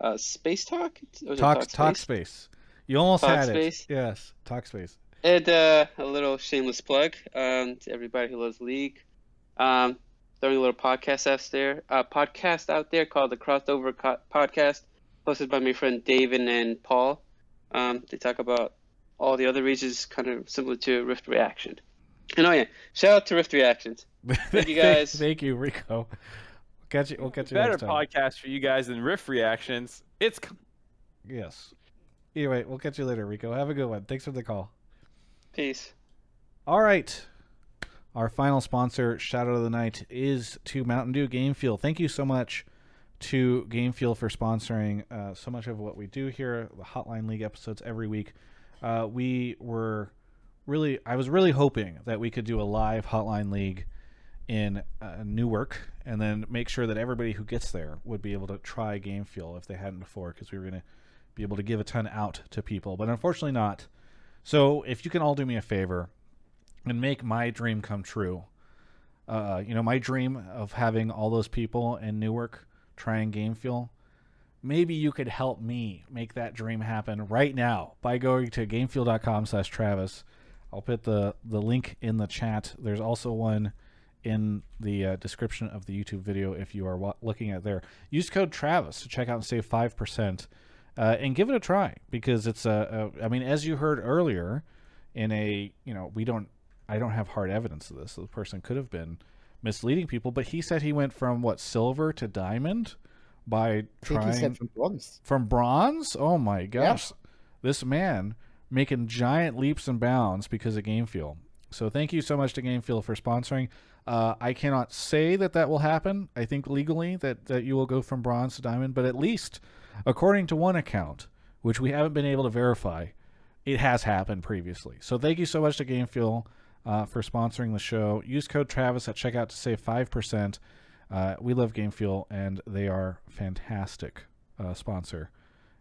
uh, Space Talk. Talk talk Space? space. You almost Talk had Space? it. Yes, talk space. And uh, a little shameless plug um, to everybody who loves League. Um, throwing a little podcast out there, uh, podcast out there called the Crossover Co- Podcast, hosted by my friend David and Paul. Um, they talk about all the other regions, kind of similar to Rift Reaction. And oh yeah, shout out to Rift Reactions. Thank you, guys. Thank you, Rico. We'll catch you. We'll catch you Better next time. podcast for you guys than Rift Reactions. It's Yes. Anyway, we'll catch you later, Rico. Have a good one. Thanks for the call. Peace. All right. Our final sponsor, out of the night, is to Mountain Dew Game Fuel. Thank you so much to Game Fuel for sponsoring uh, so much of what we do here, the Hotline League episodes every week. Uh, we were really, I was really hoping that we could do a live Hotline League in uh, Newark and then make sure that everybody who gets there would be able to try Game Fuel if they hadn't before because we were going to be able to give a ton out to people. But unfortunately, not. So if you can all do me a favor and make my dream come true, uh, you know, my dream of having all those people in Newark trying Game Fuel, maybe you could help me make that dream happen right now by going to gamefuel.com slash Travis. I'll put the, the link in the chat. There's also one in the uh, description of the YouTube video if you are looking at there. Use code Travis to check out and save 5%. Uh, and give it a try because it's a, a. I mean, as you heard earlier, in a you know we don't. I don't have hard evidence of this. So The person could have been misleading people, but he said he went from what silver to diamond by I think trying he said from bronze. from bronze. Oh my gosh, this man making giant leaps and bounds because of Game Fuel. So thank you so much to Game Fuel for sponsoring. Uh, I cannot say that that will happen. I think legally that that you will go from bronze to diamond, but at least according to one account, which we haven't been able to verify, it has happened previously. So thank you so much to Game Fuel uh, for sponsoring the show. Use code Travis at checkout to save five percent. Uh, we love Game Fuel, and they are fantastic uh, sponsor.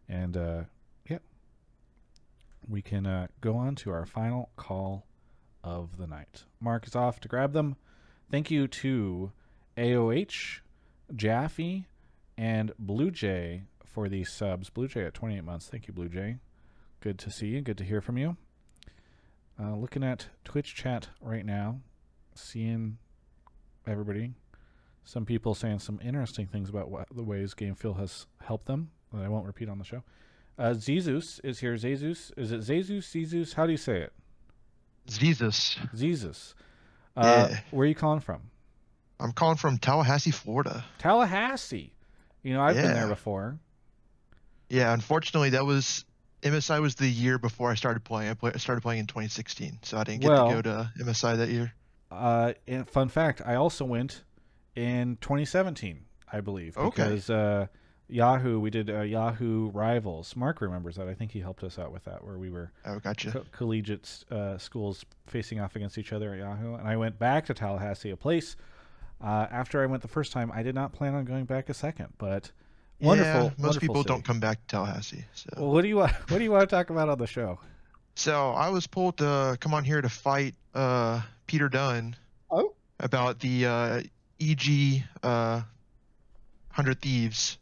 And uh, yeah, we can uh, go on to our final call of the night. Mark is off to grab them. Thank you to AOH, Jaffe, and Blue Jay for these subs. Blue Jay at 28 months. Thank you, Blue Jay. Good to see you. Good to hear from you. Uh, looking at Twitch chat right now, seeing everybody. Some people saying some interesting things about what, the ways Game Fuel has helped them that I won't repeat on the show. Uh, Zezus is here. Zezus. Is it Zezus? Zezus? How do you say it? Jesus. Jesus. Uh, Yeah. Where are you calling from? I'm calling from Tallahassee, Florida. Tallahassee. You know, I've been there before. Yeah, unfortunately, that was MSI was the year before I started playing. I play, started playing in 2016, so I didn't get Well- to go to MSI that year. Uh, and fun fact, I also went in 2017, I believe, Okay. because uh, Yahoo, we did uh, Yahoo Rivals. Mark remembers that. I think he helped us out with that, where we were Oh, gotcha. co- collegiate uh, schools facing off against each other at Yahoo. And I went back to Tallahassee, a place. Uh, after I went the first time, I did not plan on going back a second, but wonderful. yeah, most wonderful people city. don't come back to Tallahassee. So, Well, what do you want? What do you want to talk about on the show? so I was pulled to come on here to fight uh, Peter Dun Oh, about the uh, EG uh, Hundred Thieves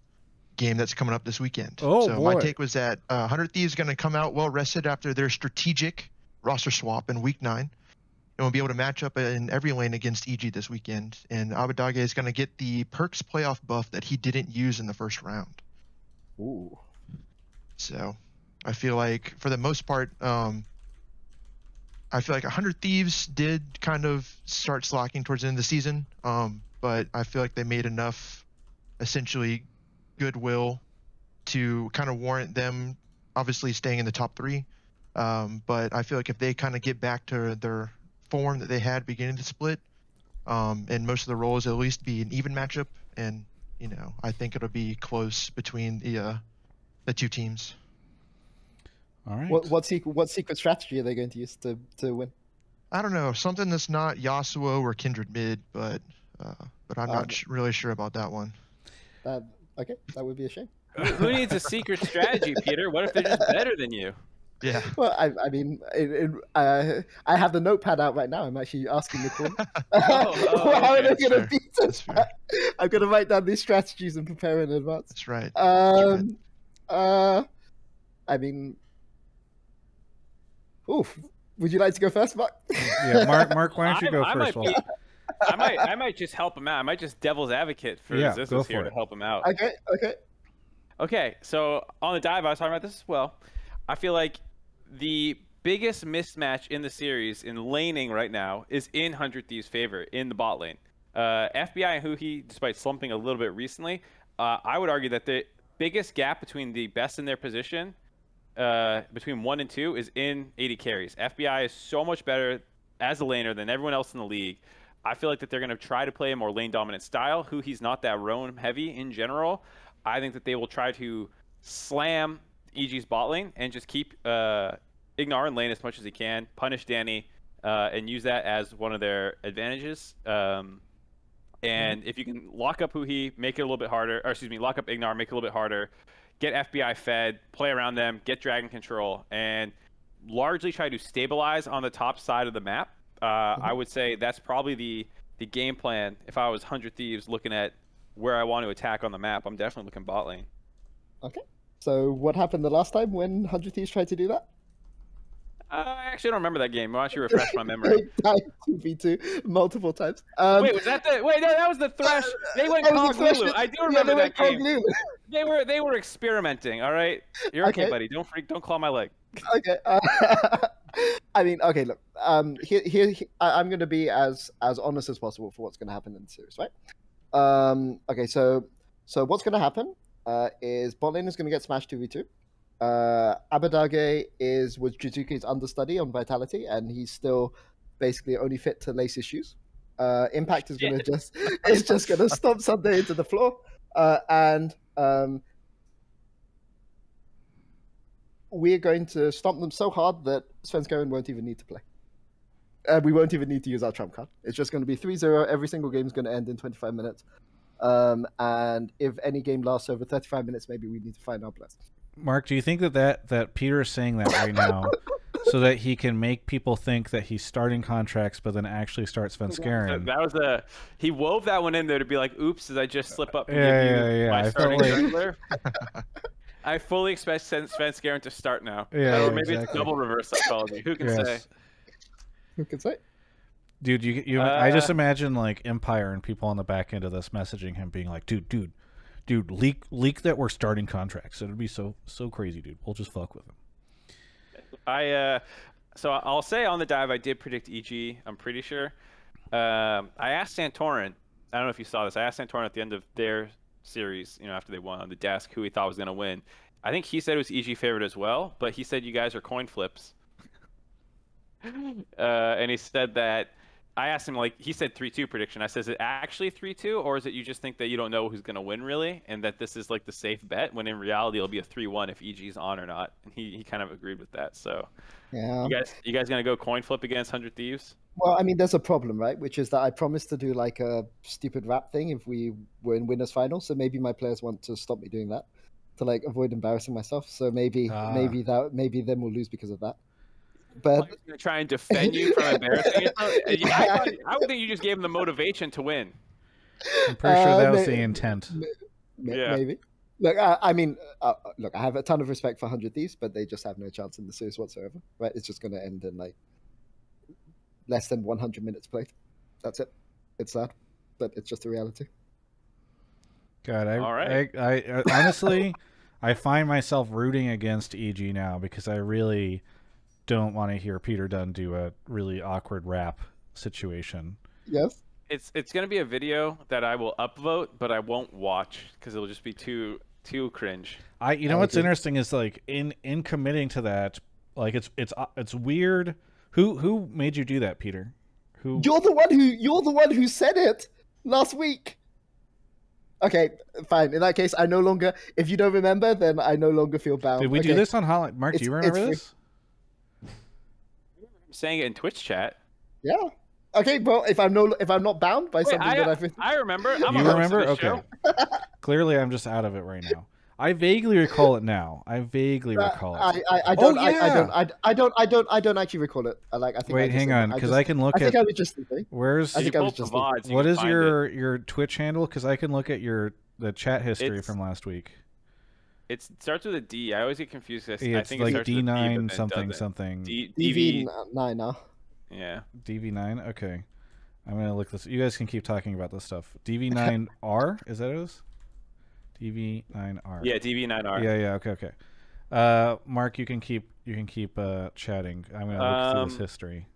game that's coming up this weekend. Oh, so my take was that uh, Hundred Thieves going to come out well rested after their strategic roster swap in Week Nine, and will be able to match up in every lane against EG this weekend. And Abbedagge is going to get the Perkz playoff buff that he didn't use in the first round. ooh. So I feel like for the most part, um, I feel like 100 Thieves did kind of start slacking towards the end of the season, um, but I feel like they made enough, essentially, goodwill to kind of warrant them obviously staying in the top three. Um, but I feel like if they kind of get back to their form that they had beginning the split, um, and most of the roles at least be an even matchup, and you know I think it'll be close between the uh, the two teams. All right. What what, sec- what secret strategy are they going to use to, to win? I don't know something that's not Yasuo or Kindred mid, but uh, but I'm Um, not sh- really sure about that one. Uh, okay, that would be a shame. Who, who needs a secret strategy, Peter? What if they're just better than you? Yeah. Well, I, I mean, it, it, uh, I have the notepad out right now. I'm actually asking the team. oh, How are they going to beat us? fair. I'm going to write down these strategies and prepare in advance. That's right. Um, uh, I mean, oof. Would you like to go first, Mark? yeah, Mark. Mark, why don't you go I first? might be- I might, I might just help him out. I might just devil's advocate for Yeah, Resistance go here for to help him out. okay, okay. Okay, so on the dive, I was talking about this as well. I feel like the biggest mismatch in the series in laning right now is in Hundred Thieves' favor in the bot lane. Uh, FBI and Huhi, despite slumping a little bit recently, uh, I would argue that the biggest gap between the best in their position, uh, between one and two, is in 80 carries. FBI is so much better as a laner than everyone else in the league. I feel like that they're going to try to play a more lane dominant style. Huhi's not that roam heavy in general. I think that they will try to slam EG's bot lane and just keep uh, IgNar in lane as much as he can, punish Danny, uh, and use that as one of their advantages. Um, and if you can lock up Huhi, make it a little bit harder, or excuse me, lock up IgNar, make it a little bit harder, get FBI fed, play around them, get dragon control, and largely try to stabilize on the top side of the map. Uh, I would say that's probably the the game plan. If I was Hundred Thieves looking at where I want to attack on the map, I'm definitely looking bot lane. Okay. So, what happened the last time when 100 Thieves tried to do that? Uh, I actually don't remember that game. Why don't you refresh my memory? 2v2 multiple times. Um, Wait, was that the? Wait, no, that was the Thresh. They went Thresh- I do remember they that game. Lulu. They were they were experimenting. All right, you're okay, Okay. buddy. Don't freak. Don't claw my leg. okay. Uh, I mean, okay. Look, um, here, here, he- I, I'm going to be as as honest as possible for what's going to happen in the series, right? Um, okay, so so what's going to happen uh, is bot lane is going to get smashed two v two. Uh, Abbedagge is was Jiizuke's understudy on Vitality, and he's still basically only fit to lace his shoes. Uh, Impact is going to just is just going to stomp Ssumday into the floor, uh, and um, we're going to stomp them so hard that Svenskeren won't even need to play. Uh, we won't even need to use our trump card. It's just going to be 3-0. Every single game is going to end in 25 minutes. Um, and if any game lasts over 35 minutes, maybe we need to find our bless. Mark, do you think that, that that Peter is saying that right now so that he can make people think that he's starting contracts but then actually starts That, Svenskeren? that was a he wove that one in there to be like, "Oops, did I just slip up and Yeah, give yeah, you yeah, my I starting like- jungler?" I fully expect Sven Svenskeren to start now. Yeah, or maybe it's exactly. double reverse psychology. Who can Yes. say? Who can say? Dude, you you I just Uh, imagine like Empire and people on the back end of this messaging him being like, "Dude, dude, dude, leak leak that we're starting contracts." It'd be so so crazy, dude. We'll just fuck with him. I uh, So I'll say on the dive, I did predict EG. I'm pretty sure. Um, I asked Santorin. I don't know if you saw this. I asked Santorin at the end of their series, you know, after they won on the desk, who he thought was going to win. I think he said it was EG favorite as well, but he said you guys are coin flips. uh, and he said that I asked him like he said three two prediction. I said, is it actually three two, or is it you just think that you don't know who's gonna win really, and that this is like the safe bet when in reality it'll be a three one if EG's on or not? And he, he kind of agreed with that. So Yeah. you guys you guys gonna go coin flip against Hundred Thieves? Well, I mean, there's a problem, right? Which is that I promised to do like a stupid rap thing if we were in winners final. So maybe my players want to stop me doing that to like avoid embarrassing myself. So maybe Ah. maybe that maybe then we'll lose because of that. But He's gonna try and defend you from embarrassing yourself. I, thought- I would think you just gave him the motivation to win. I'm pretty sure Uh, that was may- the intent. ma- Yeah. maybe. Look, I, I mean, uh, look, I have a ton of respect for Hundred Thieves, but they just have no chance in the series whatsoever. Right? It's just going to end in like less than 100 minutes played. That's it. It's sad, but it's just the reality. God, I, All right. I, I uh, honestly, I find myself rooting against EG now because I really don't want to hear Peter Dun do a really awkward rap situation. Yes. It's it's gonna be a video that I will upvote, but I won't watch because it'll just be too too cringe. I, you know, I what's agree. interesting is like in in committing to that, like it's it's uh, it's weird. Who who made you do that, Peter? Who? You're the one who you're the one who said it last week. Okay, fine. In that case, I no longer. If you don't remember, then I no longer feel bound. Did we do this on Hotline? Mark, do you it's remember free. this? I'm saying it in Twitch chat. Yeah. Okay, well, if I'm no, if I'm not bound by Wait, something I, that I've written, I remember. I'm you a host of remember? Okay. Clearly, I'm just out of it right now. I vaguely recall it now. I vaguely Uh, recall it. I, I, I Oh, don't, I, I don't, I, I don't, I don't, I don't actually recall it. I like, I think. Wait, just hang said- on, because just- I can look I think at I was just thinking. where's I think I was just. VODs, you what can is find your It. your Twitch handle? Because I can look at your the chat history It's- from last week. It starts with a D. I always get confused. I It's think it like starts with a D D, but then nine something something. D, DV DV. nine now. Yeah. DV nine. Okay, I'm gonna look this. You guys can keep talking about this stuff. DV nine R is that what it is? DV nine R. Yeah, DV9R. Yeah, yeah. Okay, okay. Uh, Mark, you can keep you can keep uh chatting. I'm gonna look through this Um, history.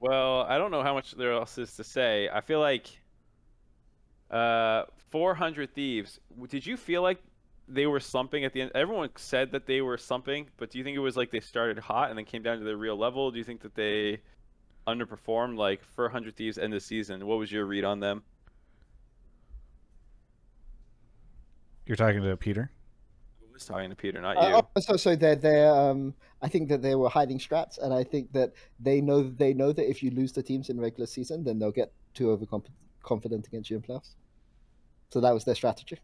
Well, I don't know how much there else is to say. I feel like uh 400 Thieves. Did you feel like they were slumping at the end? Everyone said that they were slumping, but do you think it was like they started hot and then came down to their real level? Do you think that they underperformed like 400 Thieves end of the season? What was your read on them? You're talking to Peter. I was talking to Peter, not you. Uh, oh, so, so they're, they're, um, I think that they were hiding strats, and I think that they know they know that if you lose the teams in regular season, then they'll get too overconfident against you in playoffs. So that was their strategy.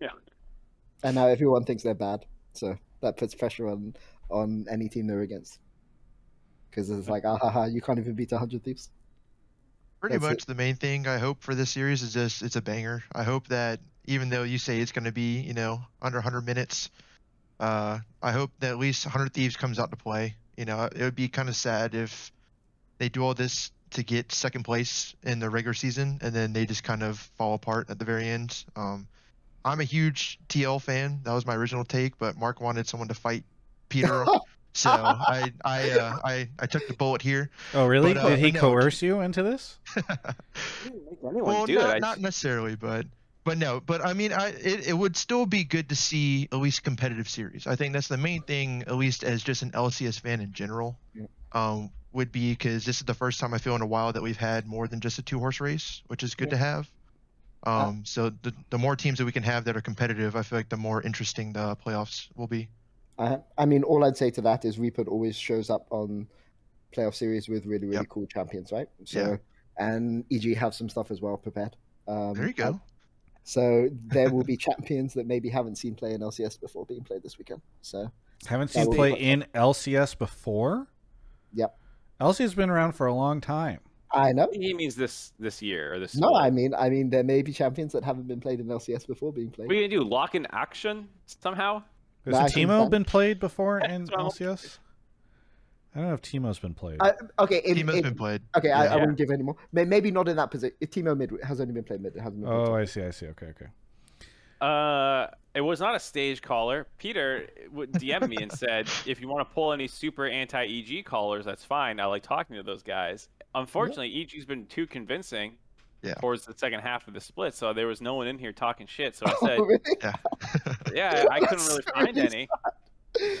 Yeah. And now everyone thinks they're bad, so that puts pressure on on any team they're against. Because it's like, ah, ha, ha, you can't even beat hundred thieves. Pretty That's it. much the main thing I hope for this series is just it's a banger. I hope that even though you say it's going to be you know under 100 minutes, uh, I hope that at least 100 Thieves comes out to play. You know, it would be kind of sad if they do all this to get second place in the regular season and then they just kind of fall apart at the very end. Um, I'm a huge TL fan. That was my original take, but Mark wanted someone to fight Peter. So I I, uh, I I took the bullet here. Oh, really? But, uh, Did he no. coerce you into this? Anyone well, do not, it? Not necessarily, but but no, but I mean, I it, it would still be good to see at least competitive series. I think that's the main thing, at least as just an LCS fan in general, Yeah. um, would be because this is the first time I feel in a while that we've had more than just a two horse race, which is good to have. Um, so the the more teams that we can have that are competitive, I feel like the more interesting the playoffs will be. I, I mean, all I'd say to that is Reaper always shows up on playoff series with really, really Yep. cool champions, right? So, Yeah. and EG have some stuff as well prepared. Um, There you go. So there will be champions that maybe haven't seen play in LCS before being played this weekend. So Haven't seen play in LCS before. Yep. LCS has been around for a long time. I know. He means this this year or this. No, fall. I mean, I mean, there may be champions that haven't been played in LCS before being played. What are you gonna do? Lock in action somehow? Has No, I think Teemo that- been played before in That's LCS? I don't know if Teemo's been played. I, okay, in, Team has in- been played. okay, I, I Yeah. wouldn't give any more. Maybe not in that position. Timo mid has only been played mid. It hasn't been played oh, top. I see. I see. Okay, okay. Uh, it was not a stage caller. Peter would DM me and said, if you want to pull any super anti EG callers, that's fine. I like talking to those guys. Unfortunately, EG's been too convincing Yeah. towards the second half of the split, so there was no one in here talking shit. So I said, Oh, really? Yeah. yeah, I couldn't really find any.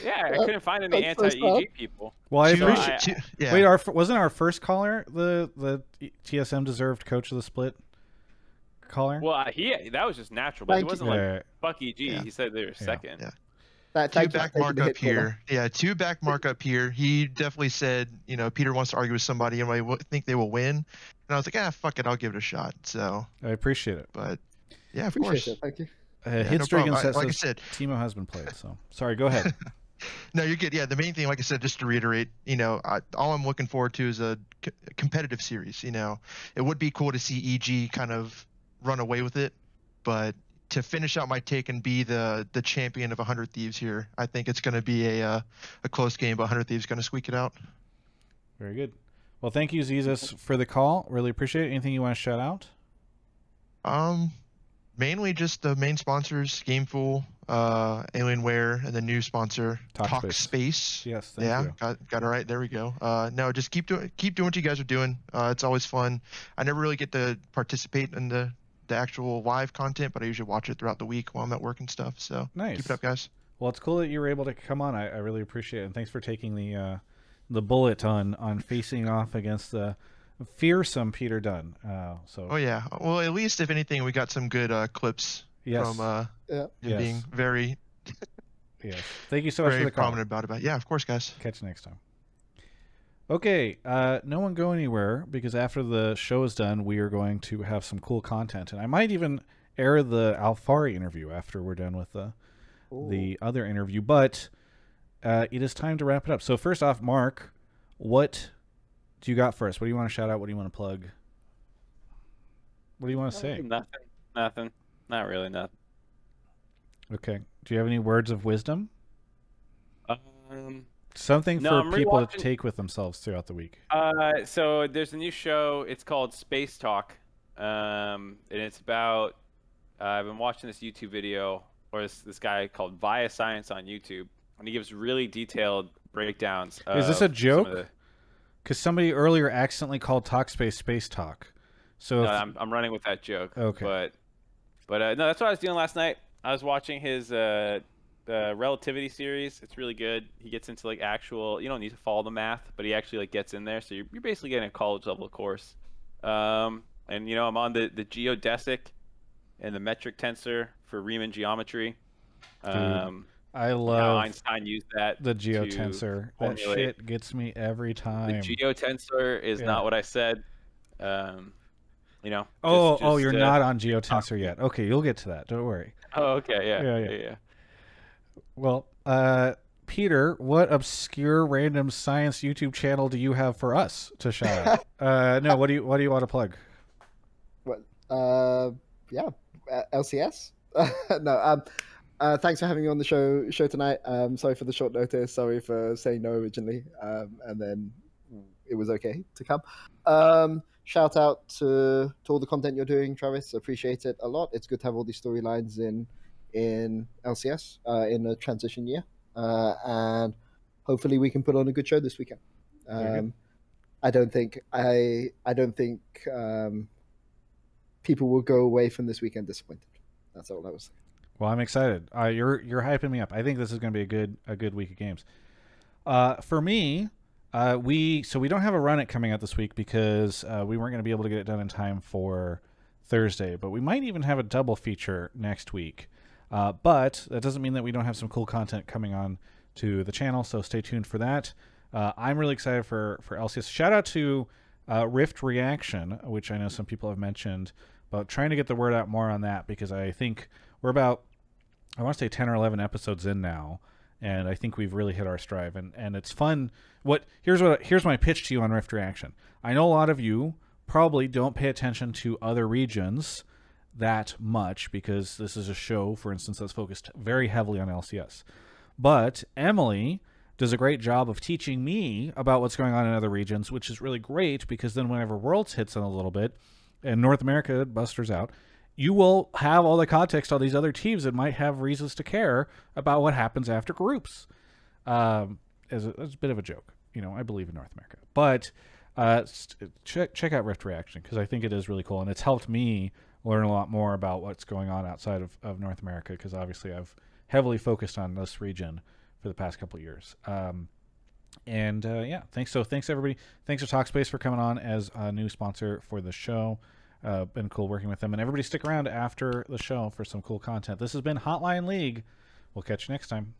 Yeah, I couldn't find any anti sad. EG people. Well, I Two- appreciate. two- yeah. Wait, our wasn't our first caller the the TSM deserved coach of the split caller? Well, uh, he that was just natural, but Thank he wasn't like fuck EG. Yeah. He said they were second. yeah. That, two thank you for back mark up hit, Connor. here. Yeah, two back mark up here. He definitely said, you know, Peter wants to argue with somebody, and I think they will win. And I was like, ah, fuck it, I'll give it a shot. So, I appreciate it. but yeah, of Appreciate course. it. Thank you. Uh, Yeah, hit no streak problem. I- like I said- Teemo has been played. So sorry. Go ahead. No, you're good. Yeah, the main thing, like I said, just to reiterate, you know, I, all I'm looking forward to is a c- competitive series. You know, it would be cool to see EG kind of run away with it, but to finish out my take and be the the champion of 100 Thieves here, I think it's going to be a uh, a close game, but 100 Thieves going to squeak it out. Very good. Well, thank you, Zizas, for the call. Really appreciate it. Anything you want to shout out? Um, mainly just the main sponsors, Gameful, uh, Alienware, and the new sponsor, Talkspace. Talkspace. Yes, thank yeah, you. got got it right. There we go. Uh, no, just keep doing keep doing what you guys are doing. Uh, it's always fun. I never really get to participate in the the actual live content, but I usually watch it throughout the week while I'm at work and stuff. So Nice. keep it up, guys. Well, it's cool that you were able to come on. I, I really appreciate it, and thanks for taking the uh, the bullet on on facing off against the fearsome Peter Dun. Uh, so Oh yeah. Well, at least if anything, we got some good uh, clips yes, from uh, Yeah. him Yes. being very yes. Thank you so much for very the call. prominent about it. But yeah, of course, guys. Catch you next time. Okay, uh, no one go anywhere because after the show is done, we are going to have some cool content, and I might even air the Alphari interview after we're done with the the other interview. But uh, it is time to wrap it up. So first off, Mark, what do you got for us? What do you want to shout out? What do you want to plug? What do you want to say? Nothing. Nothing. Not really. Nothing. Okay. Do you have any words of wisdom? Um. Something No, for I'm people to take with themselves throughout the week. Uh, so there's a new show. It's called Space Talk, um, and it's about. Uh, I've been watching this YouTube video, or this this guy called Via Science on YouTube, and he gives really detailed breakdowns. Is this a joke? the- Because somebody earlier accidentally called Talkspace Space Talk. So No, if, I'm I'm running with that joke. Okay. But but uh, no, that's what I was doing last night. I was watching his uh the relativity series. It's really good. He gets into like actual. You don't need to follow the math, but he actually like gets in there. So you're, you're basically getting a college level course. Um, and you know I'm on the the geodesic and the metric tensor for Riemann geometry. Um, I love Einstein used that the geotensor. That shit gets me every time. The geotensor is Yeah. not what I said. Um, you know. oh, just- oh, you're uh, not on geotensor yet. Okay, you'll get to that. Don't worry. Oh, okay, yeah, Yeah, yeah, yeah. Well, uh, Peter, what obscure random science YouTube channel do you have for us to shout out? uh, no, what do you what do you want to plug? What? Uh, yeah, uh, LCS. no. Um, uh, thanks for having me on the show show tonight. Um, sorry for the short notice. Sorry for saying no originally, um, and then it was okay to come. Um, shout out to to all the content you're doing, Travis. Appreciate it a lot. It's good to have all these storylines in in LCS uh, in a transition year, uh, and hopefully we can put on a good show this weekend. Um, I don't think I I don't think um, people will go away from this weekend disappointed. That's all I was saying. Well, I'm excited. Uh, you're you're hyping me up. I think this is going to be a good a good week of games. Uh, for me, uh, we so we don't have a run it coming out this week because uh, we weren't going to be able to get it done in time for Thursday. But we might even have a double feature next week. Uh, but that doesn't mean that we don't have some cool content coming on to the channel. So stay tuned for that. Uh, I'm really excited for for LCS. Shout out to uh, Rift Reaction, which I know some people have mentioned about trying to get the word out more on that because I think we're about I want to say 10 or 11 episodes in now and I think we've really hit our stride and and it's fun what here's what here's my pitch to you on Rift Reaction. I know a lot of you probably don't pay attention to other regions that much because this is a show for instance that's focused very heavily on LCS. But Emily does a great job of teaching me about what's going on in other regions, which is really great because then whenever Worlds hits in a little bit and North America busters out, you will have all the context on these other teams that might have reasons to care about what happens after groups. Um, as, a, as a bit of a joke, you know, I believe in North America, but uh, check check out Rift Reaction because I think it is really cool and it's helped me learn a lot more about what's going on outside of, of North America because obviously I've heavily focused on this region for the past couple years. Um, and uh, yeah, thanks. So thanks everybody. Thanks to Talkspace for coming on as a new sponsor for the show. Uh, been cool working with them, and everybody stick around after the show for some cool content. This has been Hotline League. We'll catch you next time.